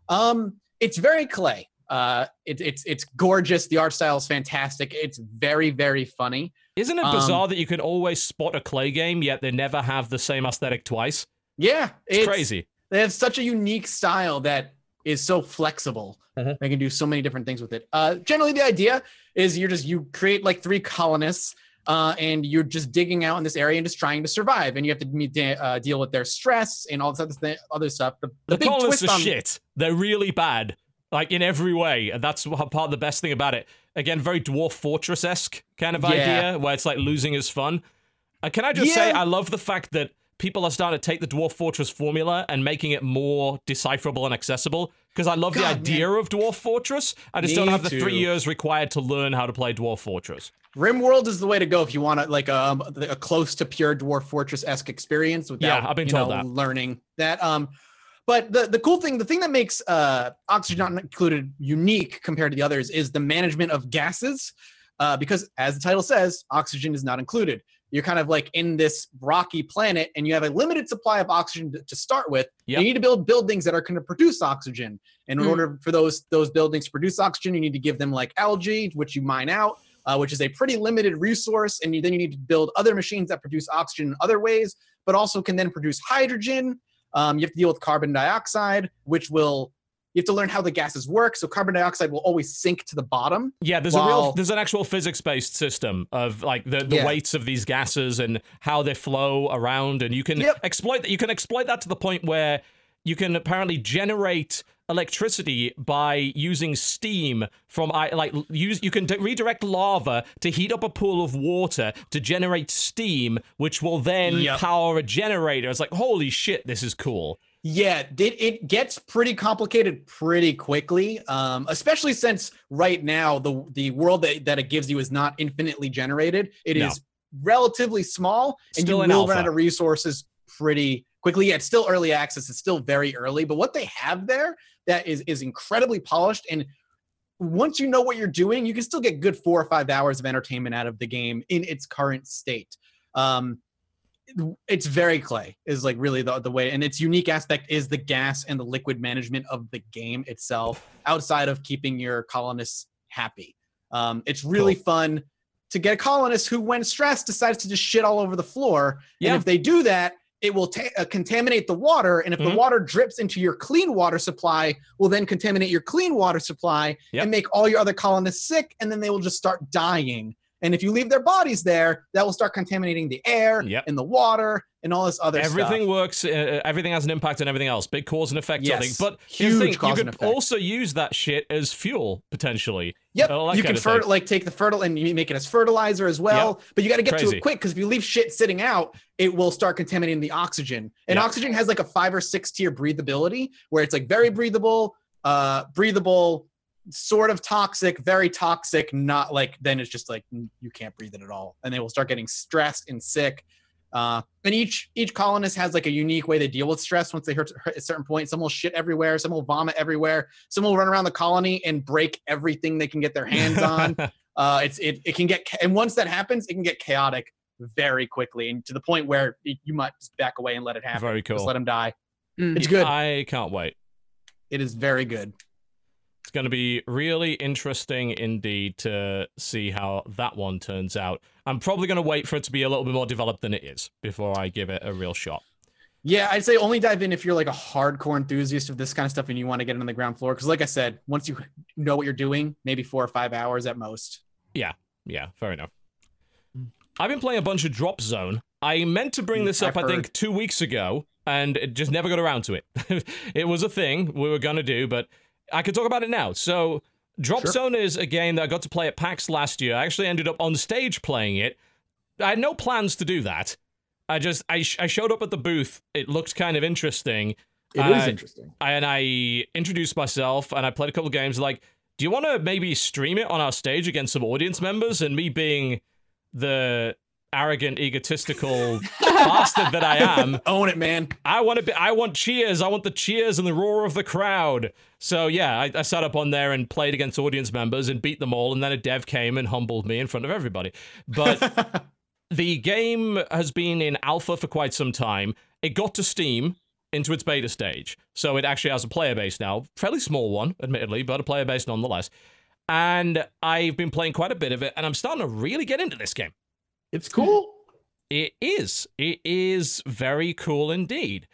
Um, it's very Klei. Uh, it's it's it's gorgeous. The art style is fantastic. It's very very funny. Isn't it Um, bizarre that you can always spot a Klei game, yet they never have the same aesthetic twice? Yeah, It's, crazy. They have such a unique style that is so flexible. Mhm. They can do so many different things with it. Uh, generally, the idea is you're just you create like three colonists, uh, and you're just digging out in this area and just trying to survive. And you have to meet, uh, deal with their stress and all this other, th- other stuff. The, The, the, colonists are on shit. They're really bad, like in every way, and that's part of the best thing about it. Again, very Dwarf Fortress esque kind of Yeah. idea, where it's like losing is fun. Uh, can I just say, I love the fact that people are starting to take the Dwarf Fortress formula and making it more decipherable and accessible. Because I love the God, idea of Dwarf Fortress. I just Me don't have the too. three years required to learn how to play Dwarf Fortress. RimWorld is the way to go if you want to like um, a close to pure Dwarf Fortress esque experience without Yeah, I've been you told know, that. learning that. Um, but the the cool thing, the thing that makes uh, Oxygen Not Included unique compared to the others is the management of gases, uh, because as the title says, oxygen is not included. You're kind of like in this rocky planet, and you have a limited supply of oxygen to, to start with. Yep. You need to build buildings that are going to produce oxygen. And in Hmm. order for those those buildings to produce oxygen, you need to give them like algae, which you mine out uh, which is a pretty limited resource. And you, then you need to build other machines that produce oxygen in other ways, but also can then produce hydrogen. Um, you have to deal with carbon dioxide, which will you have to learn how the gases work. So carbon dioxide will always sink to the bottom. Yeah, there's a real there's an actual physics based system of like the, the Yeah. weights of these gases and how they flow around and you can Yep. exploit that you can exploit that to the point where you can apparently generate electricity by using steam from I like use you can d- redirect lava to heat up a pool of water to generate steam which will then Yep. power a generator. It's like holy shit, this is cool. Yeah, it, it gets pretty complicated pretty quickly, um, especially since right now the the world that, that it gives you is not infinitely generated. It is No. relatively small, and Still you will run out of resources pretty quickly. Yeah, it's still early access. It's still very early, but what they have there that is is incredibly polished and once you know what you're doing, you can still get good four or five hours of entertainment out of the game in its current state. Um, it's very Klei is like really the, the way and its unique aspect is the gas and the liquid management of the game itself outside of keeping your colonists happy um, it's really fun to get a colonist who when stressed decides to just shit all over the floor Yeah. and if they do that it will ta- uh, contaminate the water and if Mhm. the water drips into your clean water supply will then contaminate your clean water supply Yep. and make all your other colonists sick and then they will just start dying And if you leave their bodies there, that will start contaminating the air Yep. and the water and all this other stuff. everything stuff. works. Uh, everything has an impact on everything else. Big cause and effect. Yes. thing. But Huge thing: you could also use that shit as fuel potentially. Yep, you can fer- like take the fertile and you make it as fertilizer as well. But you got to get to it quick because if you leave shit sitting out, it will start contaminating the oxygen. And Yep. oxygen has like a five or six tier breathability where it's like very breathable, uh, breathable, sort of toxic, very toxic. Not like then it's just like mm, you can't breathe it at all, and they will start getting stressed and sick. Uh, and each each colonist has like a unique way they deal with stress. Once they hurt, hurt a certain point, some will shit everywhere, some will vomit everywhere, some will run around the colony and break everything they can get their hands on. uh, it's it it can get and once that happens, it can get chaotic very quickly and to the point where it, you might just back away and let it happen. Very Just cool. let them die. Mm. It's good. I can't wait. It is very good. It's going to be really interesting indeed to see how that one turns out. I'm probably going to wait for it to be a little bit more developed than it is before I give it a real shot. Yeah, I'd say only dive in if you're like a hardcore enthusiast of this kind of stuff and you want to get it on the ground floor. Because, like I said, once you know what you're doing, maybe four or five hours at most. Yeah, yeah, fair enough. Hmm. I've been playing a bunch of Drop Zone. I meant to bring hmm, this up, I've I think, heard. two weeks ago, and it just never got around to it. it was a thing we were going to do, but I could talk about it now. So, Drop Sure. Zone is a game that I got to play at PAX last year. I actually ended up on stage playing it. I had no plans to do that. I just I, sh- I showed up at the booth. It looked kind of interesting. It is Uh, interesting. and I introduced myself and I played a couple games. Like, do you want to maybe stream it on our stage against some audience members? And me being the arrogant, egotistical bastard that I am, Own it, man. I want to be. I want cheers. I want the cheers and the roar of the crowd. So yeah, I, I sat up on there and played against audience members and beat them all. And then a dev came and humbled me in front of everybody. But the game has been in alpha for quite some time. It got to Steam into its beta stage. So it actually has a player base now. Fairly small one, admittedly, but a player base nonetheless. And I've been playing quite a bit of it, and I'm starting to really get into this game. It's cool. It is. It is very cool indeed.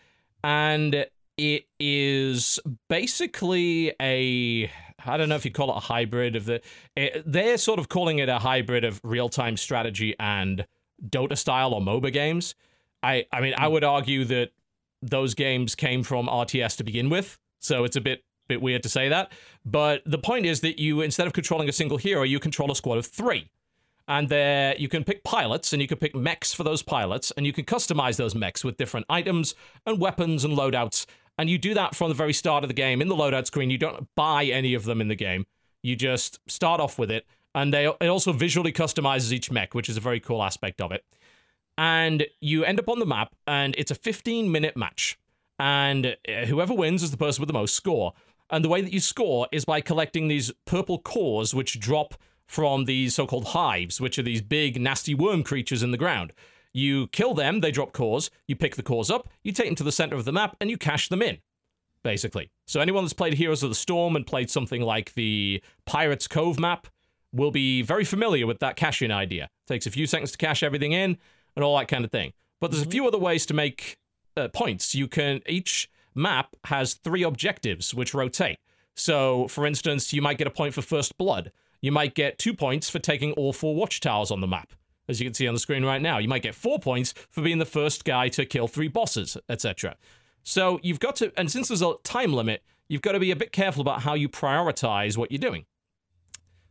And it is basically a I don't know if you call it a hybrid of the it, they're sort of calling it a hybrid of real-time strategy and Dota style or MOBA games. I I mean, I would argue that those games came from RTS to begin with, so it's a bit bit weird to say that. But the point is that you instead of controlling a single hero, you control a squad of 3 and there you can pick pilots and you can pick mechs for those pilots and you can customize those mechs with different items and weapons and loadouts. And you do that from the very start of the game. In the loadout screen you don't buy any of them in the game. You just start off with it. And they it also visually customizes each mech which is a very cool aspect of it. And you end up on the map and it's a 15 minute match. And uh, whoever wins is the person with the most score. And the way that you score is by collecting these purple cores which drop from these so-called hives which are these big nasty worm creatures in the ground. You kill them they drop cores you pick the cores up you take them to the center of the map and you cash them in basically. So anyone that's played heroes of the storm and played something like the pirates cove map will be very familiar with that cash in idea takes a few seconds to cash everything in and all that kind of thing. But there's a few other ways to make uh, points. You can each map has three objectives which rotate. So for instance you might get a point for first blood you might get two points for taking all four watchtowers on the map. As you can see on the screen right now you might get four points for being the first guy to kill three bosses etc so you've got to and since there's a time limit you've got to be a bit careful about how you prioritize what you're doing.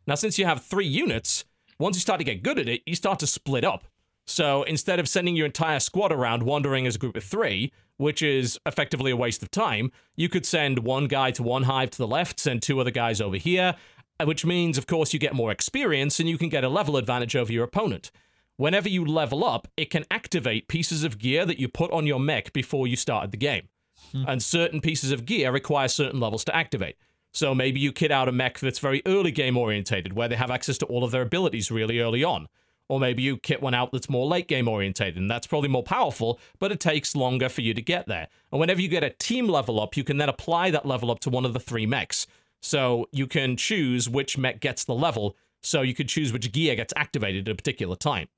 Now since you have three units once you start to get good at it you start to split up. So instead of sending your entire squad around wandering as a group of three, which is effectively a waste of time, you could send one guy to one hive to the left, send two other guys over here, Uh, which means, of course, you get more experience and you can get a level advantage over your opponent. Whenever you level up, it can activate pieces of gear that you put on your mech before you started the game. Hmm. And certain pieces of gear require certain levels to activate. So maybe you kit out a mech that's very early game orientated, where they have access to all of their abilities really early on. Or maybe you kit one out that's more late game orientated, and that's probably more powerful, but it takes longer for you to get there. And whenever you get a team level up, you can then apply that level up to one of the three mechs. So you can choose which mech gets the level, so you could choose which gear gets activated at a particular time.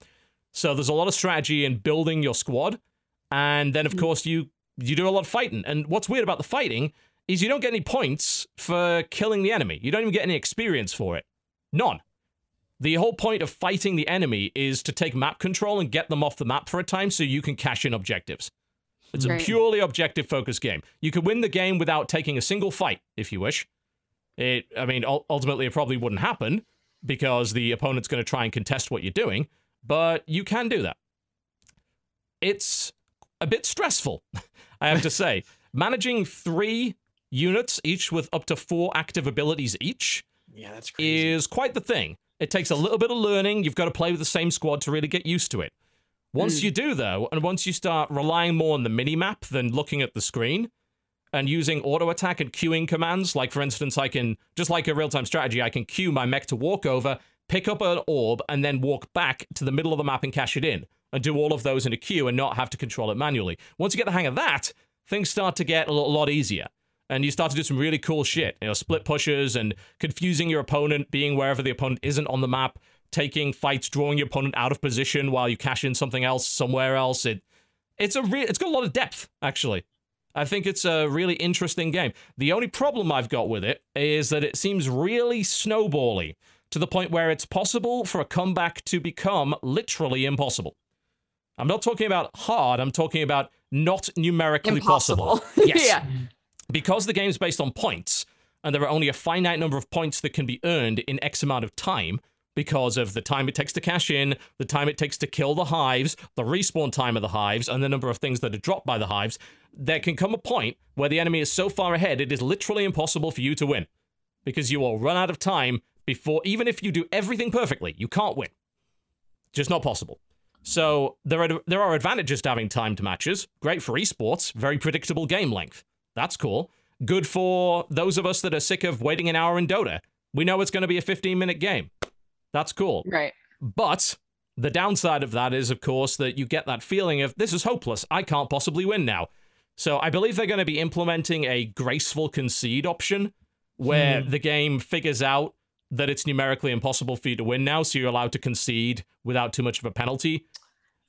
So there's a lot of strategy in building your squad, and then of mm. course you you do a lot of fighting. And what's weird about the fighting is you don't get any points for killing the enemy. You don't even get any experience for it. None. The whole point of fighting the enemy is to take map control and get them off the map for a time so you can cash in objectives. It's a purely objective focused game. You can win the game without taking a single fight if you wish. It, I mean, ultimately, it probably wouldn't happen because the opponent's going to try and contest what you're doing, but you can do that. It's a bit stressful, I have to say. Managing three units, each with up to four active abilities each, Yeah, that's crazy. is quite the thing. It takes a little bit of learning. You've got to play with the same squad to really get used to it. Once hmm. you do, though, and once you start relying more on the mini map than looking at the screen and using auto attack and queuing commands, like for instance, I can, just like a real time strategy, I can queue my mech to walk over, pick up an orb, and then walk back to the middle of the map and cash it in, and do all of those in a queue and not have to control it manually. Once you get the hang of that, things start to get a lot easier and you start to do some really cool shit. You know, split pushes and confusing your opponent, being wherever the opponent isn't on the map, taking fights, drawing your opponent out of position while you cash in something else somewhere else. It it's a it's got a lot of depth actually. I think it's a really interesting game. The only problem I've got with it is that it seems really snowbally to the point where it's possible for a comeback to become literally impossible. I'm not talking about hard, I'm talking about not numerically Impossible. possible. Yes yeah. because the game's based on points, and there are only a finite number of points that can be earned in X amount of time, because of the time it takes to cash in, the time it takes to kill the hives, the respawn time of the hives, and the number of things that are dropped by the hives, there can come a point where the enemy is so far ahead it is literally impossible for you to win. Because you will run out of time before, even if you do everything perfectly, you can't win. Just not possible. So there are there are advantages to having timed matches. Great for esports, very predictable game length. That's cool. Good for those of us that are sick of waiting an hour in Dota. We know it's going to be a 15 minute game. That's cool. Right. But the downside of that is, of course, that you get that feeling of this is hopeless. I can't possibly win now. So I believe they're going to be implementing a graceful concede option where the game figures out that it's numerically impossible for you to win now, so you're allowed to concede without too much of a penalty.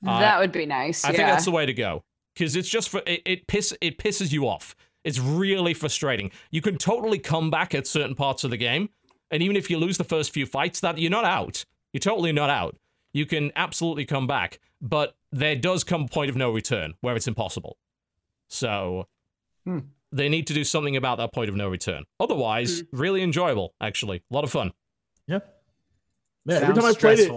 Uh, that would be nice. I yeah. think that's the way to go because it's just for it. It piss it pisses you off. It's really frustrating. You can totally come back at certain parts of the game, and even if you lose the first few fights, that you're not out. You're totally not out. You can absolutely come back, but there does come a point of no return where it's impossible. So Hmm. they need to do something about that point of no return. Otherwise, really enjoyable. Actually, a lot of fun. Yeah. Man, every time I played it,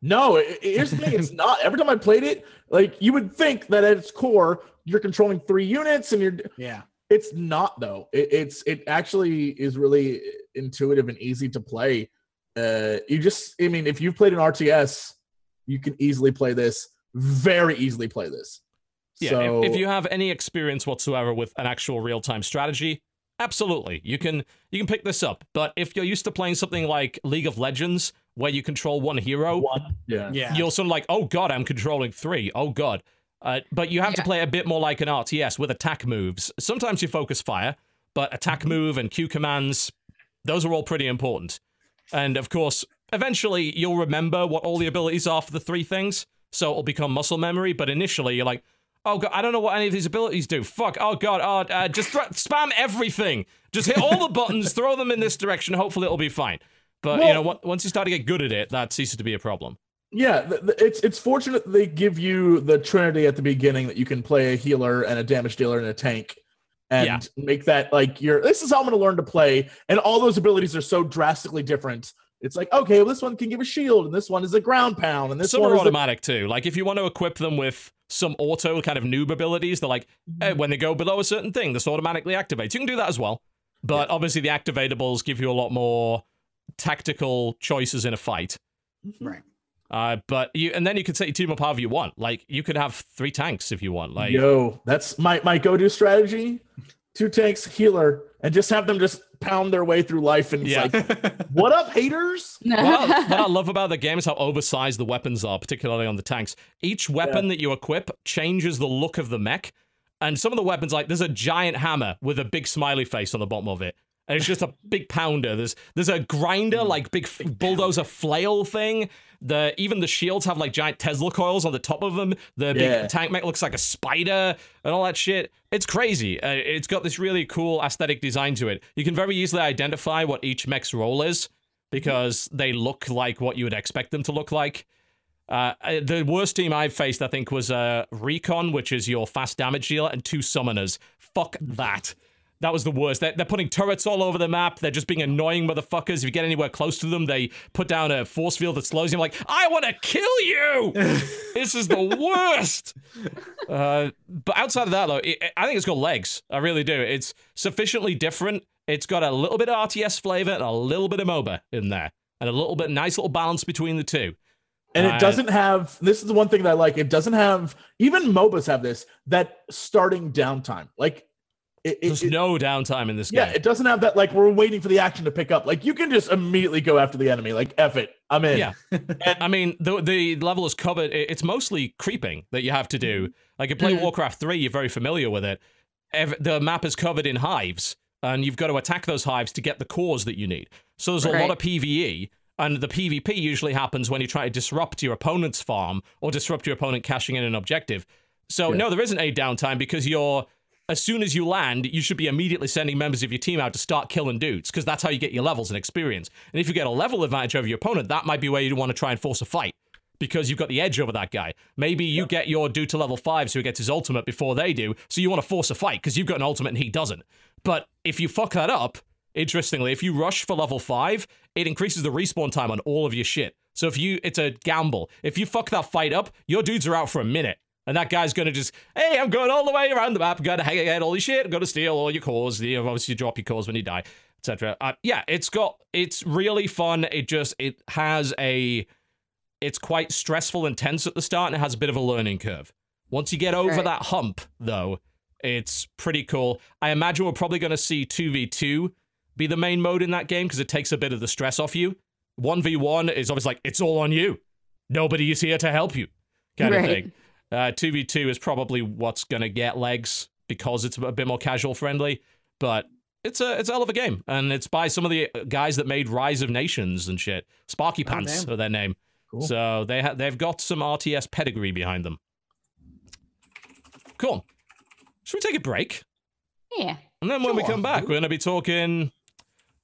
no. i- i- Here's the thing: it's not. Every time I played it, like you would think that at its core, you're controlling three units, and you're. Yeah. It's not though. It, it's it actually is really intuitive and easy to play. Uh, you just, I mean, if you've played an RTS, you can easily play this. Very easily play this. Yeah, So, if, if you have any experience whatsoever with an actual real-time strategy, absolutely, you can you can pick this up. But if you're used to playing something like League of Legends, where you control one hero, one, yeah, Yeah. you're sort of like, oh god, I'm controlling three. Oh god. Uh, but you have to play a bit more like an RTS with attack moves. Sometimes you focus fire, but attack move and queue commands, those are all pretty important. And of course, eventually you'll remember what all the abilities are for the three things, so it'll become muscle memory. But initially, you're like, oh god, I don't know what any of these abilities do. Fuck. Oh god. Oh, uh, just thro- spam everything. Just hit all the buttons, throw them in this direction. Hopefully, it'll be fine. But you know, on- once you start to get good at it, that ceases to be a problem. Yeah, th- th- it's it's fortunate they give you the trinity at the beginning that you can play a healer and a damage dealer and a tank, and Yeah. make that like your. This is how I'm going to learn to play, and all those abilities are so drastically different. It's like okay, well, this one can give a shield, and this one is a ground pound, and this Some one are is a- automatic too. Like if you want to equip them with some auto kind of noob abilities, they're like eh, when they go below a certain thing, this automatically activates. You can do that as well, but obviously the activatables give you a lot more tactical choices in a fight. Right. Uh, but you and then you can set your team up however you want. Like you could have three tanks if you want. Like Yo, that's my my go-to strategy: two tanks, healer, and just have them just pound their way through life. And it's Yeah. like, what up, haters? what, I, what I love about the game is how oversized the weapons are, particularly on the tanks. Each weapon that you equip changes the look of the mech. And some of the weapons, like there's a giant hammer with a big smiley face on the bottom of it. And it's just a big pounder. There's there's a grinder, like big, f bulldozer flail thing. The even the shields have like giant Tesla coils on the top of them. The Yeah. big tank mech looks like a spider and all that shit. It's crazy. Uh, it's got this really cool aesthetic design to it. You can very easily identify what each mech's role is because they look like what you would expect them to look like. Uh, uh, the worst team I've faced, I think, was uh, Recon, which is your fast damage dealer, and two summoners. Fuck that. That was the worst. They're, they're putting turrets all over the map. They're just being annoying motherfuckers. If you get anywhere close to them, they put down a force field that slows you. I'm like, I want to kill you. this is the worst. Uh, but outside of that, though, it, I think it's got legs. I really do. It's sufficiently different. It's got a little bit of RTS flavor and a little bit of MOBA in there, and a little bit nice little balance between the two. And Uh, it doesn't have this is the one thing that I like. It doesn't have even MOBAs have this that starting downtime. Like it, it- There's it- no downtime in this yeah, game. Yeah, it doesn't have that like we're waiting for the action to pick up. Like you can just immediately go after the enemy. Like F it. I'm in. Yeah. I mean, the the level is covered. it- It's mostly creeping that you have to do. Like, you play Mhm. Warcraft 3, you're very familiar with it. Ev- the map is covered in hives, and you've got to attack those hives to get the cores that you need. So there's a lot of PvE, and the PvP usually happens when you try to disrupt your opponent's farm or disrupt your opponent cashing in an objective. So, Yeah. no, there isn't any downtime because you're. As soon as you land, you should be immediately sending members of your team out to start killing dudes, because that's how you get your levels and experience. And if you get a level advantage over your opponent, that might be where you want to try and force a fight because you've got the edge over that guy. Maybe you get your dude to level five so he gets his ultimate before they do, so you want to force a fight because you've got an ultimate and he doesn't. But if you fuck that up, interestingly, if you rush for level five, it increases the respawn time on all of your shit. So if you, it's a gamble. If you fuck that fight up, your dudes are out for a minute. And that guy's gonna just, hey, I'm going all the way around the map, I'm going to hang out all your shit, I'm going to steal all your cores. You know, obviously, you drop your cores when you die, etc. Uh, yeah, it's got, it's really fun. It just, it has a, it's quite stressful and tense at the start, and it has a bit of a learning curve. Once you get over Right. that hump, though, it's pretty cool. I imagine we're probably going to see 2v2 be the main mode in that game because it takes a bit of the stress off you. 1v1 is obviously like, it's all on you. Nobody is here to help you, kind of thing. Uh, 2v2 is probably what's going to get legs because it's a bit more casual friendly, but it's a it's a hell of a game, and it's by some of the guys that made Rise of Nations and shit. Sparky Oh, Pants damn. are their name. Cool. So they ha- they've got some RTS pedigree behind them. Cool. Should we take a break? Yeah. And then when we come back, we're going to be talking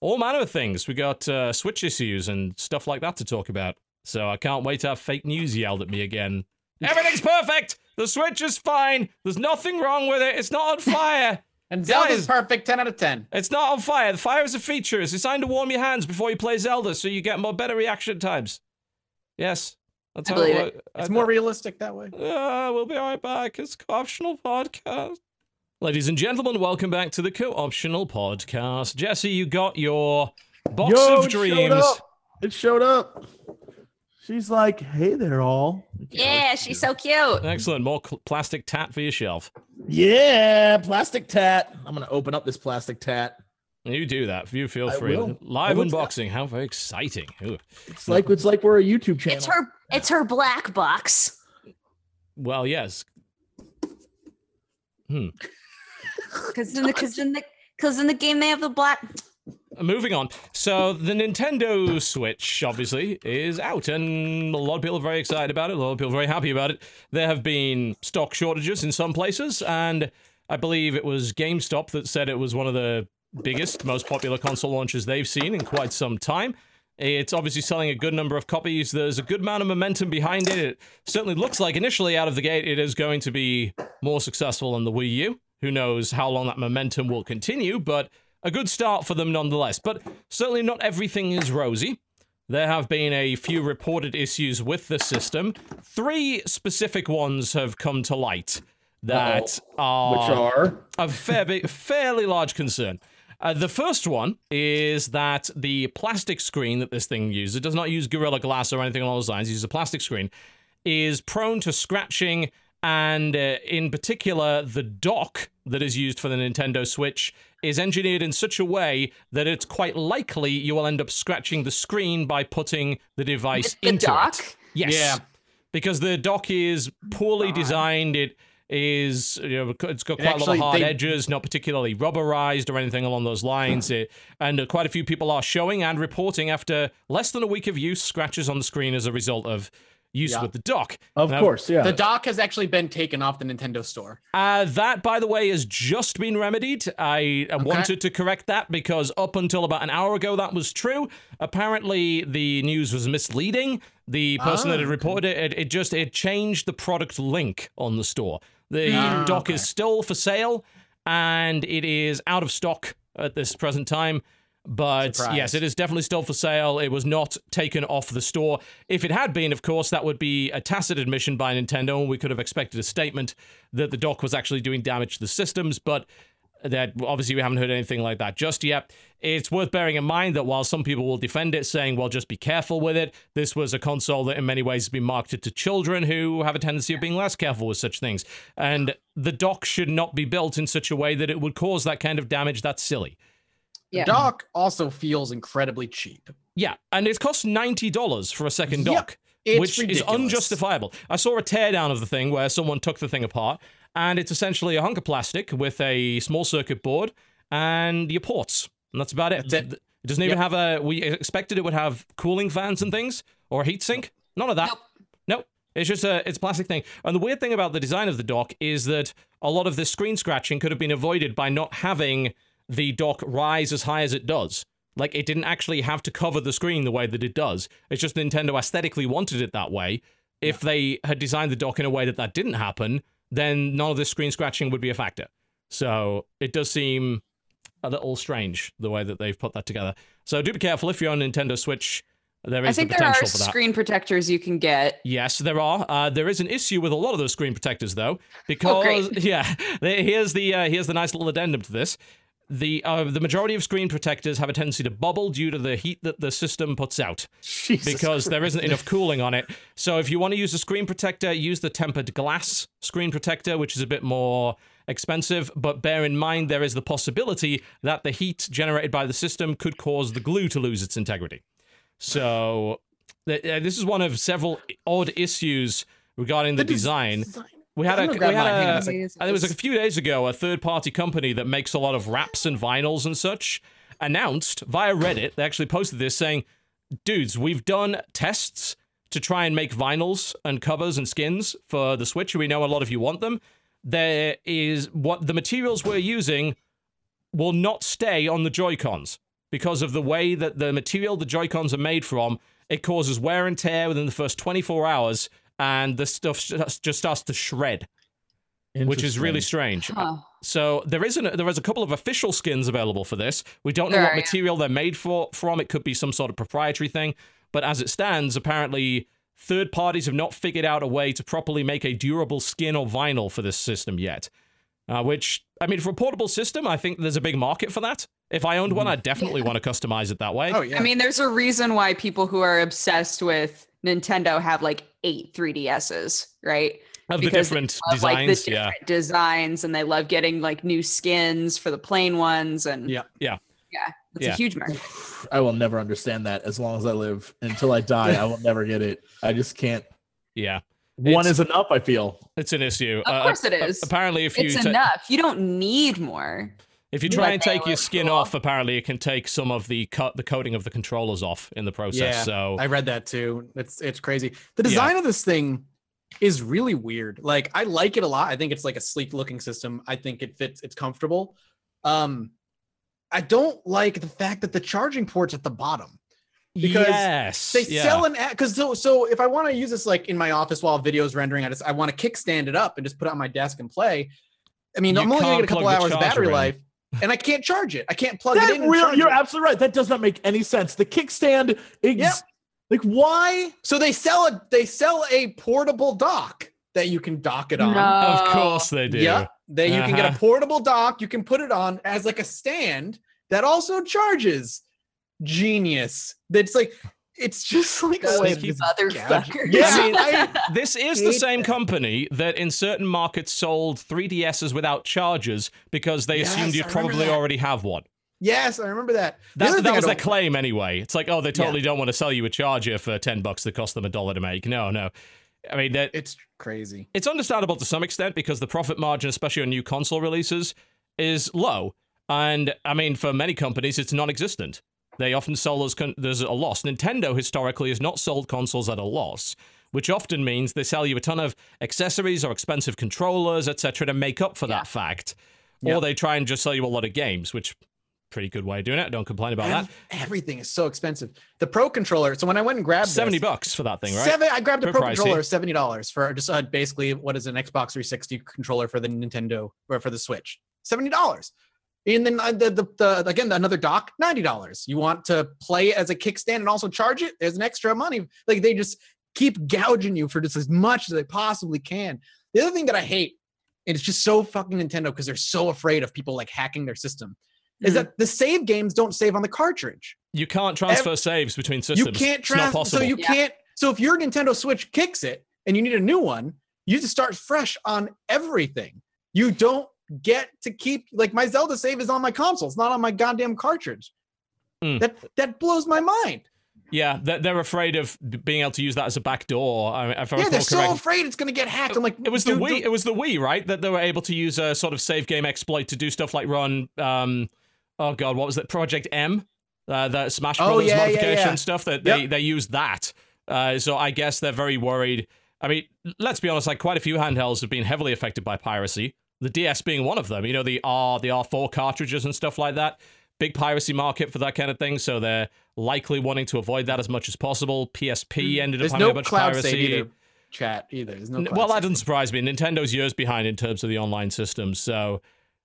all manner of things. We got uh, Switch issues and stuff like that to talk about. So I can't wait to have fake news yelled at me again. Everything's perfect. The Switch is fine. There's nothing wrong with it. It's not on fire. And Zelda's Guys. perfect, 10 out of 10. It's not on fire. The fire is a feature. It's designed to warm your hands before you play Zelda, so you get more better reaction times. Yes, that's I how believe it it. works. It's more realistic that way. Uh, we'll be right back. It's co-optional podcast. Ladies and gentlemen, welcome back to the co-optional podcast. Jesse, you got your box Yo, of it showed dreams. up. It showed up. She's like, "Hey there, all." Yeah, she's so cute. Excellent. More cl- plastic tat for your shelf. Yeah, plastic tat. I'm gonna open up this plastic tat. You do that. You feel I free. will. Live I will. unboxing. How very exciting. Ooh. It's like it's like we're a YouTube channel. It's her it's her black box. Well, yes. Hmm. Cause in the cause in the cause in the game they have the black Moving on. So the Nintendo Switch obviously is out, and a lot of people are very excited about it. A lot of people are very happy about it. There have been stock shortages in some places, and I believe it was GameStop that said it was one of the biggest, most popular console launches they've seen in quite some time. It's obviously selling a good number of copies. There's a good amount of momentum behind it. It certainly looks like initially out of the gate it is going to be more successful than the Wii U. Who knows how long that momentum will continue, but a good start for them nonetheless. But certainly not everything is rosy. There have been a few reported issues with the system. Three specific ones have come to light that are which are a fair bit, fairly large concern. Uh, the first one is that the plastic screen that this thing uses it does not use Gorilla Glass or anything along those lines. It uses a plastic screen. Is prone to scratching, and uh, in particular, the dock that is used for the Nintendo Switch is engineered in such a way that it's quite likely you will end up scratching the screen by putting the device the into dock. it. Yes. Yeah. Because the dock is poorly designed. It is, you know, it's got It quite a lot of hard they- edges, not particularly rubberized or anything along those lines. It, and uh, quite a few people are showing and reporting after less than a week of use scratches on the screen as a result of use Yeah. with the dock. Of Now, course, yeah. The dock has actually been taken off the Nintendo store. Uh, that, by the way, has just been remedied. I uh, wanted to correct that because up until about an hour ago, that was true. Apparently, the news was misleading. The person that had okay. reported it, it, it just it changed the product link on the store. The Ah, dock okay. is still for sale, and it is out of stock at this present time. But Surprise. yes, it is definitely still for sale. It was not taken off the store. If it had been, of course, that would be a tacit admission by Nintendo, and we could have expected a statement that the dock was actually doing damage to the systems. But that obviously we haven't heard anything like that just yet. It's worth bearing in mind that while some people will defend it, saying, well, just be careful with it, this was a console that in many ways has been marketed to children who have a tendency of being less careful with such things. And the dock should not be built in such a way that it would cause that kind of damage. That's silly. Yeah. The dock also feels incredibly cheap. Yeah, and it costs ninety dollars for a second Yep, dock, it's which is unjustifiable. I saw a teardown of the thing where someone took the thing apart, and it's essentially a hunk of plastic with a small circuit board and your ports, and that's about it. That's it. It doesn't even have a. We expected it would have cooling fans and things or a heat sink. None of that. Nope. Nope. It's just a it's a plastic thing. And the weird thing about the design of the dock is that a lot of this screen scratching could have been avoided by not having the dock rise as high as it does. Like it didn't actually have to cover the screen the way that it does. It's just Nintendo aesthetically wanted it that way. If they had designed the dock in a way that that didn't happen, then none of this screen scratching would be a factor. So it does seem a little strange the way that they've put that together. So do be careful if you're on Nintendo Switch. There is I think the there are potential for that. screen protectors you can get. Yes, there are. Uh, there is an issue with a lot of those screen protectors, though, because great. yeah, here's the uh, here's the nice little addendum to this. The uh, the majority of screen protectors have a tendency to bubble due to the heat that the system puts out Jesus because there Christ. isn't enough cooling on it. So if you want to use a screen protector, use the tempered glass screen protector, which is a bit more expensive. But bear in mind there is the possibility that the heat generated by the system could cause the glue to lose its integrity. So th- uh, this is one of several odd issues regarding the, des- design. We had a, we had mine. Hang on a a second. and it was like a few days ago, a third party company that makes a lot of wraps and vinyls and such announced via Reddit, they actually posted this saying, Dudes, we've done tests to try and make vinyls and covers and skins for the Switch. We know a lot of you want them. There is what the materials we're using will not stay on the Joy-Cons because of the way that the material the Joy-Cons are made from. It causes wear and tear within the first 24 hours, and the stuff just just starts to shred which is really strange. Huh. So there isn't there is a couple of official skins available for this. We don't know There what are, yeah. material they're made for from. It could be some sort of proprietary thing, but as it stands, apparently third parties have not figured out a way to properly make a durable skin or vinyl for this system yet. Uh, which I mean, for a portable system, I think there's a big market for that. If I owned one, I'd definitely want to customize it that way. Oh yeah. I mean, there's a reason why people who are obsessed with Nintendo have like eight 3DSs, right? of the because they different Love, like the designs, different yeah. designs, and they love getting like new skins for the plain ones, and Yeah. Yeah. yeah, it's Yeah. a huge market. I will never understand that as long as I live. Until I die, I will never get it. I just can't. Yeah, One It's- is enough. I feel. it's an issue. Of Uh, course it a- Apparently, if you It's ta- enough. You don't need more. If you try and take your skin cool. off, apparently it can take some of the cut the coating of the controllers off in the process. Yeah, so I read that too. It's it's crazy. The Yeah. design of this thing is really weird. Like I like it a lot. I think it's like a sleek looking system. I think it fits. It's comfortable. Um, I don't like the fact that the charging port's at the bottom. because yes, They yeah. sell an because so so if I want to use this like in my office while video's rendering, I just I want to kickstand it up and just put it on my desk and play. I mean, You I'm only gonna get a couple hours of battery in. life, and I can't charge it. I can't plug That it in. and real, you're it. absolutely right. That does not make any sense. The kickstand, ex- Yep. like why? So they sell a they sell a portable dock that you can dock it on. Of course they do. Yeah, that you can get a Uh-huh. portable dock. You can put it on as like a stand that also charges. Genius. That's like it's just like a Those way of just gouging. motherfuckers. Yeah, I mean, This is the same that. company that in certain markets sold 3DSs without chargers because they Yes, assumed you'd probably that. already have one. yes, I remember that. The That, other that was their claim anyway. It's like, oh, they totally don't want to sell you a charger for 10 bucks that cost them a dollar to make. No, no. I mean, that It's crazy. it's understandable to some extent because the profit margin, especially on new console releases, is low. And I mean, for many companies, it's non-existent. They often sell those. Con- there's a loss. Nintendo historically has not sold consoles at a loss, which often means they sell you a ton of accessories or expensive controllers, etc., to make up for Yeah. that fact. Yeah. Or they try and just sell you a lot of games, which pretty good way of doing it. Don't complain about that. Everything is so expensive. The Pro controller. So when I went and grabbed Seventy this, bucks for that thing, right? Seven. I grabbed a Pro pricey. controller, seventy dollars for just uh, basically what is an Xbox 360 controller for the Nintendo or for the Switch. Seventy dollars. And then uh, the, the, the again another dock, ninety dollars. You want to play as a kickstand and also charge it? There's an extra money. Like they just keep gouging you for just as much as they possibly can. The other thing that I hate, and it's just so fucking Nintendo because they're so afraid of people like hacking their system, is Mhm. that the save games don't save on the cartridge You can't transfer saves between systems. you can't transfer so you Yeah. can't so if your nintendo switch kicks it and you need a new one you just start fresh on everything you don't get to keep like my zelda save is on my console it's not on my goddamn cartridge Mm. that that blows my mind Yeah, they're, they're afraid of being able to use that as a backdoor. I mean, yeah they're so afraid it's gonna get hacked i'm like It was the Wii. It was the Wii, right? That they were able to use a sort of save game exploit to do stuff like run. Um, oh god, what was it? Project M, uh, the Smash Oh, Brothers yeah, yeah, modification yeah. stuff. That they Yep. they used that. Uh, so I guess they're very worried. I mean, let's be honest. Like quite a few handhelds have been heavily affected by piracy. The DS being one of them. You know, the R, the R4 cartridges and stuff like that. Big piracy market for that kind of thing. So they're likely wanting to avoid that as much as possible. PSP ended up Mm. there's having a no bunch of cloud piracy. save either chat either there's no N- well, that doesn't surprise me. Nintendo's years behind in terms of the online systems, so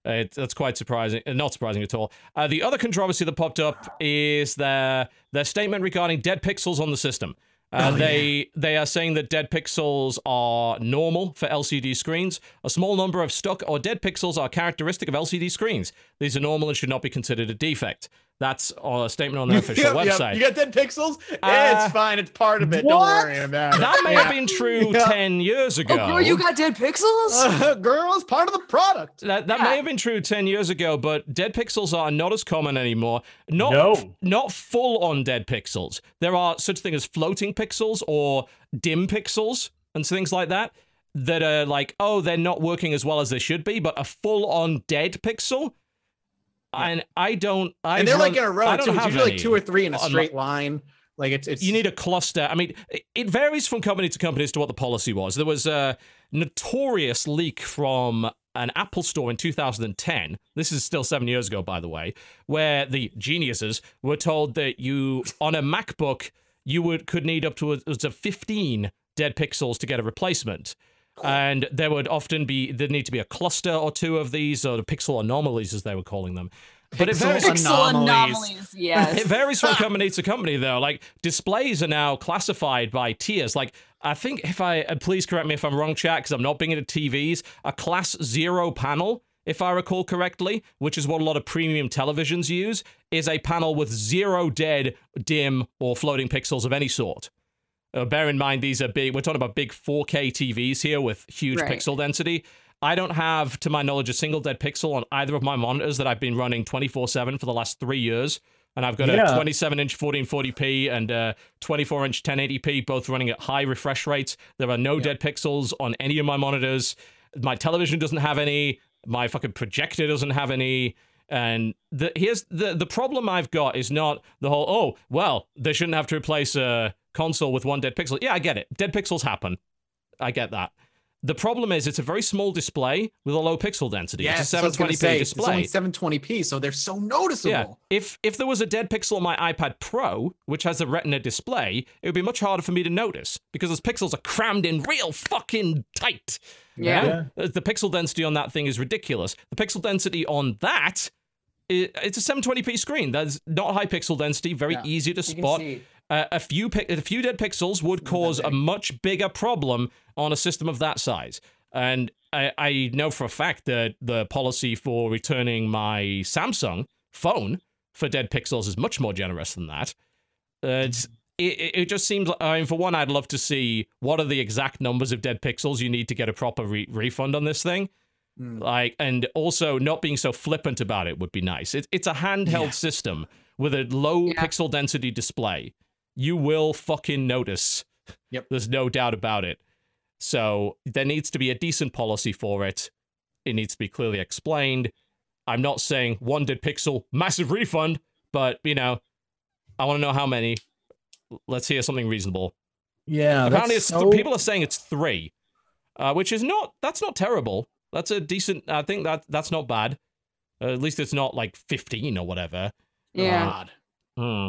uh, it, that's quite surprising. uh, Not surprising at all. Uh, the other controversy that popped up is their their statement regarding dead pixels on the system. Uh, Oh, they they are saying that dead pixels are normal for LCD screens. A small number of stuck or dead pixels are characteristic of LCD screens. These are normal and should not be considered a defect. That's a statement on their official Yep, yep. website. you got dead pixels Uh, it's fine it's part of it don't worry about it that may Yeah. have been true Yeah. ten years ago. Oh, girl, you got dead pixels? Uh, girl it's part of the product That, that Yeah. may have been true 10 years ago, but dead pixels are not as common anymore. Not, No. not full on dead pixels. There are such things as floating pixels or dim pixels and things like that that are like, oh, they're not working as well as they should be, but a full on dead pixel. And I don't. I and they're like in a row I too. don't It's have usually like two or three in a straight line. Like it's it's you need a cluster. I mean, it- varies from company to company as to what the policy was. There was a notorious leak from an Apple store in 2010. This is still seven years ago, by the way, where the geniuses were told that you, on a MacBook, you would could need up to a, it a 15 dead pixels to get a replacement. And there would often be there need to be a cluster or two of these, or the pixel anomalies as they were calling them. But it Pixel varies. Pixel anomalies. anomalies. Yes. It varies from company to company, though. Like displays are now classified by tiers. Like I think if I uh, please correct me if I'm wrong, chat, because I'm not being into TVs. A class zero panel, if I recall correctly, which is what a lot of premium televisions use, is a panel with zero dead, dim, or floating pixels of any sort. Uh, bear in mind these are big. We're talking about big 4K TVs here with huge Right. pixel density. I don't have, to my knowledge, a single dead pixel on either of my monitors that I've been running 24 7 for the last three years. And I've got Yeah. a 27 inch 1440p and a 24 inch 1080p, both running at high refresh rates. There are no dead pixels on any of my monitors. My television doesn't have any. My fucking projector doesn't have any. And the, here's the the problem I've got is not the whole oh well they shouldn't have to replace a console with one dead pixel. Yeah, I get it. Dead pixels happen. I get that. The problem is it's a very small display with a low pixel density. Yes, it's a that's what I was gonna 720p say. It's only 720p, so they're so noticeable. Yeah. If if there was a dead pixel on my iPad Pro, which has a Retina display, it would be much harder for me to notice because those pixels are crammed in real fucking tight. you Yeah. know? Uh, The pixel density on that thing is ridiculous. The pixel density on that, it's a 720p screen. That's not high pixel density, very Yeah. easy to You can spot. See. Uh, a few pi- a few dead pixels would cause a much bigger problem on a system of that size. And I, I know for a fact that the policy for returning my Samsung phone for dead pixels is much more generous than that. Uh, it's, it, it it just seems like, I mean, for one, I'd love to see what are the exact numbers of dead pixels you need to get a proper re- refund on this thing. Mm. Like, and also not being so flippant about it would be nice. It, it's a handheld Yeah. system with a low Yeah. pixel density display. You will fucking notice. Yep. There's no doubt about it. So there needs to be a decent policy for it. It needs to be clearly explained. I'm not saying one dead pixel, massive refund, but you know, I want to know how many. Let's hear something reasonable. Yeah, Apparently, it's so- people are saying it's three, uh, which is not. That's not terrible. That's a decent. I think that that's not bad. Uh, at least it's not like fifteen or whatever. Yeah. God. Hmm.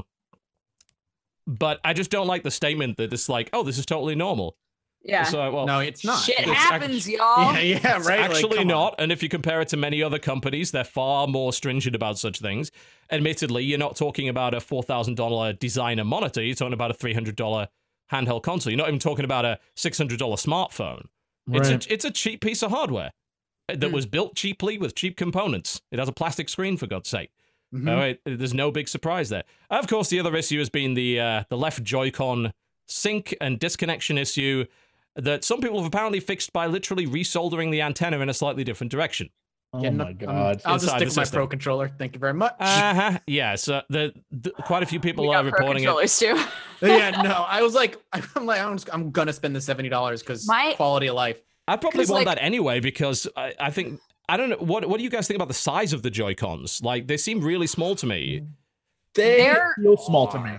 But I just don't like the statement that it's like, oh, this is totally normal. Yeah. So well, no, it's not. Shit It's happens, act- y'all. Yeah, yeah, It's right. like, actually come on. not. And if you compare it to many other companies, they're far more stringent about such things. Admittedly, you're not talking about a $4,000 designer monitor. You're talking about a $300 handheld console. You're not even talking about a $600 smartphone. It's, a, it's a cheap piece of hardware that Hmm. was built cheaply with cheap components. It has a plastic screen, for God's sake. Mhm. All right, there's no big surprise there. Of course, the other issue has been the uh, the left Joy-Con sync and disconnection issue that some people have apparently fixed by literally resoldering the antenna in a slightly different direction. Oh Yeah, my god. I'll just stick with my pro controller. Thank you very much. Uh-huh. Yeah, so the, the quite a few people we are got pro reporting it. controllers too. yeah, no, I was like, I'm like, I'm, just, I'm gonna spend the seventy dollars because My- quality of life. I probably want like- that anyway because I, I think I don't know what what do you guys think about the size of the Joy Cons? Like they seem really small to me. They They're Feel small to me.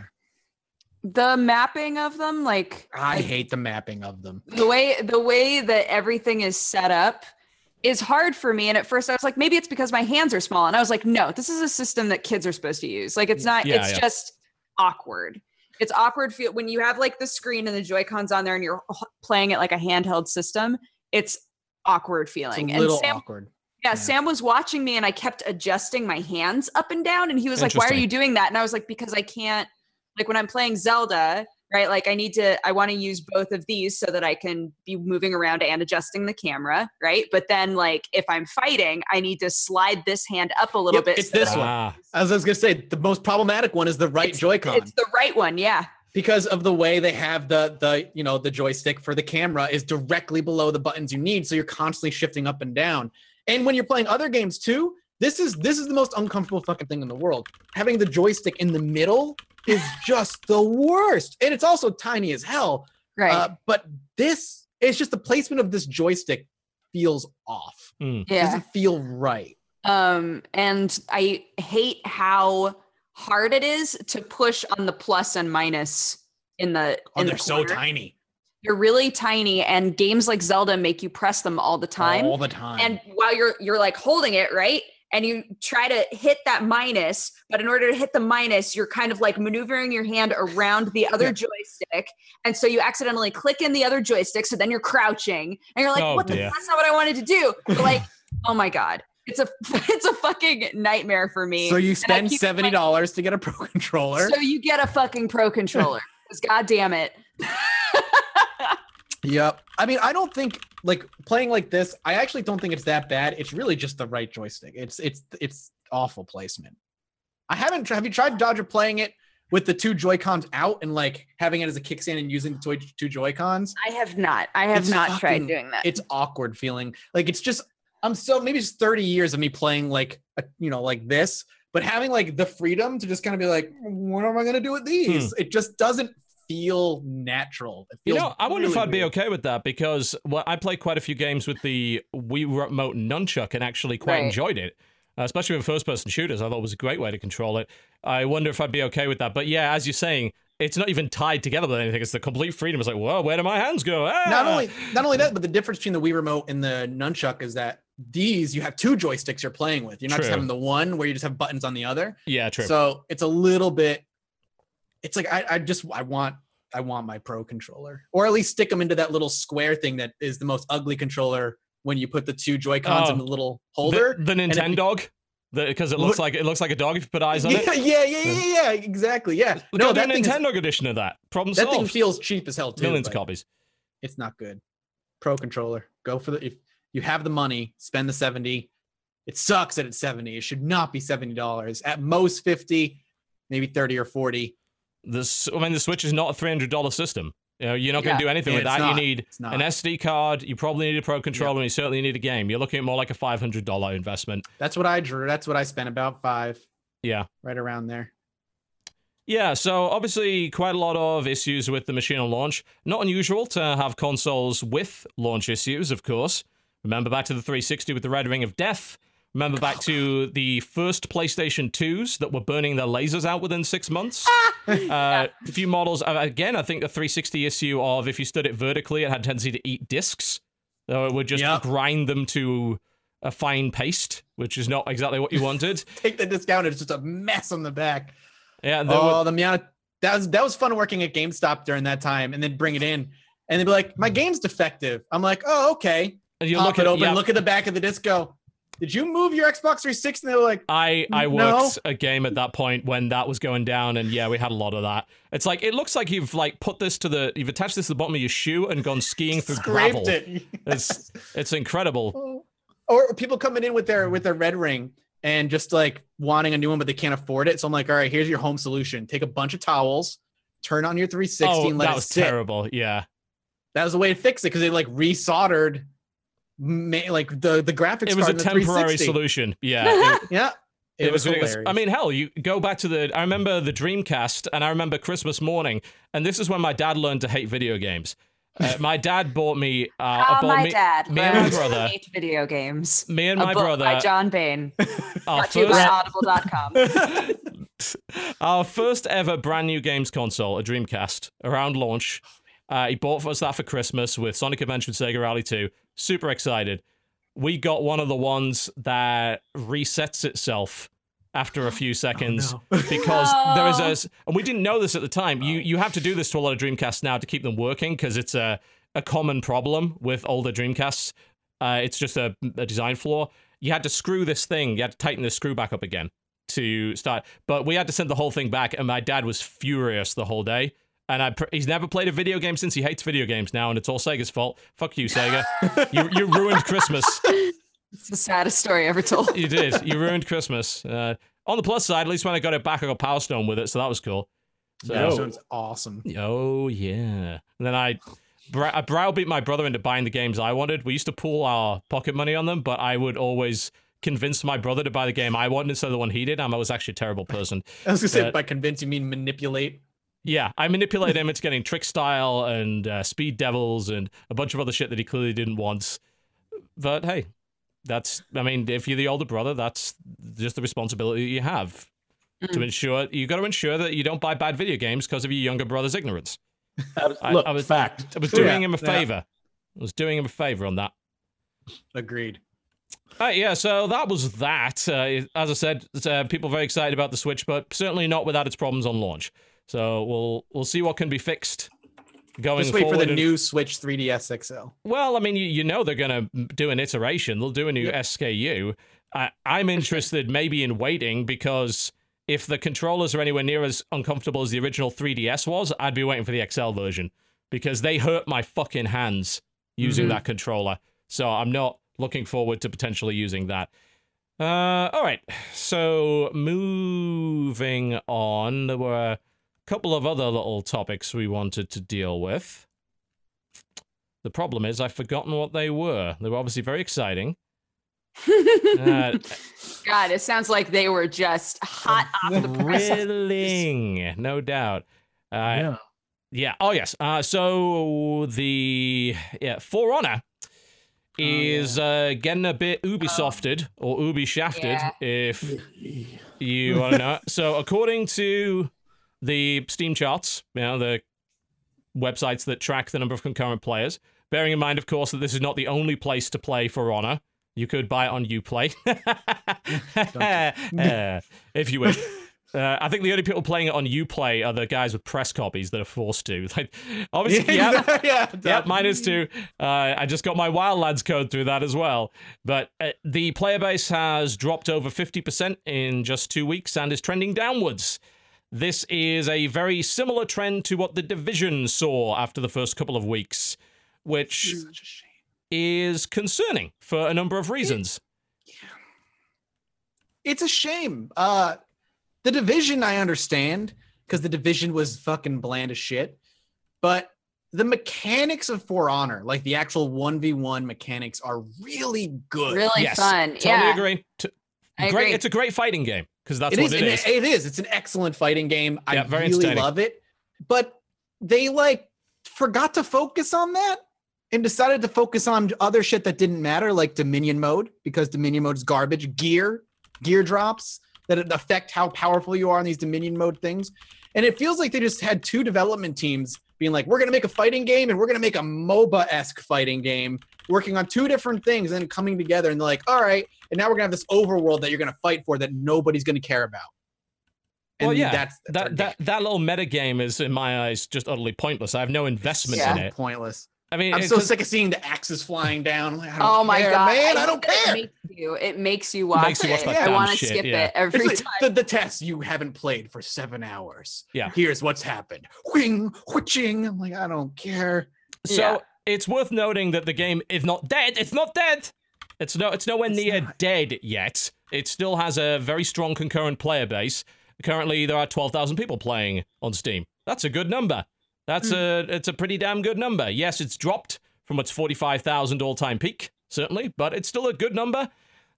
the mapping of them, like I hate the mapping of them. the way the way that everything is set up is hard for me and at first i was like maybe it's because my hands are small and i was like no this is a system that kids are supposed to use like it's not Yeah, it's yeah. just awkward it's awkward feel when you have like the screen and the joy cons on there and you're playing it like a handheld system it's awkward It's feeling a and little sam awkward. Yeah, yeah. sam was watching me and i kept adjusting my hands up and down and he was like why are you doing that and i was like because i can't like when i'm playing zelda right like i need to i want to use both of these so that i can be moving around and adjusting the camera right but then like if i'm fighting i need to slide this hand up a little Yep, bit it's so this one. Ah, As I was gonna say, the most problematic one is the right It's- Joy-Con it's the right one yeah because of the way they have the the you know the joystick for the camera is directly below the buttons you need, so you're constantly shifting up and down. And when you're playing other games too, this is this is the most uncomfortable fucking thing in the world. Having the joystick in the middle is just the worst, and it's also tiny as hell. right Uh, but this, it's just the placement of this joystick feels off. It yeah doesn't feel right. um and i hate how hard it is to push on the plus and minus in the Oh, in they're the so tiny they're really tiny and games like zelda make you press them all the time all the time. and while you're you're like holding it right and you try to hit that minus but in order to hit the minus you're kind of like maneuvering your hand around the other Yeah. joystick and so you accidentally click in the other joystick so then you're crouching and you're like Oh, what the dear. that's not what i wanted to do but like oh my god it's a it's a fucking nightmare for me so you spend seventy dollars to get a pro controller. so you get a fucking pro controller because god damn it Yep. I mean, I don't think like playing like this. I actually don't think it's that bad. It's really just the right joystick. It's it's it's awful placement. I haven't. Have you tried Dodger playing it with the two Joy Cons out and like having it as a kickstand and using the toy, two Joy Cons? i have not i have It's not fucking- tried doing that It's awkward feeling. Like it's just. I'm so maybe it's 30 years of me playing like a, you know like this, but having like the freedom to just kind of be like, what am I gonna do with these? Hmm. It just doesn't feel natural. It You feels know, I wonder if I'd be okay with that because well, I played quite a few games with the Wii Remote Nunchuck and actually quite Right. enjoyed it, uh, especially with first-person shooters. I thought it was a great way to control it. I wonder if I'd be okay with that. But yeah, as you're saying, it's not even tied together with anything. It's the complete freedom. It's like, whoa, where do my hands go? Ah! not only not only that, but the difference between the Wii remote and the nunchuck is that these you have two joysticks you're playing with. You're not just having the one where you just have buttons on the other. yeah, true. So it's a little bit. It's like I, I just I want I want my pro controller, or at least stick them into that little square thing that is the most ugly controller when you put the two Joy Cons Oh, in the little holder. the it- Nintendo, because it looks Look- like it looks like a dog if you put eyes on yeah, it. yeah, yeah, yeah, yeah, exactly. Yeah. No, No, do a that Nintendo edition of that. Problem that thing feels cheap as hell too. Millions of copies. it's not good. Pro controller. Go for the if you have the money, spend the 70. It sucks that it's 70. It should not be $70. At most 50, maybe 30 or 40. This, I mean, the Switch is not a three hundred dollar system. You know, you're not going to do anything Yeah, with that. You need an SD card. You probably need a Pro controller, and you certainly need a game. You're looking at more like a five hundred dollar investment. That's what I drew. That's what I spent about 5 Yeah. right around there. Yeah, so obviously quite a lot of issues with the machine on launch. Not unusual to have consoles with launch issues, of course. Remember back to the 360 with the Red Ring of Death, Remember back to the first PlayStation 2s that were burning their lasers out within six months? uh, a few models, uh, again, I think the 360 issue of if you stood it vertically, it had a tendency to eat discs. So it would just Yep. grind them to a fine paste, which is not exactly what you wanted. Take the discount. It's just a mess on the back. Yeah, Oh, were, the amount of, that was that was fun working at GameStop during that time, and then bring it in, and they'd be like, "My game's defective." I'm like, "Oh, okay." and you Pop look it at open, yeah, look at the back of the disc, go. Did you move your Xbox 360? And they were like, I I No. worked a game at that point when that was going down, and yeah, we had a lot of that. It's like it looks like you've like put this to the you've attached this to the bottom of your shoe and gone skiing through gravel. it. It's it's incredible. or people coming in with their with their red ring and just like wanting a new one, but they can't afford it. So I'm like, all right, here's your home solution. Take a bunch of towels, turn on your 360, Oh, and let that it was sit. terrible. Yeah, That was the way to fix it because they like resoldered, like the the graphics. it was a card in the temporary solution. Yeah, it, Yeah, it, was, ridiculous. hilarious. I mean, hell, you go back to the. I remember the Dreamcast, and I remember Christmas morning, and this is when my dad learned to hate video games. Uh, my dad bought me. Uh, How bought my me, dad me and my brother- hate video games. me and a my book brother. by John Bain. our to first by Audible.com. Our first ever brand new games console, a Dreamcast, around launch. Uh, he bought us that for Christmas with Sonic Adventure and Sega Rally 2. Super excited. We got one of the ones that resets itself after a few seconds because there is a and we didn't know this at the time. You you have to do this to a lot of Dreamcasts now to keep them working because it's a a common problem with older Dreamcasts. Uh, it's just a, a design flaw. You had to screw this thing. You had to tighten the screw back up again to start. But we had to send the whole thing back, and my dad was furious the whole day. And I, pr- he's never played a video game since he hates video games now, and it's all Sega's fault. Fuck you, Sega. you, you ruined Christmas. It's the saddest story ever told. You did. You ruined Christmas. Uh, on the plus side, at least when I got it back, I got Power Stone with it, so that was cool. So, That sounds awesome. Oh yeah. And then I, bra- I browbeat my brother into buying the games I wanted. We used to pool our pocket money on them, but I would always convince my brother to buy the game I wanted instead of the one he did. and I was actually a terrible person. I was gonna say Uh, by convince you mean manipulate. Yeah, I manipulate him into getting Trick Style and uh, Speed Devils and a bunch of other shit that he clearly didn't want. But hey, that's, I mean, if you're the older brother, that's just the responsibility you have to ensure, you got to ensure that you don't buy bad video games because of your younger brother's ignorance. I- Look, I was- fact. I was doing Yeah, him a yeah. favor. I was doing him a favor on that. Agreed. All right, yeah, so that was that. Uh, as I said, uh, people are very excited about the Switch, but certainly not without its problems on launch. So we'll we'll see what can be fixed going Just wait for the and- new Switch 3DS XL. Well, I mean, you, you know they're going to do an iteration. They'll do a new SKU. I, I'm interested maybe in waiting because if the controllers are anywhere near as uncomfortable as the original 3DS was, I'd be waiting for the XL version because they hurt my fucking hands using Mhm. that controller. So I'm not looking forward to potentially using that. Uh, all right. So moving on, there were couple of other little topics we wanted to deal with. The problem is I've forgotten what they were. They were obviously very exciting. Uh, God, it sounds like they were just hot off the press. thrilling, no doubt. Uh, yeah. yeah. Oh yes. Uh, so the yeah For Honor is uh, getting a bit Ubisofted or Ubi shafted, Yeah. if you want to know. So according to the Steam charts, you know the websites that track the number of concurrent players. Bearing in mind, of course, that this is not the only place to play For Honor. You could buy it on UPlay, Uh, if you wish. Uh, I think the only people playing it on UPlay are the guys with press copies that are forced to. Like, obviously, yeah, yeah. yeah, mine is too. Uh, I just got my Wildlands code through that as well. But uh, the player base has dropped over 50% in just two weeks and is trending downwards. This is a very similar trend to what the Division saw after the first couple of weeks, which Such a shame. is concerning for a number of reasons. Yeah. It's a shame. Uh the division I understand because the division was fucking bland as shit. But the mechanics of For Honor, like the actual 1v1 mechanics, are really good. Really Yes, fun. Totally yeah, agree. T- I great. agree. It's a great fighting game because that's It what is, it is. It is. It's an excellent fighting game. Yeah, I really love it. But they like forgot to focus on that. and decided to focus on other shit that didn't matter, like Dominion mode, because Dominion mode is garbage. Gear, gear drops that affect how powerful you are on these Dominion mode things. And it feels like they just had two development teams being like, we're going to make a fighting game and we're going to make a MOBA esque fighting game, working on two different things and then coming together. And they're like, all right. And now we're going to have this overworld that you're going to fight for that nobody's going to care about. And well, yeah, that's, that's that, that, that little meta game is, in my eyes, just utterly pointless. I have no investment yeah. in it. Pointless. I mean, I'm so sick of seeing the axes flying down. Like, oh my care, god, man! I, I don't care. It makes you, it makes you watch, makes you watch it. I want to skip yeah. it every like time. The, the test you haven't played for seven hours. Yeah. Here's what's happened. Whing, whooching. I'm like, I don't care. So Yeah. It's worth noting that the game is not dead. It's not dead. It's no. It's nowhere It's near not. dead yet. It still has a very strong concurrent player base. Currently, there are twelve thousand people playing on Steam. That's a good number. That's hmm. a. It's a pretty damn good number. Yes, it's dropped from its forty-five thousand all-time peak, certainly, but it's still a good number.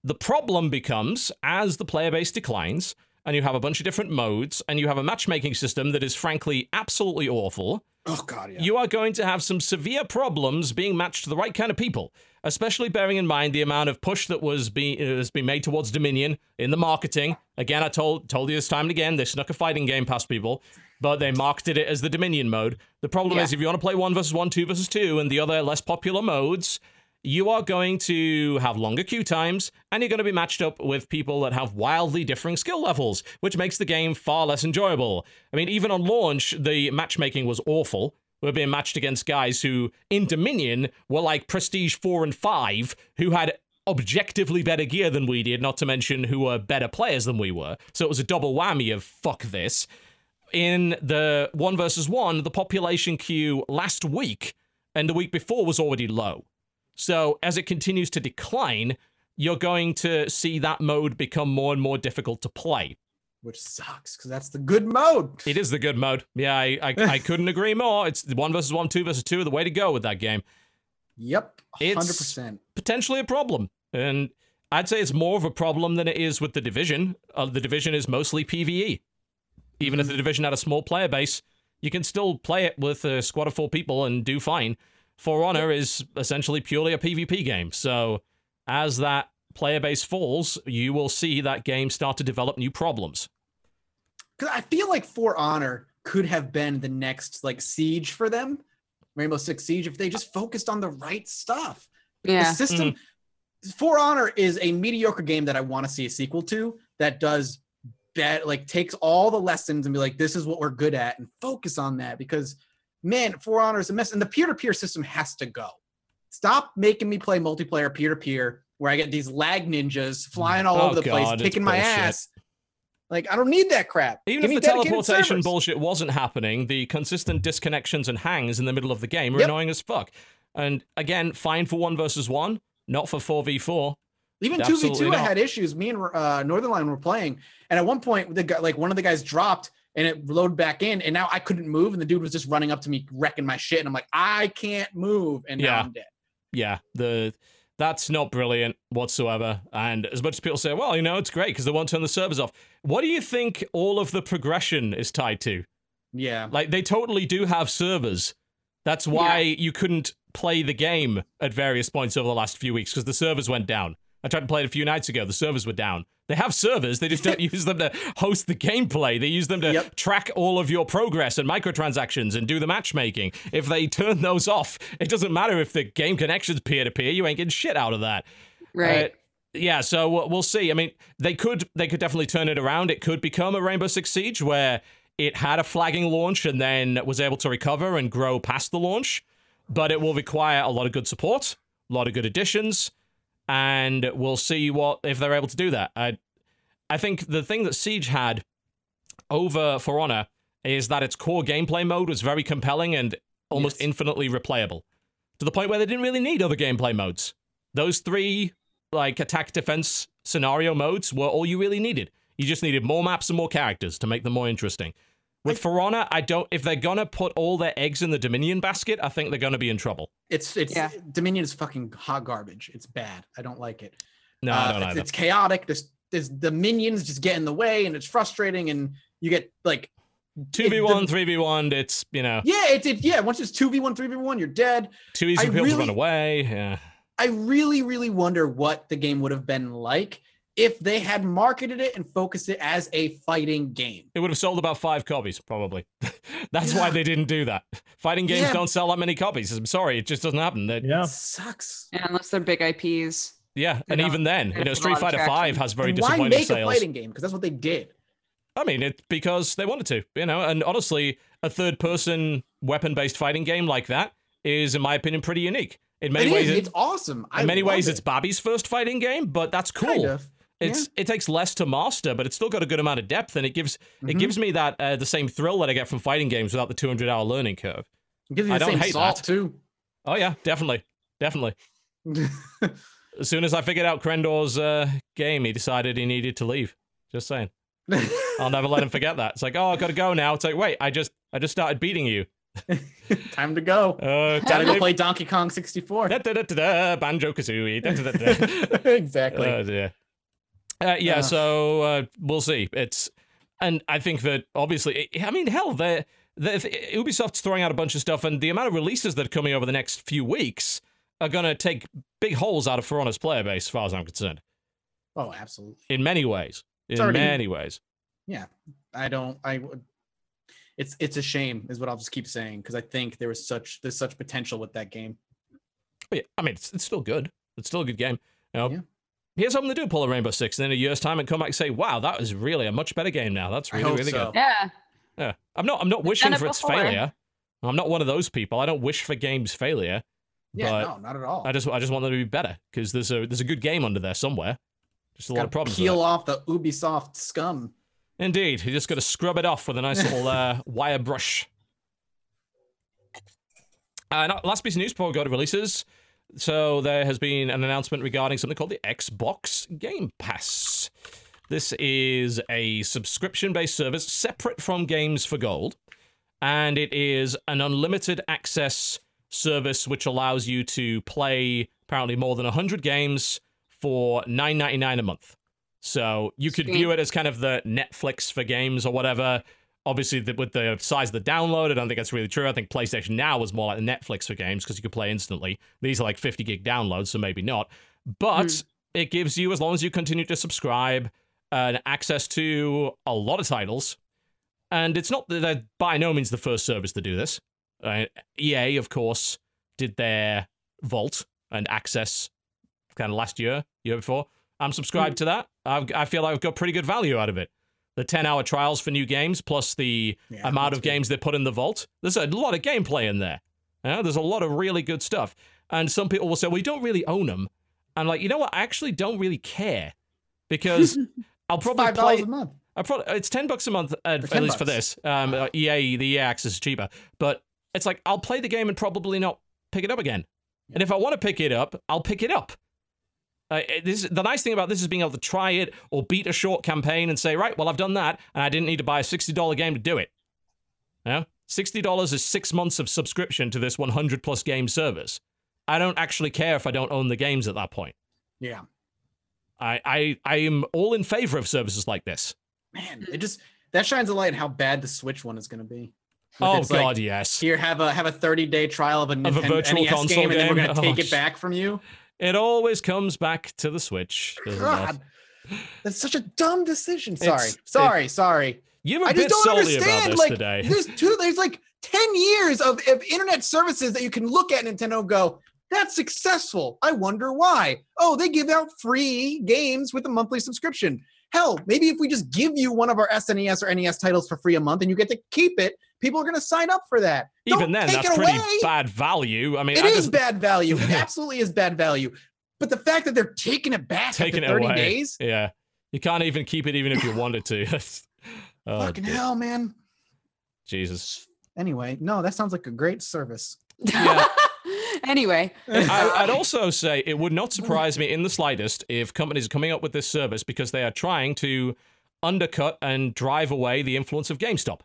The problem becomes as the player base declines, and you have a bunch of different modes, and you have a matchmaking system that is frankly absolutely awful Oh god, yeah. you are going to have some severe problems being matched to the right kind of people, especially bearing in mind the amount of push that was being uh, has been made towards Dominion in the marketing. Again, I told told you this time and again, they snuck a fighting game past people, but they marketed it as the Dominion mode. The problem Yeah. is if you want to play one versus one, two versus two, and the other less popular modes, you are going to have longer queue times, and you're going to be matched up with people that have wildly differing skill levels, which makes the game far less enjoyable. I mean, even on launch, the matchmaking was awful. We're being matched against guys who, in Dominion, were like Prestige 4 and 5, who had objectively better gear than we did, not to mention who were better players than we were. So it was a double whammy of fuck this. In the one versus one, the population queue last week and the week before was already low. So as it continues to decline, you're going to see that mode become more and more difficult to play. Which sucks because that's the good mode. It is the good mode. Yeah, I, I, I couldn't agree more. It's the one versus one, two versus two, the way to go with that game. Yep, hundred It's- percent. Potentially a problem. And I'd say it's more of a problem than it is with the division. Uh, the division is mostly PvE. Even if the division had a small player base, you can still play it with a squad of four people and do fine. For Honor is essentially purely a PvP game. So as that player base falls, you will see that game start to develop new problems. Because I feel like For Honor could have been the next like siege for them, Rainbow Six Siege, if they just focused on the right stuff. The Yeah. system mm-hmm. For Honor is a mediocre game that I want to see a sequel to that does bet like takes all the lessons and be like, this is what we're good at and focus on that because man, For Honor is a mess and the peer-to-peer system has to go. Stop making me play multiplayer peer-to-peer where I get these lag ninjas flying all Oh, over the God, place, kicking my ass. Like I don't need that crap. Even Give if the teleportation servers. bullshit wasn't happening, the consistent disconnections and hangs in the middle of the game are Yep. annoying as fuck. And again, fine for one versus one, not for 4v4. Even two v two, I had issues. Me and uh, Northernlion were playing, and at one point, the guy, like one of the guys dropped, and it loaded back in, and now I couldn't move, and the dude was just running up to me, wrecking my shit, and I'm like, I can't move, and now Yeah. I'm dead. Yeah, the that's not brilliant whatsoever. And as much as people say, well, you know, it's great because they won't turn the servers off. What do you think all of the progression is tied to? Yeah, Like they totally do have servers. That's why you couldn't play the game at various points over the last few weeks because the servers went down. I tried to play it a few nights ago. The servers were down. They have servers. They just don't use them to host the gameplay. They use them to Yep. track all of your progress and microtransactions and do the matchmaking. If they turn those off, it doesn't matter if the game connection's peer to peer. You ain't getting shit out of that. Right. Uh, yeah, so we'll we'll see. I mean, they could they could definitely turn it around. It could become a Rainbow Six Siege where it had a flagging launch and then was able to recover and grow past the launch, but it will require a lot of good support, a lot of good additions, and we'll see what if they're able to do that. I I think the thing that Siege had over For Honor is that its core gameplay mode was very compelling and almost Yes. infinitely replayable to the point where they didn't really need other gameplay modes. Those three, like attack defense scenario modes, were all you really needed. You just needed more maps and more characters to make them more interesting. With For Honor, I don't. If they're gonna put all their eggs in the Dominion basket, I think they're gonna be in trouble. it's it's Yeah. Dominion is fucking hot garbage. It's bad. I don't like it. No, Uh, I don't it's, either. it's chaotic. There's there's the minions just get in the way, and it's frustrating. And you get like two v one, three v one. It's you know Yeah, it did. Yeah, once it's two v one, three v one, you're dead. too easy I for people to run away. Yeah, I really, really wonder what the game would have been like if they had marketed it and focused it as a fighting game. it would have sold about five copies probably. That's why they didn't do that. Fighting games Yeah. don't sell that many copies. I'm sorry, it just doesn't happen. They- Yeah. It sucks. Yeah, unless they're big IPs. yeah, and even then, you know, don't have a Street Fighter Five has very And why disappointing make sales. a fighting game? Because that's what they did. I mean, it's because they wanted to, you know, and honestly, a third person weapon based fighting game like that is, in my opinion, pretty unique. In many It ways, is. it- It's awesome. I in many ways, it. it's Bobby's first fighting game, but that's cool. Kind of. It's it takes less to master, but it's still got a good amount of depth, and it gives it Mhm. gives me that uh, the same thrill that I get from fighting games without the 200 hour learning curve. It gives you I the don't same hate salt that. too. Oh yeah, definitely, definitely. As soon as I figured out Krendor's uh, game, he decided he needed to leave. Just saying. I'll never let him forget that. It's like, oh, I gotta go now. It's like, wait, I just I just started beating you. Time to go. Uh, Gotta go play Donkey Kong 64. Da, da, da, da, da, Banjo Kazooie. Exactly. Oh dear. Uh, yeah, Uh. so uh, we'll see. It's and I think that obviously, I mean, hell, they Ubisoft's throwing out a bunch of stuff, and the amount of releases that are coming over the next few weeks are going to take big holes out of For Honor's player base, as far as I'm concerned. oh, absolutely. In many ways, in already- many ways. Yeah, I don't. I. would- It's it's a shame, is what I'll just keep saying, because I think there was such there's such potential with that game. Yeah, I mean, it's, it's still good. It's still a good game. You know, Yeah. Here's something to do: pull a Rainbow Six, and in a year's time, and come back and say, "Wow, that is really a much better game now. That's really really so. good." Yeah. Yeah, I'm not. I'm not done wishing it for its before. failure. I'm not one of those people. I don't wish for games failure. Yeah, But no, not at all. I just I just want them to be better because there's a there's a good game under there somewhere. Just a lot Gotta of problems. Peel off the Ubisoft scum. Indeed, you just got to scrub it off with a nice little uh, wire brush. Uh, last piece of news before we go to releases. So there has been an announcement regarding something called the Xbox Game Pass. This is a subscription-based service separate from Games for Gold, and it is an unlimited access service which allows you to play apparently more than 100 games for $9.99 a month. So you could view it as kind of the Netflix for games or whatever. Obviously, the, with the size of the download, I don't think that's really true. I think PlayStation Now was more like Netflix for games because you could play instantly. These are like 50 gig downloads, so maybe not. But it gives you, as long as you continue to subscribe, uh, access to a lot of titles. And it's not that they're by no means the first service to do this. Uh, EA, of course, did their Vault and Access kind of last year, year before. I'm subscribed to that. I've, I feel like I've got pretty good value out of it. The 10 hour trials for new games, plus the Yeah, amount of good. games they put in the vault. There's a lot of gameplay in there. Know, there's a lot of really good stuff. And some people will say, well, you don't really own them. I'm like, you know what? I actually don't really care because I'll probably Five play. dollars a month. I probably it's ten bucks a month uh, at 10 least for this. Um, uh, EA the EA access is cheaper, but it's like I'll play the game and probably not pick it up again. And if I want to pick it up, I'll pick it up. Uh, this the nice thing about this is being able to try it or beat a short campaign and say, right, well, I've done that, and I didn't need to buy a sixty dollar game to do it. Yeah, sixty dollars is six months of subscription to this one hundred plus game service. I don't actually care if I don't own the games at that point. Yeah, I I I am all in favor of services like this. man, it just that shines a light on how bad the Switch one is going to be. Oh its, like, God, yes. Here, have a have a 30 day trial of a, Of a Nintendo virtual NES console game, and then we're going to take Oh, it back from you. It always comes back to the Switch. it? God, that's such a dumb decision. Sorry, It's- sorry, sorry. You're a I bit just don't about understand. this Like, today. there's two. There's like 10 years of, of internet services that you can look at Nintendo and go. That's successful. I wonder why. Oh, they give out free games with a monthly subscription. Hell, maybe if we just give you one of our SNES or NES titles for free a month and you get to keep it, people are going to sign up for that. Even Don't then, that's pretty away. bad value. I mean, It I is just- bad value. It absolutely is bad value. But the fact that they're taking it back taking it after 30 away. days, Yeah, you can't even keep it even if you wanted to. oh, fucking dear. hell, man. Jesus. Anyway, no, that sounds like a great service. Yeah. anyway, I, I'd also say it would not surprise me in the slightest if companies are coming up with this service because they are trying to undercut and drive away the influence of GameStop.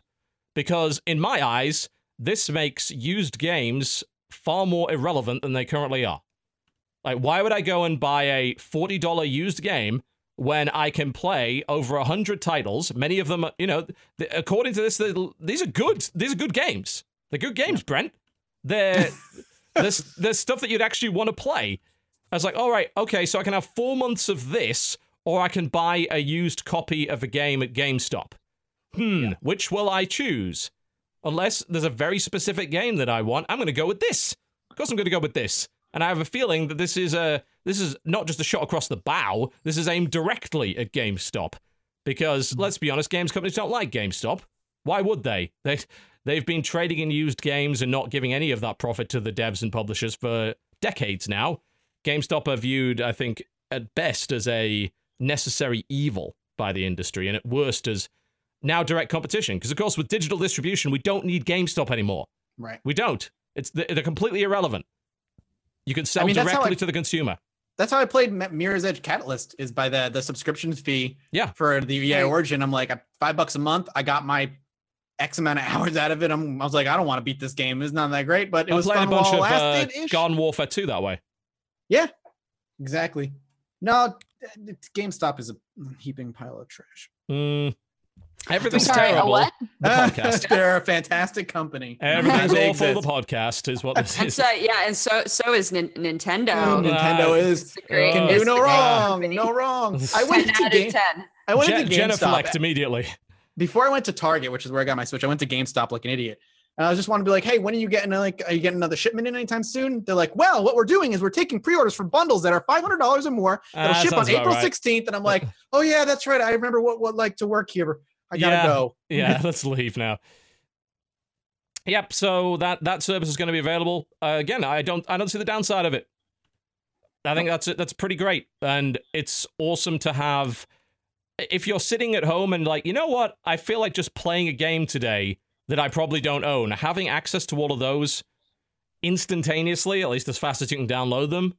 Because in my eyes, this makes used games far more irrelevant than they currently are. Like, why would I go and buy a $40 used game when I can play over a hundred titles. Many of them, you know, according to this, these are good. These are good games. They're good games, Brent. They're there's there's stuff that you'd actually want to play. I was like, all right, okay, so I can have four months of this, or I can buy a used copy of a game at GameStop. Hmm, which will I choose? Unless there's a very specific game that I want, I'm going to go with this. Of course, I'm going to go with this. And I have a feeling that this is a this is not just a shot across the bow. This is aimed directly at GameStop, because let's be honest, games companies don't like GameStop. Why would they? They they've been trading in used games and not giving any of that profit to the devs and publishers for decades now. GameStop are viewed, I think, at best as a necessary evil by the industry, and at worst as now direct competition. Because of course, with digital distribution, we don't need GameStop anymore. Right. We don't. It's they're completely irrelevant. You can sell I mean, directly I- to the consumer. That's how I played Mirror's Edge Catalyst is by the the subscription fee. Yeah. For the EA Origin, I'm like five bucks a month. I got my X amount of hours out of it. I'm, I was like, I don't want to beat this game. It's not that great, but it I was played fun a bunch while of it uh, lasted. Garden Warfare 2 that way. Yeah, exactly. No, GameStop is a heaping pile of trash. Mm, everything's Sorry, terrible. what? The podcast. They're a fantastic company. Everything's They awful. The podcast is what this And is. so yeah, and so so is Nin- Nintendo. Mm, Nintendo Uh, is great- can Oh, do no wrong, company. no wrong. I 10 went to out game. of 10. I went Je- into Jennifer GameStop left immediately. before I went to Target, which is where I got my Switch. I went to GameStop like an idiot. And I just want to be like, hey, when are you getting like, are you getting another shipment in anytime soon? They're like, well, what we're doing is we're taking pre-orders for bundles that are five hundred dollars or more. That'll Ah, ship on sounds about April right. sixteenth. And I'm like, oh yeah, that's right. I remember what what like to work here. I gotta Yeah. go. yeah, let's leave now. Yep. So that that service is going to be available uh, again. I don't I don't see the downside of it. I think that's that's pretty great, and it's awesome to have. If you're sitting at home and like, you know what, I feel like just playing a game today that I probably don't own, having access to all of those instantaneously, at least as fast as you can download them,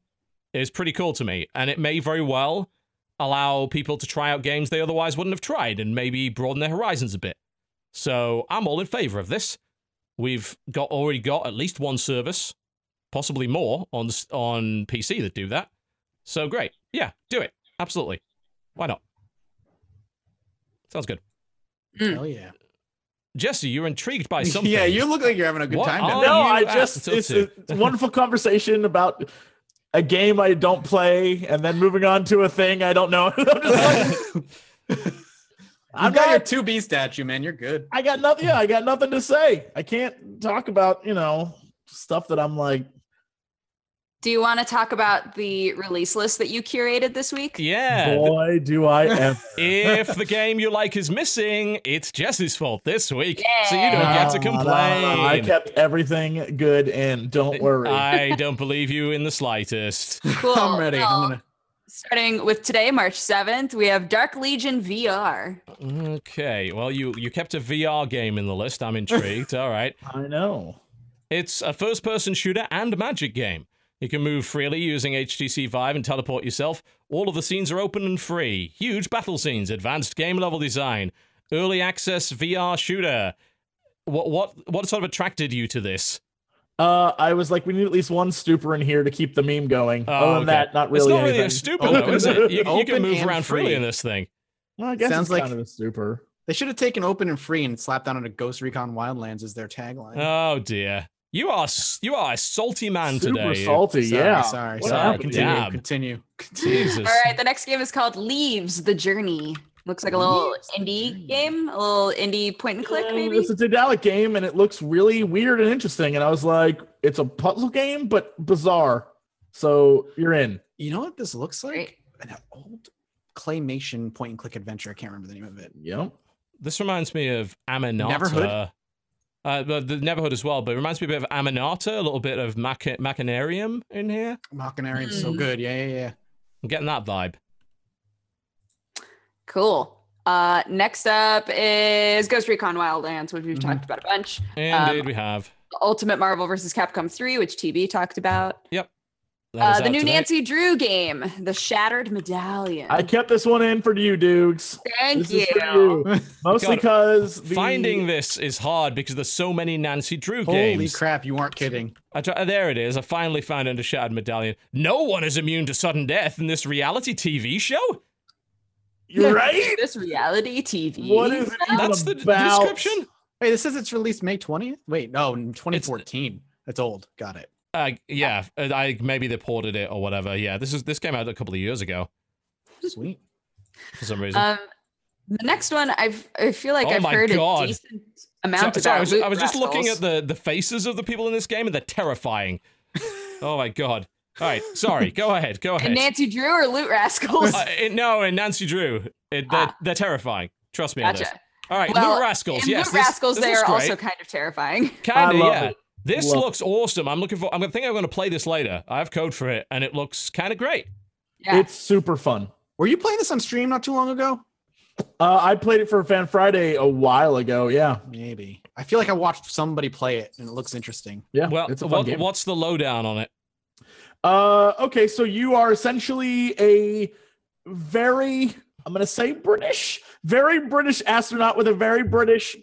is pretty cool to me, and it may very well allow people to try out games they otherwise wouldn't have tried and maybe broaden their horizons a bit. So I'm all in favor of this. We've got already got at least one service, possibly more on on PC that do that. So great, yeah, do it absolutely. Why not? Sounds good. Mm. Hell yeah. Jesse, you're intrigued by something. Yeah, you look like you're having a good What time. are down there. no, you I just it's, it's a wonderful conversation about a game I don't play, and then moving on to a thing I don't know. I'm just like, I've got your two B statue, man. You're good. I got nothing. Yeah, I got nothing to say. I can't talk about you know stuff that I'm like. Do you want to talk about the release list that you curated this week? yeah. Boy, do I ever. if the game you like is missing, it's Jesse's fault this week, so you don't get to No, no, complain. no, I kept everything good in. Don't worry. I don't believe you in the slightest. Cool. I'm ready. Well, I'm gonna. Starting with today, March 7th, we have Dark Legion VR. Okay, well, you you kept a VR game in the list. I'm intrigued. All right, I know. it's a first-person shooter and magic game. You can move freely using HTC Vive and teleport yourself. All of the scenes are open and free. Huge battle scenes, advanced game level design, early access VR shooter. What what what sort of attracted you to this? Uh, I was like, we need at least one stupor in here to keep the meme going. Oh, Other than okay. that, not It's really. not really a stupor, though, is it? You, you can move and around freely in this thing. Well, I guess Sounds it's like- kind of a stupor. They should have taken open and free and slapped down on a Ghost Recon Wildlands as their tagline. Oh dear, you are you are a salty man Super today. salty. sorry, yeah. sorry, What sorry. Continue, Damn. continue, continue. Jesus. All right, the next game is called Leaves the Journey. Looks like a little Leaves indie game, a little indie point and click, Uh, maybe. It's a Daedalic game, and it looks really weird and interesting. And I was like, it's a puzzle game, but bizarre. So you're in. You know what this looks like? Great. An old claymation point and click adventure. I can't remember the name of it. Yep. This reminds me of Amanita. Neverhood? Uh, but the Neverhood as well, but it reminds me a bit of Amanita, a little bit of Mac- Machinarium in here. Machinarium's so Mm. good. Yeah, yeah, yeah. I'm getting that vibe. Cool. Uh, next up is Ghost Recon Wildlands, which we've Mhm. talked about a bunch. Indeed, Um, we have. Ultimate Marvel vs. Capcom 3, which TB talked about. That Uh, the new today. Nancy Drew game, The Shattered Medallion. I kept this one in for you, Dukes. Thank This you. you. Mostly because the Finding this is hard because there's so many Nancy Drew Holy games. Holy crap! You weren't kidding. I try, there it is. I finally found Under Shattered Medallion. No one is immune to sudden death in this reality TV show. You're right. This reality TV. What is it even That's the about? description. Wait, this says it's released May 20th? Wait, no, in 2014. That's old. Got it. Uh, yeah, I maybe they ported it or whatever. Yeah, this is this came out a couple of years ago Sweet. for some reason. Um, the next one, I've I feel like Oh I've my heard God. a decent amount So- sorry, I about. was, I was just looking at the the faces of the people in this game, and they're terrifying. oh my god! All right, sorry. Go ahead. Go ahead. And Nancy Drew or Loot Rascals. Uh, it- no, and Nancy Drew. It, they're, Ah. they're terrifying. Trust me on this. All right, Well, Loot Rascals. In yes, Loot this, Rascals, this they looks are great. also kind of terrifying. Kinda, yeah. it. This Love- looks awesome. I'm looking for. I'm gonna think I'm gonna play this later. I have code for it, and it looks kind of great. Yeah. It's super fun. Were you playing this on stream not too long ago? Uh, I played it for Fan Friday a while ago. Yeah, Maybe. I feel like I watched somebody play it and it looks interesting. yeah. Well, it's a fun what, game. what's the lowdown on it? Uh, okay, so you are essentially a very, I'm gonna say British, very British astronaut with a very British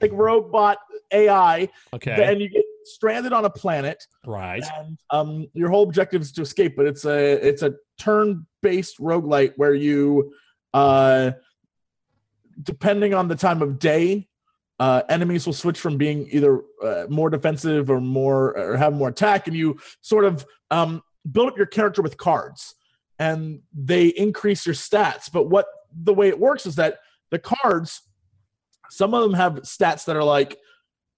like robot AI, Okay, and you get stranded on a planet, right. and um, your whole objective is to escape. But it's a it's a turn-based roguelite where you, uh, depending on the time of day, uh, enemies will switch from being either uh, more defensive or more or have more attack, and you sort of um, build up your character with cards, and they increase your stats. But what the way it works is that the cards, some of them have stats that are like,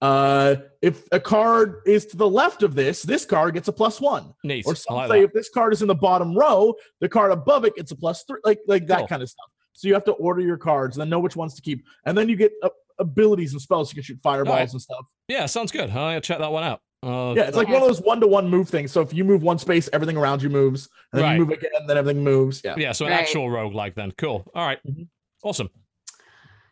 uh, if a card is to the left of this, this card gets a plus one. Neat. Or I some like say that. if this card is in the bottom row, the card above it gets a plus three, like like that Cool. kind of stuff. So you have to order your cards and then know which ones to keep, and then you get uh, abilities and spells. You can shoot fireballs Alright. and stuff. Yeah, sounds good. I'll check that one out. Uh, Yeah, it's like one of those one to one move things. So if you move one space, everything around you moves, and then Right. you move again, then everything moves. Yeah, yeah, so an Right. actual rogue like then. Cool. All right. Mhm. Awesome.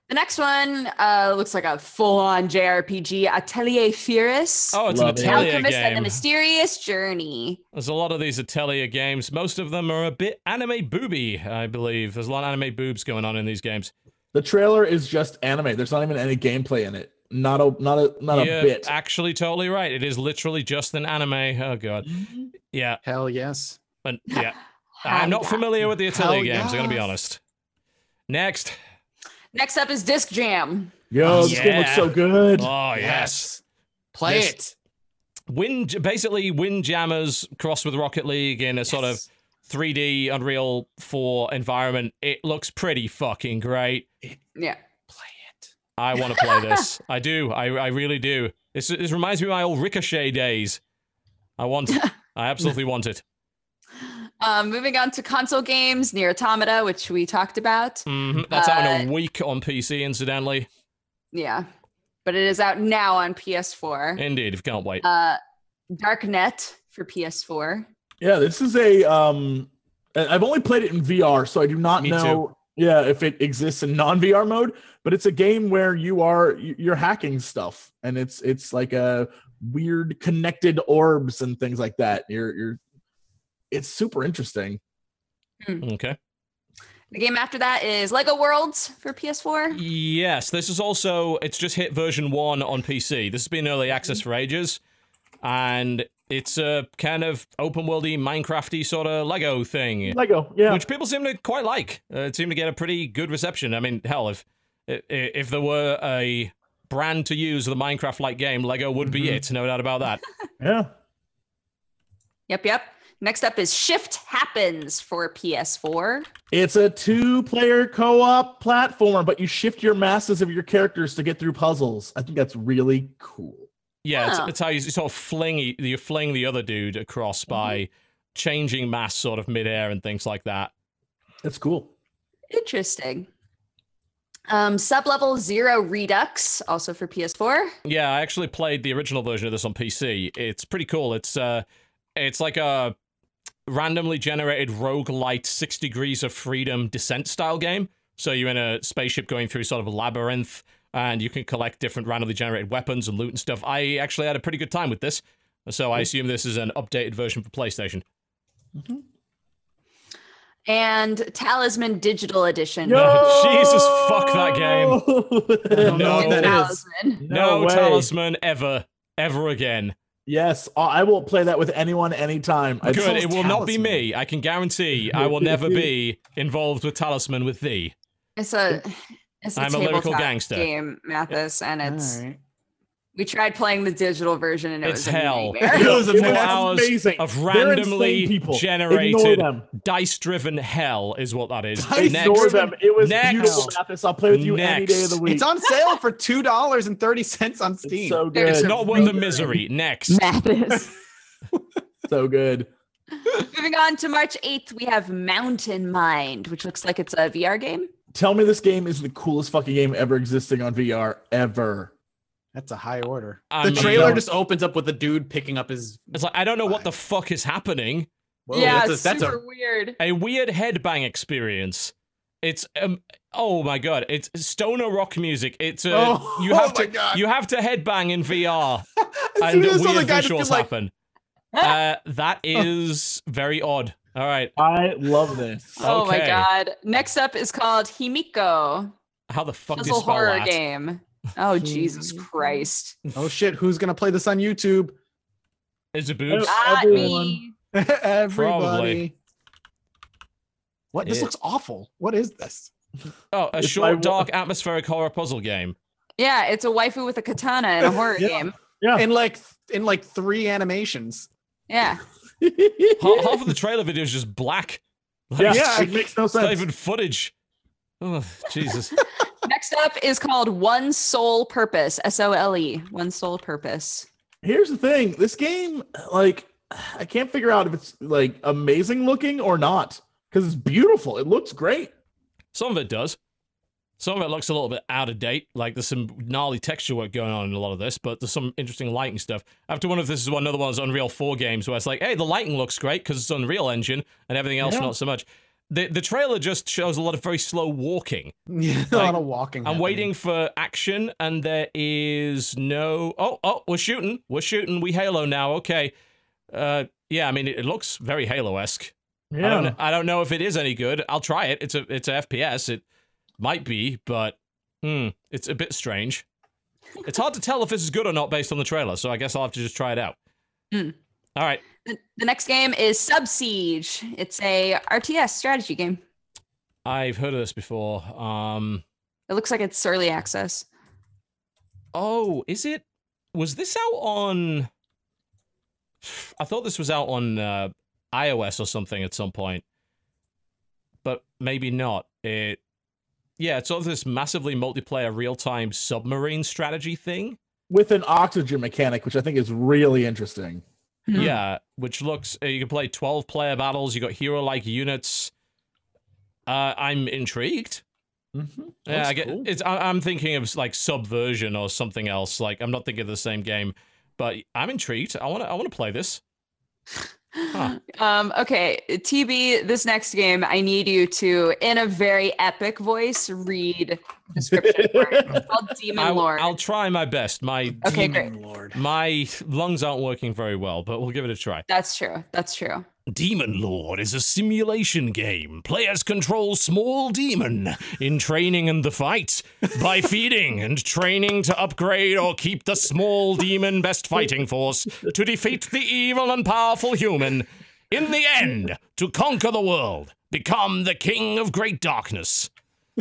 The next one uh, looks like a full-on JRPG, Atelier Firis. Oh, it's Love an it. Atelier Alchemist and the. Mysterious Journey. There's a lot of these Atelier games. Most of them are a bit anime booby, I believe. There's a lot of anime boobs going on in these games. the trailer is just anime. There's not even any gameplay in it. Not a not a not You're a bit. actually totally right. It is literally just an anime. Oh god. Mhm. Yeah, Hell yes. but yeah. I'm not familiar with the Atelier Hell games, I'm gonna be honest. Next. Next up is Disc Jam. Yo, oh, this game looks so good. Oh yes. Play Yes. it. Wind basically Windjammers crossed with Rocket League in a sort of 3D Unreal 4 environment. It looks pretty fucking great. Yeah. Play it. I want to play this. I do. I, I really do. This, this reminds me of my old Ricochet days. I want it. I absolutely want it. Um, moving on to console games, NieR Automata, which we talked about. hmm That's out in Uh, a week on PC, incidentally. Yeah. But it is out now on PS4. Indeed, if you can't wait. Uh, Darknet for PS4. Yeah, this is a um I- I've only played it in VR, so I do not Me know yeah, if it exists in non-VR mode, but it's a game where you are you- you're hacking stuff and it's it's like a weird connected orbs and things like that. You're you're it's super interesting. Okay. The game after that is Lego Worlds for PS4. Yes, this is also it's just hit version one on PC. This has been early access for ages, and it's a kind of open worldy, Minecrafty sort of Lego thing, Lego, yeah. which people seem to quite like. Uh, it seemed to get a pretty good reception. I mean, hell, if i- i- if there were a brand to use the Minecraft-like game, Lego would be Mhm. it. No doubt about that. yeah. Yep, yep. Next up is Shift Happens for PS4. It's a two-player co-op platform, but you shift your masses of your characters to get through puzzles. I think that's really cool. Yeah, it's, Huh. it's how you sort of fling you fling the other dude across by changing mass sort of midair and things like that. That's cool. Interesting. Um, Sublevel Zero Redux, also for PS4. Yeah, I actually played the original version of this on PC. It's pretty cool. It's uh it's like a randomly generated rogue roguelite 6 degrees of freedom descent style game. So you're in a spaceship going through sort of a labyrinth and you can collect different randomly generated weapons and loot and stuff. I actually had a pretty good time with this. So I assume this is an updated version for PlayStation. Mm-hmm. And Talisman Digital Edition. No, Jesus, fuck that game. I don't know No. Talisman. No, way. talisman ever, ever again. Yes, I I will play that with anyone anytime. Good. It will not be me. I can guarantee I will never be involved with talisman with thee. It's a it's a I'm a lyrical tabletop gangster. game, Mathas, and it's All right. We tried playing the digital version and it It's was hell. nightmare. It was It amazing. hours amazing. of randomly insane people. Ignore generated dice-driven hell is what that is. Dice Next, Ignore them. It was Next. beautiful, Mathas. I'll play with you any day of the week. It's on sale for two dollars and thirty cents on It's Steam. so good. it's It's not worth the misery. Next, Mathas. so good. Moving on to March 8th, we have Mountain Mind, which looks like it's a VR game. Tell me this game is the coolest fucking game ever existing on VR ever. That's a high order. I the mean- trailer just opens up with a dude picking up his. it's like I don't know what the fuck is happening. Whoa, yeah, that's a, that's super a weird. A weird headbang experience. It's um oh my god, it's stoner rock music. It's uh, Oh, you oh have my to God. you have to headbang in VR and soon as I saw the weird guy visuals like, happen. Uh, that is very odd. All right, I love this. Oh my god. Next up is called Himiko, how the fuck do you puzzle spell horror that? game. Oh Jesus Christ. oh shit, who's gonna play this on YouTube? Is it boobs? Not everyone. me. Everybody. What? This It- looks awful. What is this? Oh, a It's short, my- dark, atmospheric horror puzzle game. Yeah, it's a waifu with a katana in a horror Yeah. game. Yeah. In like in like three animations. Yeah. Half, half of the trailer video is just black. Like, yeah, Yeah, it makes no it's not sense. even footage. Oh, Jesus. Next up is called One Sole Purpose. S O L E. One Sole Purpose. Here's the thing: this game, like, I can't figure out if it's like amazing looking or not because it's beautiful. It looks great. Some of it does. Some of it looks a little bit out of date. Like there's some gnarly texture work going on in a lot of this, but there's some interesting lighting stuff. I have to wonder if this is one another one of those Unreal 4 games where it's like, hey, the lighting looks great because it's Unreal Engine and everything else Yeah. not so much. The the trailer just shows a lot of very slow walking. Yeah, a lot of walking. I'm happening. waiting for action, and there is no. Oh, oh, we're shooting. We're shooting. We Halo now. Okay. Uh, yeah. I mean, it, it looks very Halo-esque. I don't. Yeah, I don't know if it is any good. I'll try it. It's a. It's a FPS. It might be, but hmm, it's a bit strange. It's hard to tell if this is good or not based on the trailer. So I guess I'll have to just try it out. Hmm. All right. The, the next game is Sub Siege. It's a RTS strategy game. I've heard of this before. Um. It looks like it's early access. Oh, is it? Was this out on? I thought this was out on uh, iOS or something at some point, but maybe not. It, yeah, it's sort of this massively multiplayer real-time submarine strategy thing. with an oxygen mechanic, which I think is really interesting. Hmm. Yeah, which looks uh, you can play twelve player battles. You got hero-like units. Uh, I'm intrigued. Mm-hmm. Yeah, I get it's. I, I'm thinking of like Subversion or something else. Like I'm not thinking of the same game, but I'm intrigued. I want to. I want to play this. Huh. Um, okay, TB, this next game, I need you to, in a very epic voice, read description for it. It's called Demon I, Lord. will try my best. My Okay, Demon great. Lord. my lungs aren't working very well, but we'll give it a try. That's true. That's true. Demon Lord is a simulation game. Players control small demon in training and the fight by feeding and training to upgrade or keep the small demon best fighting force to defeat the evil and powerful human. In the end, to conquer the world, become the king of great darkness.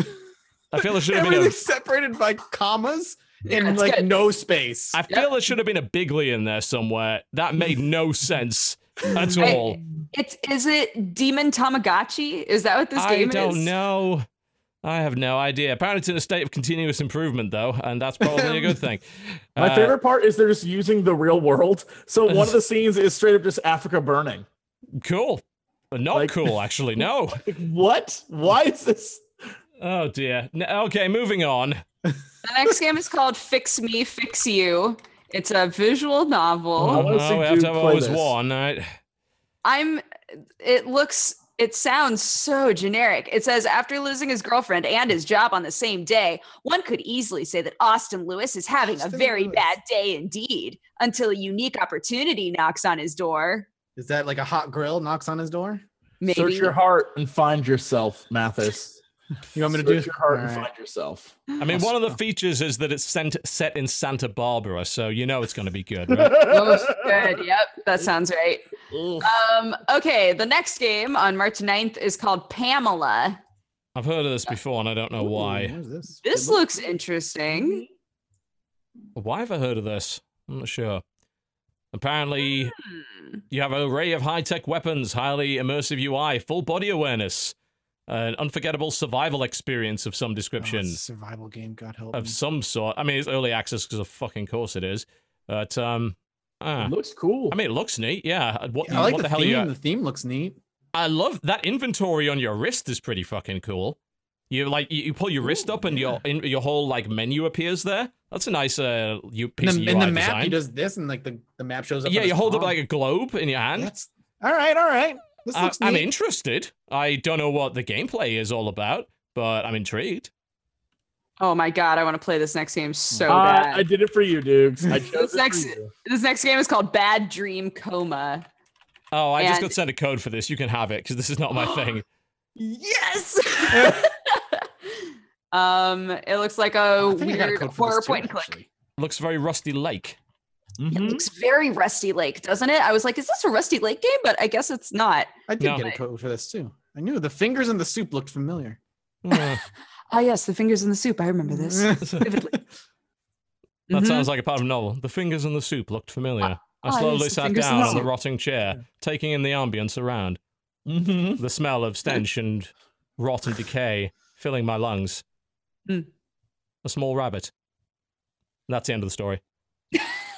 I feel there should have been a. Separated by commas Yeah, and it's like good. no space. I feel there should have been a bigly in there somewhere. That made no sense at I- all. It's is it Demon Tamagotchi? Is that what this I game is? don't know. I have no idea. Apparently, it's in a state of continuous improvement, though, and that's probably a good thing. My Uh, favorite part is they're just using the real world. So one of the scenes is straight up just Africa burning. Cool. But Not Like- cool, actually. No. Like, what? Why is this? Oh dear. Okay, moving on. The next game is called Fix Me, Fix You. It's a visual novel. Oh, I wanna Oh, we have to Duke have always this. one. All right. I'm it looks it sounds so generic. It says after losing his girlfriend and his job on the same day, one could easily say that Austin Lewis is having a very Lewis. bad day indeed until a unique opportunity knocks on his door. Is that like a hot grill knocks on his door? Maybe Search your heart and find yourself, Mathas. You want me to Search do your heart and find yourself. I mean, one of the features is that it's sent, set in Santa Barbara, so you know it's going to be good, right? Most good. Yep, that sounds right. Um, okay, the next game on March 9th is called Pamela. I've heard of this before, and I don't know Ooh, why. This? This It looks interesting. Why have I heard of this? I'm not sure. Apparently, Hmm. you have an array of high-tech weapons, highly immersive UI, full body awareness, an unforgettable survival experience of some Oh, description. it's a survival game. God help of me. some sort. I mean, it's early access because of fucking course it is. But um, ah. It looks cool. I mean, it looks neat. Yeah. What, Yeah, I like what the, the, hell theme. you? The theme looks neat. I love that inventory on your wrist is pretty fucking cool. You like you, you pull your wrist up and your in, your whole like menu appears there. That's a nice uh you In piece the, of in UI the map, design. he does this, and like the, the map shows up. yeah, you hold up like a globe in your hand. That's all right. All right. This I, looks I'm interested. I don't know what the gameplay is all about, but I'm intrigued. Oh my god, I want to play this next game so Uh, bad. I did it for you, Dukes. I chose This it next- for you. This next game is called Bad Dream Coma. Oh, I just got sent a code for this. You can have it because this is not my thing. Yes. um, it looks like a I think I got a weird code for horror point and click. actually. Looks very Rusty Lake. It Mhm. looks very Rusty Lake, doesn't it? I was like, is this a Rusty Lake game? But I guess it's not. I did No. get a code for this too. I knew the fingers in the soup looked familiar. Ah, yes, the fingers in the soup. I remember this vividly. That Mhm. sounds like a part of a novel. The fingers in the soup looked familiar. I ah, slowly yes, the sat down the on the rotting chair, taking in the ambience around. Mhm. The smell of stench and rot and decay filling my lungs. Mm. A small rabbit. That's the end of the story.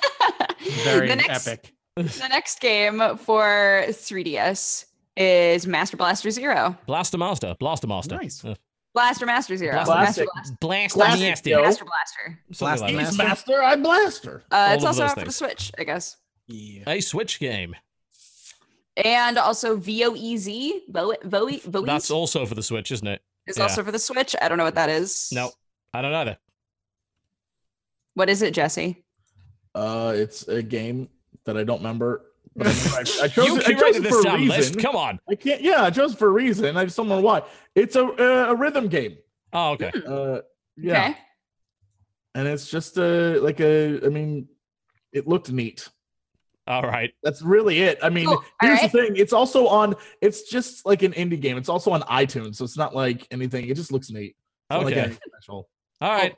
Very the next, epic. The next game for 3DS is Master Blaster Zero. Blaster Master. Blaster Master. Nice. Uh, Blaster Master Zero. Blaster- Master Classic. Blaster. Blaster Classic, Master. yo. Blaster. Something Blaster like Master? master, I blaster. Uh, it's also those out for the. Switch, I guess. Yeah. A Switch game. And also VOEZ. Vo- Vo- Voeez That's also for the Switch, isn't it? it? is yeah. also for the Switch. I don't know what that is. No, I don't either. What is it, Jesse? Uh, it's a game that I don't remember. But I, I, I chose, You it, I chose it for a damn reason. list. Come on. I can't. Yeah, I chose for a reason. I just don't know why. It's a a, a rhythm game. Oh, okay. Uh, yeah, Okay. and it's just a like a. I mean, it looked neat. All right. That's really it. I mean, Cool. here's Alright. the thing. It's also on. It's just like an indie game. It's also on iTunes, so it's not like anything. It just looks neat. It's not like Okay. anything. All right.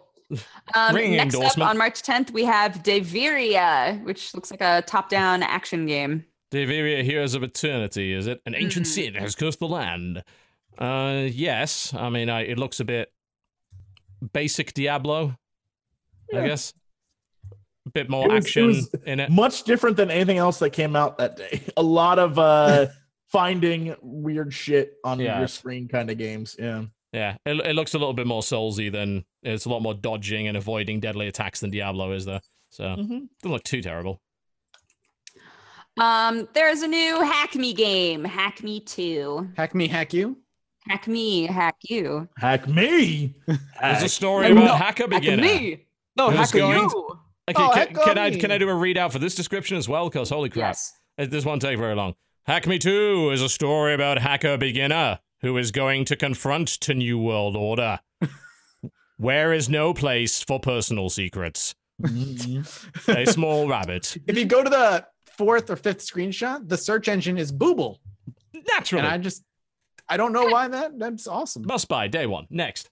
Um, next up on March 10th, we have Deviria, which looks like a top-down action game. Deviria Heroes of Eternity, is it? An ancient Mhm. sin has cursed the land. Uh, yes. I mean, I, it looks a bit basic Diablo, I guess. A bit more It was- it action was- in it. Much different than anything else that came out that day. A lot of uh finding weird shit on your screen kind of games. Yeah. Yeah, it, it looks a little bit more soulsy than it's a lot more dodging and avoiding deadly attacks than Diablo is there. So doesn't look too terrible. Um, there's a new Hack Me game, Hack Me 2. Hack me, hack you. Hack Me, Hack You. Hack me. There's a story No, about Hacker beginner. Hack Beginner. Me. No, Who's Hack going- You. Okay, Oh, can, can I can I do a readout for this description as well? Because holy crap, Yes. This won't take very long. Hack Me 2 is a story about hacker beginner who is going to confront to New World Order. Where is no place for personal secrets. A small rabbit. If you go to the fourth or fifth screenshot, the search engine is Booble, Naturally. and I just I don't know why that that's awesome. Must buy day one. Next.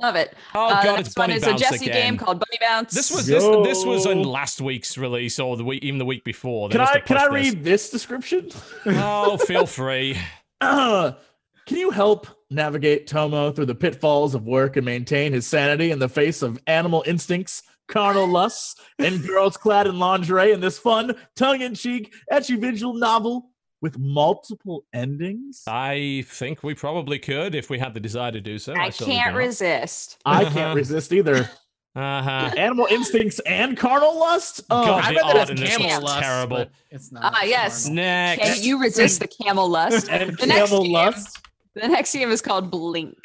Love it. Oh Uh, the god, next it's one Bunny is Bounce a Jesse again. game called Bunny Bounce. This was this this was in last week's release or the week even the week before. They Can I have can I pushed this. read this description? Oh, feel free. Uh, can you help navigate Tomo through the pitfalls of work and maintain his sanity in the face of animal instincts, carnal lusts, and girls clad in lingerie in this fun, tongue-in-cheek, ecchi visual novel with multiple endings? I think we probably could if we had the desire to do so. I can't resist. I Uh-huh. can't resist either. Uh huh. Animal instincts and carnal lust? Oh, God, I bet art that it's camel looks lust, terrible. It's not. Ah, yes. normal. Next. Can you resist the camel lust? and The next camel game- lust? The next game is called Blink.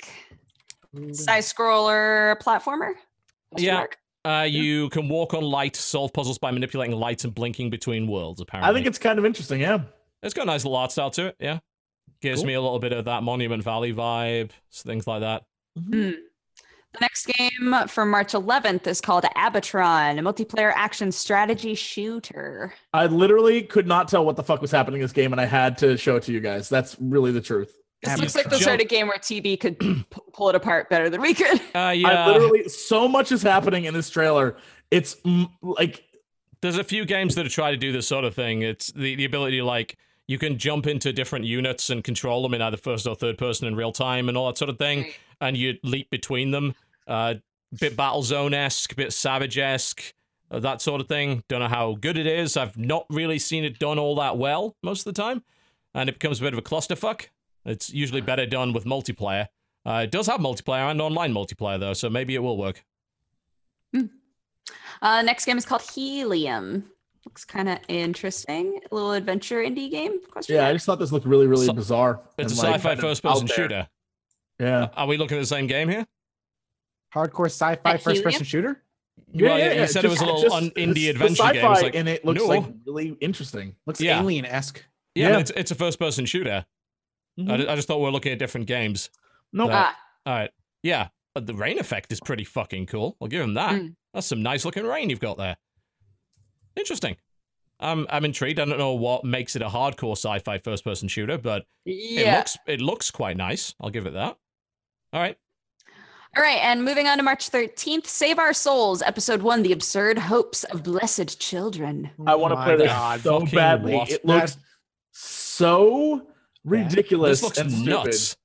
Side scroller platformer. Question Yeah. mark? Uh, you can walk on light, solve puzzles by manipulating light and blinking between worlds. Apparently, I think it's kind of interesting, yeah. it's got a nice little art style to it. Yeah, gives Cool. me a little bit of that Monument Valley vibe, things like that. Hmm. The next game for March 11th is called Abatron, a multiplayer action strategy shooter. I literally could not tell what the fuck was happening in this game, and I had to show it to you guys. That's really the truth. This looks like the jump- sort of game where TB could p- pull it apart better than we could. Uh, I yeah. literally so much is happening in this trailer. It's mm, like There's a few games that try to do this sort of thing. It's the, the ability to like you can jump into different units and control them in either first or third person in real time and all that sort of thing, Right. and you leap between them. Uh, bit Battlezone esque, bit Savage esque, uh, that sort of thing. Don't know how good it is. I've not really seen it done all that well most of the time, and it becomes a bit of a clusterfuck. It's usually better done with multiplayer. Uh, it does have multiplayer and online multiplayer though, so maybe it will work. Uh, next game is called Helium. Looks kind of interesting. A little adventure indie game. Question yeah, I just thought this looked really really So- bizarre. It's a like, sci-fi kind first-person shooter. Yeah. Are we looking at the same game here? Hardcore sci-fi At first-person Helium? shooter. Well, yeah, you said it was a little un- indie adventure game. Sci-fi It's like, and it looks no. like really interesting. Looks Yeah. alien-esque. Yeah, Yeah. it's, it's a first person shooter. I, I just thought we were looking at different games. No, Uh, Ah, All right. Yeah, but the rain effect is pretty fucking cool. I'll give him that. Mm. That's some nice looking rain you've got there. Interesting. I'm I'm intrigued. I don't know what makes it a hardcore sci-fi first person shooter, but it looks it looks quite nice. I'll give it that. All right. All right, and moving on to March 13th, Save Our Souls, Episode 1 The Absurd Hopes of Blessed Children. I want to Oh play my this God. so badly. what? It looks so ridiculous This looks and stupid. nuts.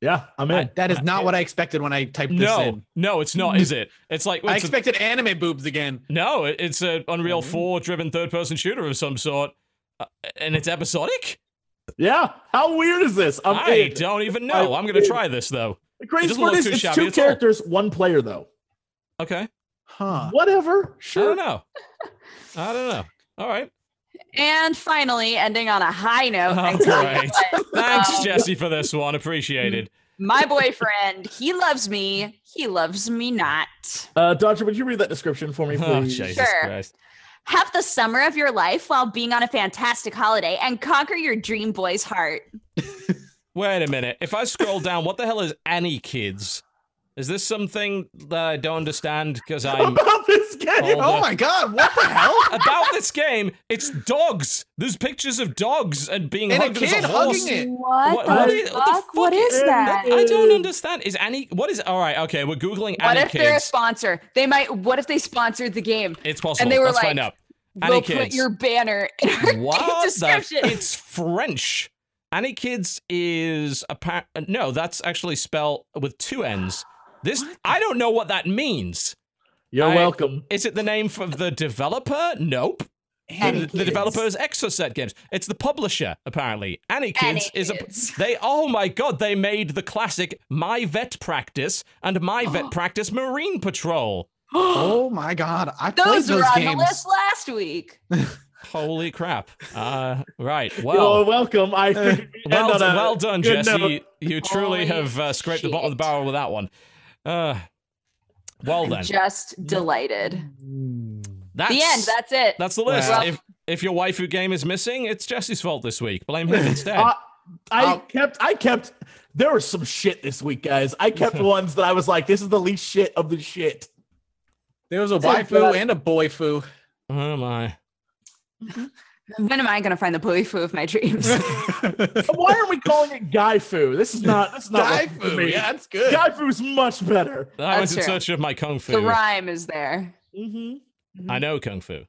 Yeah, I'm in. That is not what I expected when I typed this No, in. no, it's not, is it? It's like I it's a- expected anime boobs again. no, it- it's a Unreal Mhm. 4 driven third person shooter of some sort, uh, and it's episodic. yeah, how weird is this? I'm I in. don't even know. I'm gonna in. try this though. The crazy part is it's two at all. characters, one player though. Okay. Huh. Whatever, Sure. I don't know. I don't know. All right. And finally, ending on a high note, I Oh, great. Thanks, um, Jesse, for this one. Appreciated. My boyfriend, he loves me, he loves me not. Uh, Dodger, would you read that description for me, Oh, please? Jesus Sure. Christ. Have the summer of your life while being on a fantastic holiday and conquer your dream boy's heart. Wait a minute. If I scroll down, what the hell is Any Kids? Is this something that I don't understand because I'm About this game. Hold Oh, oh my god, what the hell? about this game? It's dogs. There's pictures of dogs and being And a hugged as a horse. hugging it. What, What- the what is- what the fuck what is is that? I don't understand. Is Annie? What is? All right. Okay, we're googling What Annie if they're a sponsor? They might. What if they sponsored the game? It's possible. And they were Let's like, find out. We'll Annie put Kids. your banner in our What the? description. It's French. Annie Kids is apparent. No, that's actually spelled with two N's. This I don't know what that means. You're I- welcome. Is it the name for the developer? Nope. Annie The, the developer is Exoset Games. It's the publisher, apparently. Annie Annie Kids is a. They. Oh my god! They made the classic My Vet Practice and My Vet Practice Marine Patrol. Oh my god, I played those those were on games. the list last week. Holy crap! Uh, right. You're Well. welcome. I figured Well, end on a well done, Jesse. note. You, you truly Holy have uh, scraped the bottom of the barrel with that one. Well then, Just delighted. that's the end. That's it. that's the list. Wow. If if your waifu game is missing, it's Jesse's fault this week. Blame him instead. Uh, I I'll- kept. I kept. There was some shit this week, guys. I kept ones that I was like, "This is the least shit of the shit." There was a So waifu and a boyfu. oh my! When am I going to find the boyfu of my dreams? Why are we calling it Guy Fu? This is not. This is not working for Daifu, me. yeah, that's good. Guy Fu's much better. I went That's in true. search of my kung fu. the rhyme is there. Mm-hmm. I know kung fu.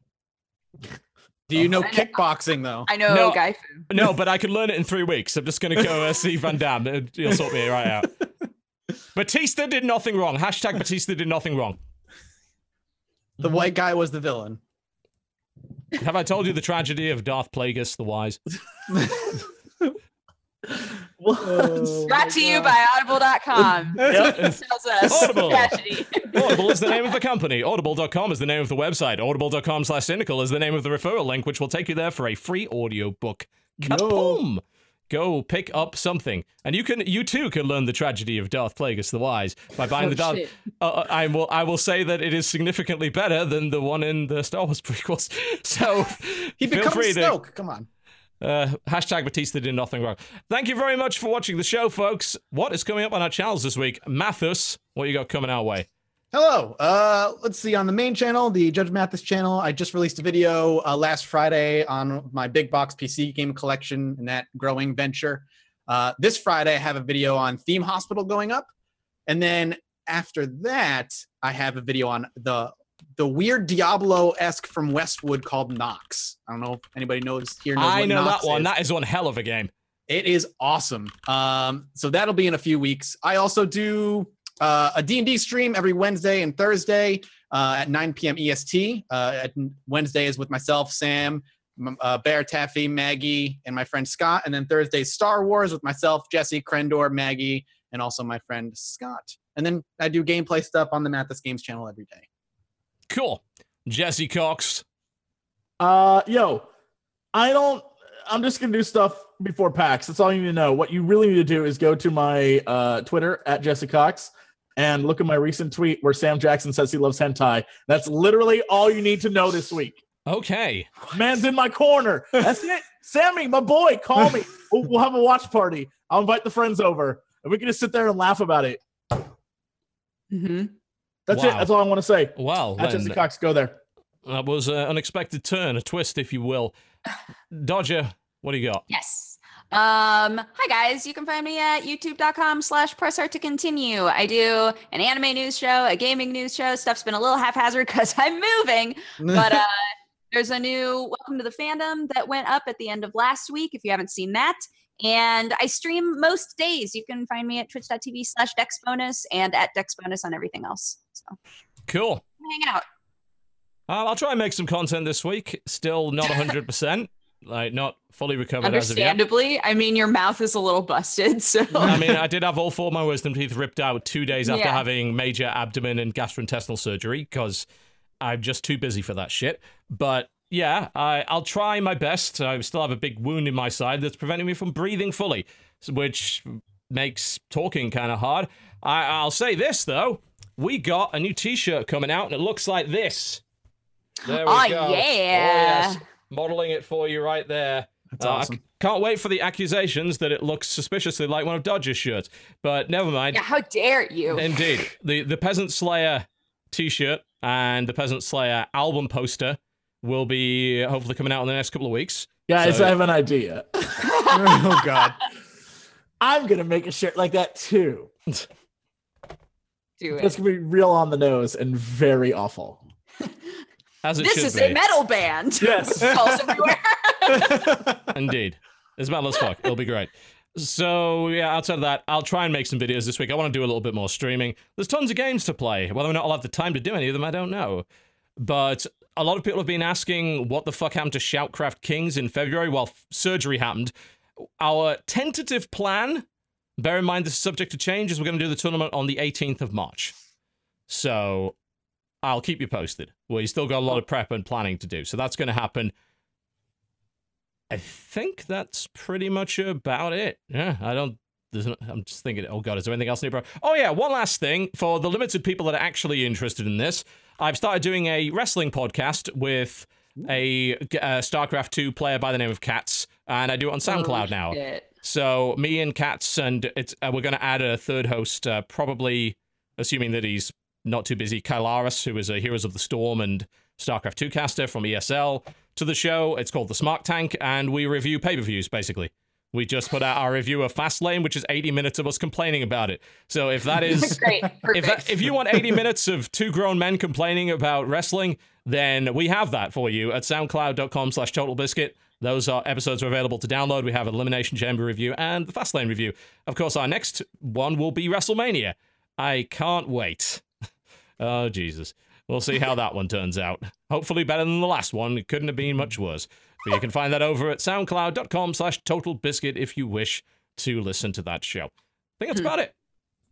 Do you know I know. kickboxing though? I know No. guy fu. No, but I can learn it in three weeks. I'm just gonna go uh, see Van Damme. He'll sort me right out. Batista did nothing wrong. Hashtag Batista did nothing wrong. The white guy was the villain. Have I told you the tragedy of Darth Plagueis the Wise? What? Oh. Brought to you oh by audible.com. Yep. Tells us Audible. tragedy. Audible is the name of the company. Audible.com is the name of the website. Audible.com slash cynical is the name of the referral link, which will take you there for a free audiobook. Kaboom! Go pick up something. And you can you too can learn the tragedy of Darth Plagueis the Wise by buying Oh, the Darth uh, I will I will say that it is significantly better than the one in the Star Wars prequels. So He becomes free to Snoke. Come on. uh, hashtag Batista did nothing wrong. Thank you very much for watching the show, folks. What is coming up on our channels this week? Mathas, what you got coming our way? Hello. Uh, let's see. On the main channel, the Judge Mathis channel, I just released a video uh, last Friday on my big box PC game collection and that growing venture. Uh, this Friday, I have a video on Theme Hospital going up, and then after that, I have a video on the the weird Diablo esque from Westwood called Nox. I don't know if anybody knows here. Knows I know Nox that one. is. That is one hell of a game. It is awesome. Um, so that'll be in a few weeks. I also do uh, a D&D stream every Wednesday and Thursday uh, at 9 p.m. EST. Uh, at Wednesday is with myself, Sam, uh, Bear Taffy, Maggie, and my friend Scott. And then Thursday is Star Wars with myself, Jesse, Krendor, Maggie, and also my friend Scott. And then I do gameplay stuff on the Mathas Games channel every day. Cool. Jesse Cox. Uh, yo, I don't. I'm just gonna do stuff before PAX. That's all you need to know. What you really need to do is go to my uh, Twitter at Jesse Cox and look at my recent tweet where Sam Jackson says he loves hentai. That's literally all you need to know this week. Okay. Man's in my corner. That's it. Sammy, my boy, call me. We'll, we'll have a watch party. I'll invite the friends over, and we can just sit there and laugh about it. hmm That's it. That's all I want to say. Wow. At Jesse then, Cox, go there. that was an unexpected turn, a twist, if you will. Dodger, what do you got? Yes. Um, hi guys, you can find me at youtube.com slash press heart to continue. I do an anime news show, a gaming news show. Stuff's been a little haphazard because I'm moving, but uh there's a new welcome to the fandom that went up at the end of last week if you haven't seen that. And I stream most days. You can find me at twitch.tv slash dexbonus and at dexbonus on everything else. So Cool. hang out. Uh, I'll try and make some content this week. Still not 100%. Like, not fully recovered as of yet. Understandably, I mean your mouth is a little busted, so I mean, I did have all four of my wisdom teeth ripped out two days after Yeah. having major abdomen and gastrointestinal surgery because I'm just too busy for that shit. But yeah, I, I'll try my best. I still have a big wound in my side that's preventing me from breathing fully, which makes talking kind of hard. I, I'll say this though: we got a new T-shirt coming out, and it looks like this. There we Oh, go. yeah. Oh, modeling it for you right there. That's Uh, awesome. c- can't wait for the accusations that it looks suspiciously like one of Dodger's shirts. But never mind. yeah, how dare you? Indeed. The the Peasant Slayer t-shirt and the Peasant Slayer album poster will be hopefully coming out in the next couple of weeks. Guys, So- I have an idea. oh God. I'm gonna make a shirt like that too. Do it. It's gonna be real on the nose and very awful. As it This is be. a metal band. Yes. Calls everywhere. Indeed. It's metal as fuck. It'll be great. So yeah, outside of that, I'll try and make some videos this week. I want to do a little bit more streaming. There's tons of games to play. Whether or not I'll have the time to do any of them, I don't know. But a lot of people have been asking what the fuck happened to Shoutcraft Kings in February while f- surgery happened. Our tentative plan, bear in mind this is subject to change, is we're going to do the tournament on the 18th of March. So I'll keep you posted. We still got a lot of prep and planning to do. So that's going to happen I think that's pretty much about it. Yeah, I don't. There's no, I'm just thinking. Oh god, is there anything else? To bro- Oh yeah, one last thing for the limited people that are actually interested in this. I've started doing a wrestling podcast with a uh, StarCraft 2 player by the name of Katz, and I do it on SoundCloud now. Shit. So me and Katz, and it's uh, we're going to add a third host, uh, probably assuming that he's not too busy. Kylaris, who is a Heroes of the Storm and StarCraft 2 caster from ESL, to the show. It's called the Smart Tank, and we review pay per views basically. We just put out our review of Fastlane, which is 80 minutes of us complaining about it. So if that is Great. If, that, if you want 80 minutes of two grown men complaining about wrestling, then we have that for you at soundcloud.com slash totalbiscuit. Those are episodes are available to download. We have an Elimination Chamber review and the Fastlane review. Of course, our next one will be WrestleMania. I can't wait. Oh, Jesus. We'll see how that one turns out. Hopefully better than the last one. It couldn't have been much worse. But you can find that over at soundcloud.com slash totalbiscuit if you wish to listen to that show. I think that's hmm. about it.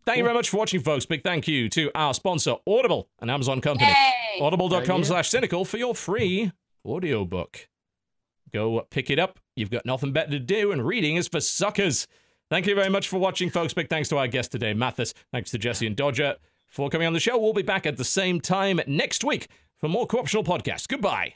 Thank you very much for watching, folks. Big thank you to our sponsor, Audible, an Amazon company. Yay! Audible.com slash cynical for your free audiobook. Go pick it up. You've got nothing better to do, and reading is for suckers. Thank you very much for watching, folks. Big thanks to our guest today, Mathas. Thanks to Jesse and Dodger for coming on the show. We'll be back at the same time next week for more Co-optional Podcast. Goodbye.